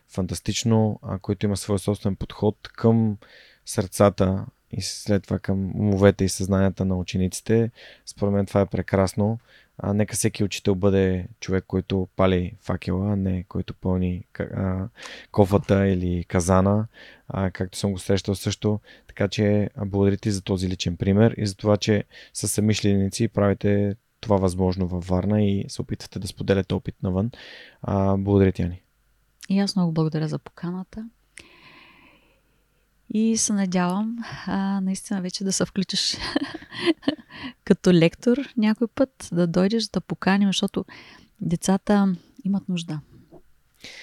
фантастично, а, който има свой собствен подход към сърцата и след това към умовете и съзнанията на учениците. Според мен това е прекрасно. А, нека всеки учител бъде човек, който пали факела, а не който пълни а, кофата или казана, а, както съм го срещал също. Така че благодаря ти за този личен пример и за това, че с самишленици правите това възможно във Варна и се опитвате да споделяте опит навън. А, благодаря ти, Ани. И аз много благодаря за поканата. И се надявам а, наистина вече да се включиш като лектор някой път, да дойдеш да поканим, защото децата имат нужда.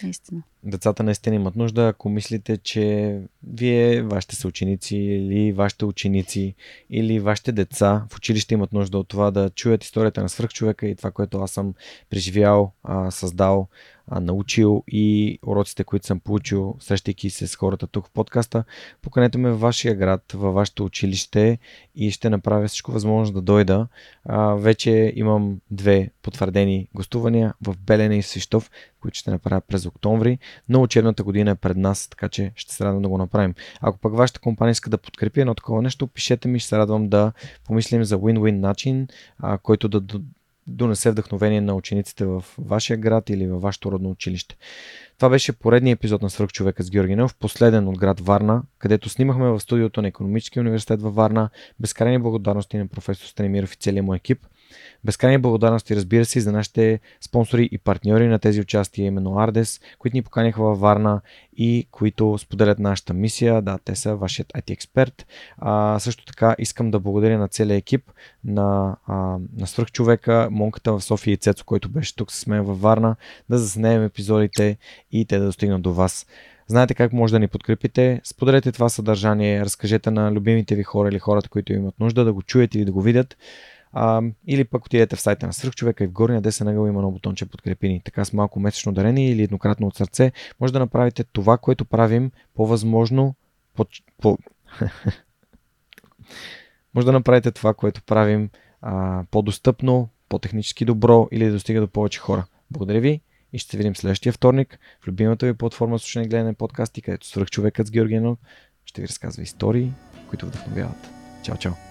Наистина. децата наистина имат нужда, ако мислите, че вие, вашите съученици или вашите ученици или вашите деца в училище имат нужда от това да чуят историята на свръхчовека и това, което аз съм преживял, създал, научил и уроците, които съм получил, срещайки се с хората тук в подкаста, поканете ме във вашия град, във вашето училище и ще направя всичко възможно да дойда. А, вече имам две потвърдени гостувания в Белене и Свищов, които ще направя през октомври, но учебната година е пред нас, така че ще се радвам да го направим. Ако пък вашата компания иска да подкрепи едно такова нещо, пишете ми, ще се радвам да помислим за win-win начин, а, който да донесе вдъхновение на учениците в вашия град или във вашето родно училище. Това беше поредният епизод на Свърхчовека с Георги Нов, последен от град Варна, където снимахме в студиото на Економическия университет във Варна. Безкрайни благодарности на професор Станимиров и целият му екип. Безкрайни благодарности, разбира се, за нашите спонсори и партньори на тези участия, именно Ардес, които ни поканиха във Варна и които споделят нашата мисия. Да, те са вашият IT експерт. А, също така искам да благодаря на целия екип, на, а, на свръхчовека, Монката в София и Цецо, който беше тук с мен във Варна, да заснеем епизодите и те да достигнат до вас. Знаете как може да ни подкрепите. Споделете това съдържание, разкажете на любимите ви хора или хората, които имат нужда да го чуят или да го видят. А, или пък отидете в сайта на Свърхчовека и в горния десен ъгъл има едно бутонче подкрепини. Така с малко месечно дарение или еднократно от сърце може да направите това, което правим по-възможно по, по... може да направите това, което правим а, по-достъпно, по-технически добро или да достига до повече хора. Благодаря ви и ще се видим следващия вторник в любимата ви платформа слушане и гледане подкасти, където свръхчовекът с Георгиенов ще ви разказва истории, които вдъхновяват. Чао, чао!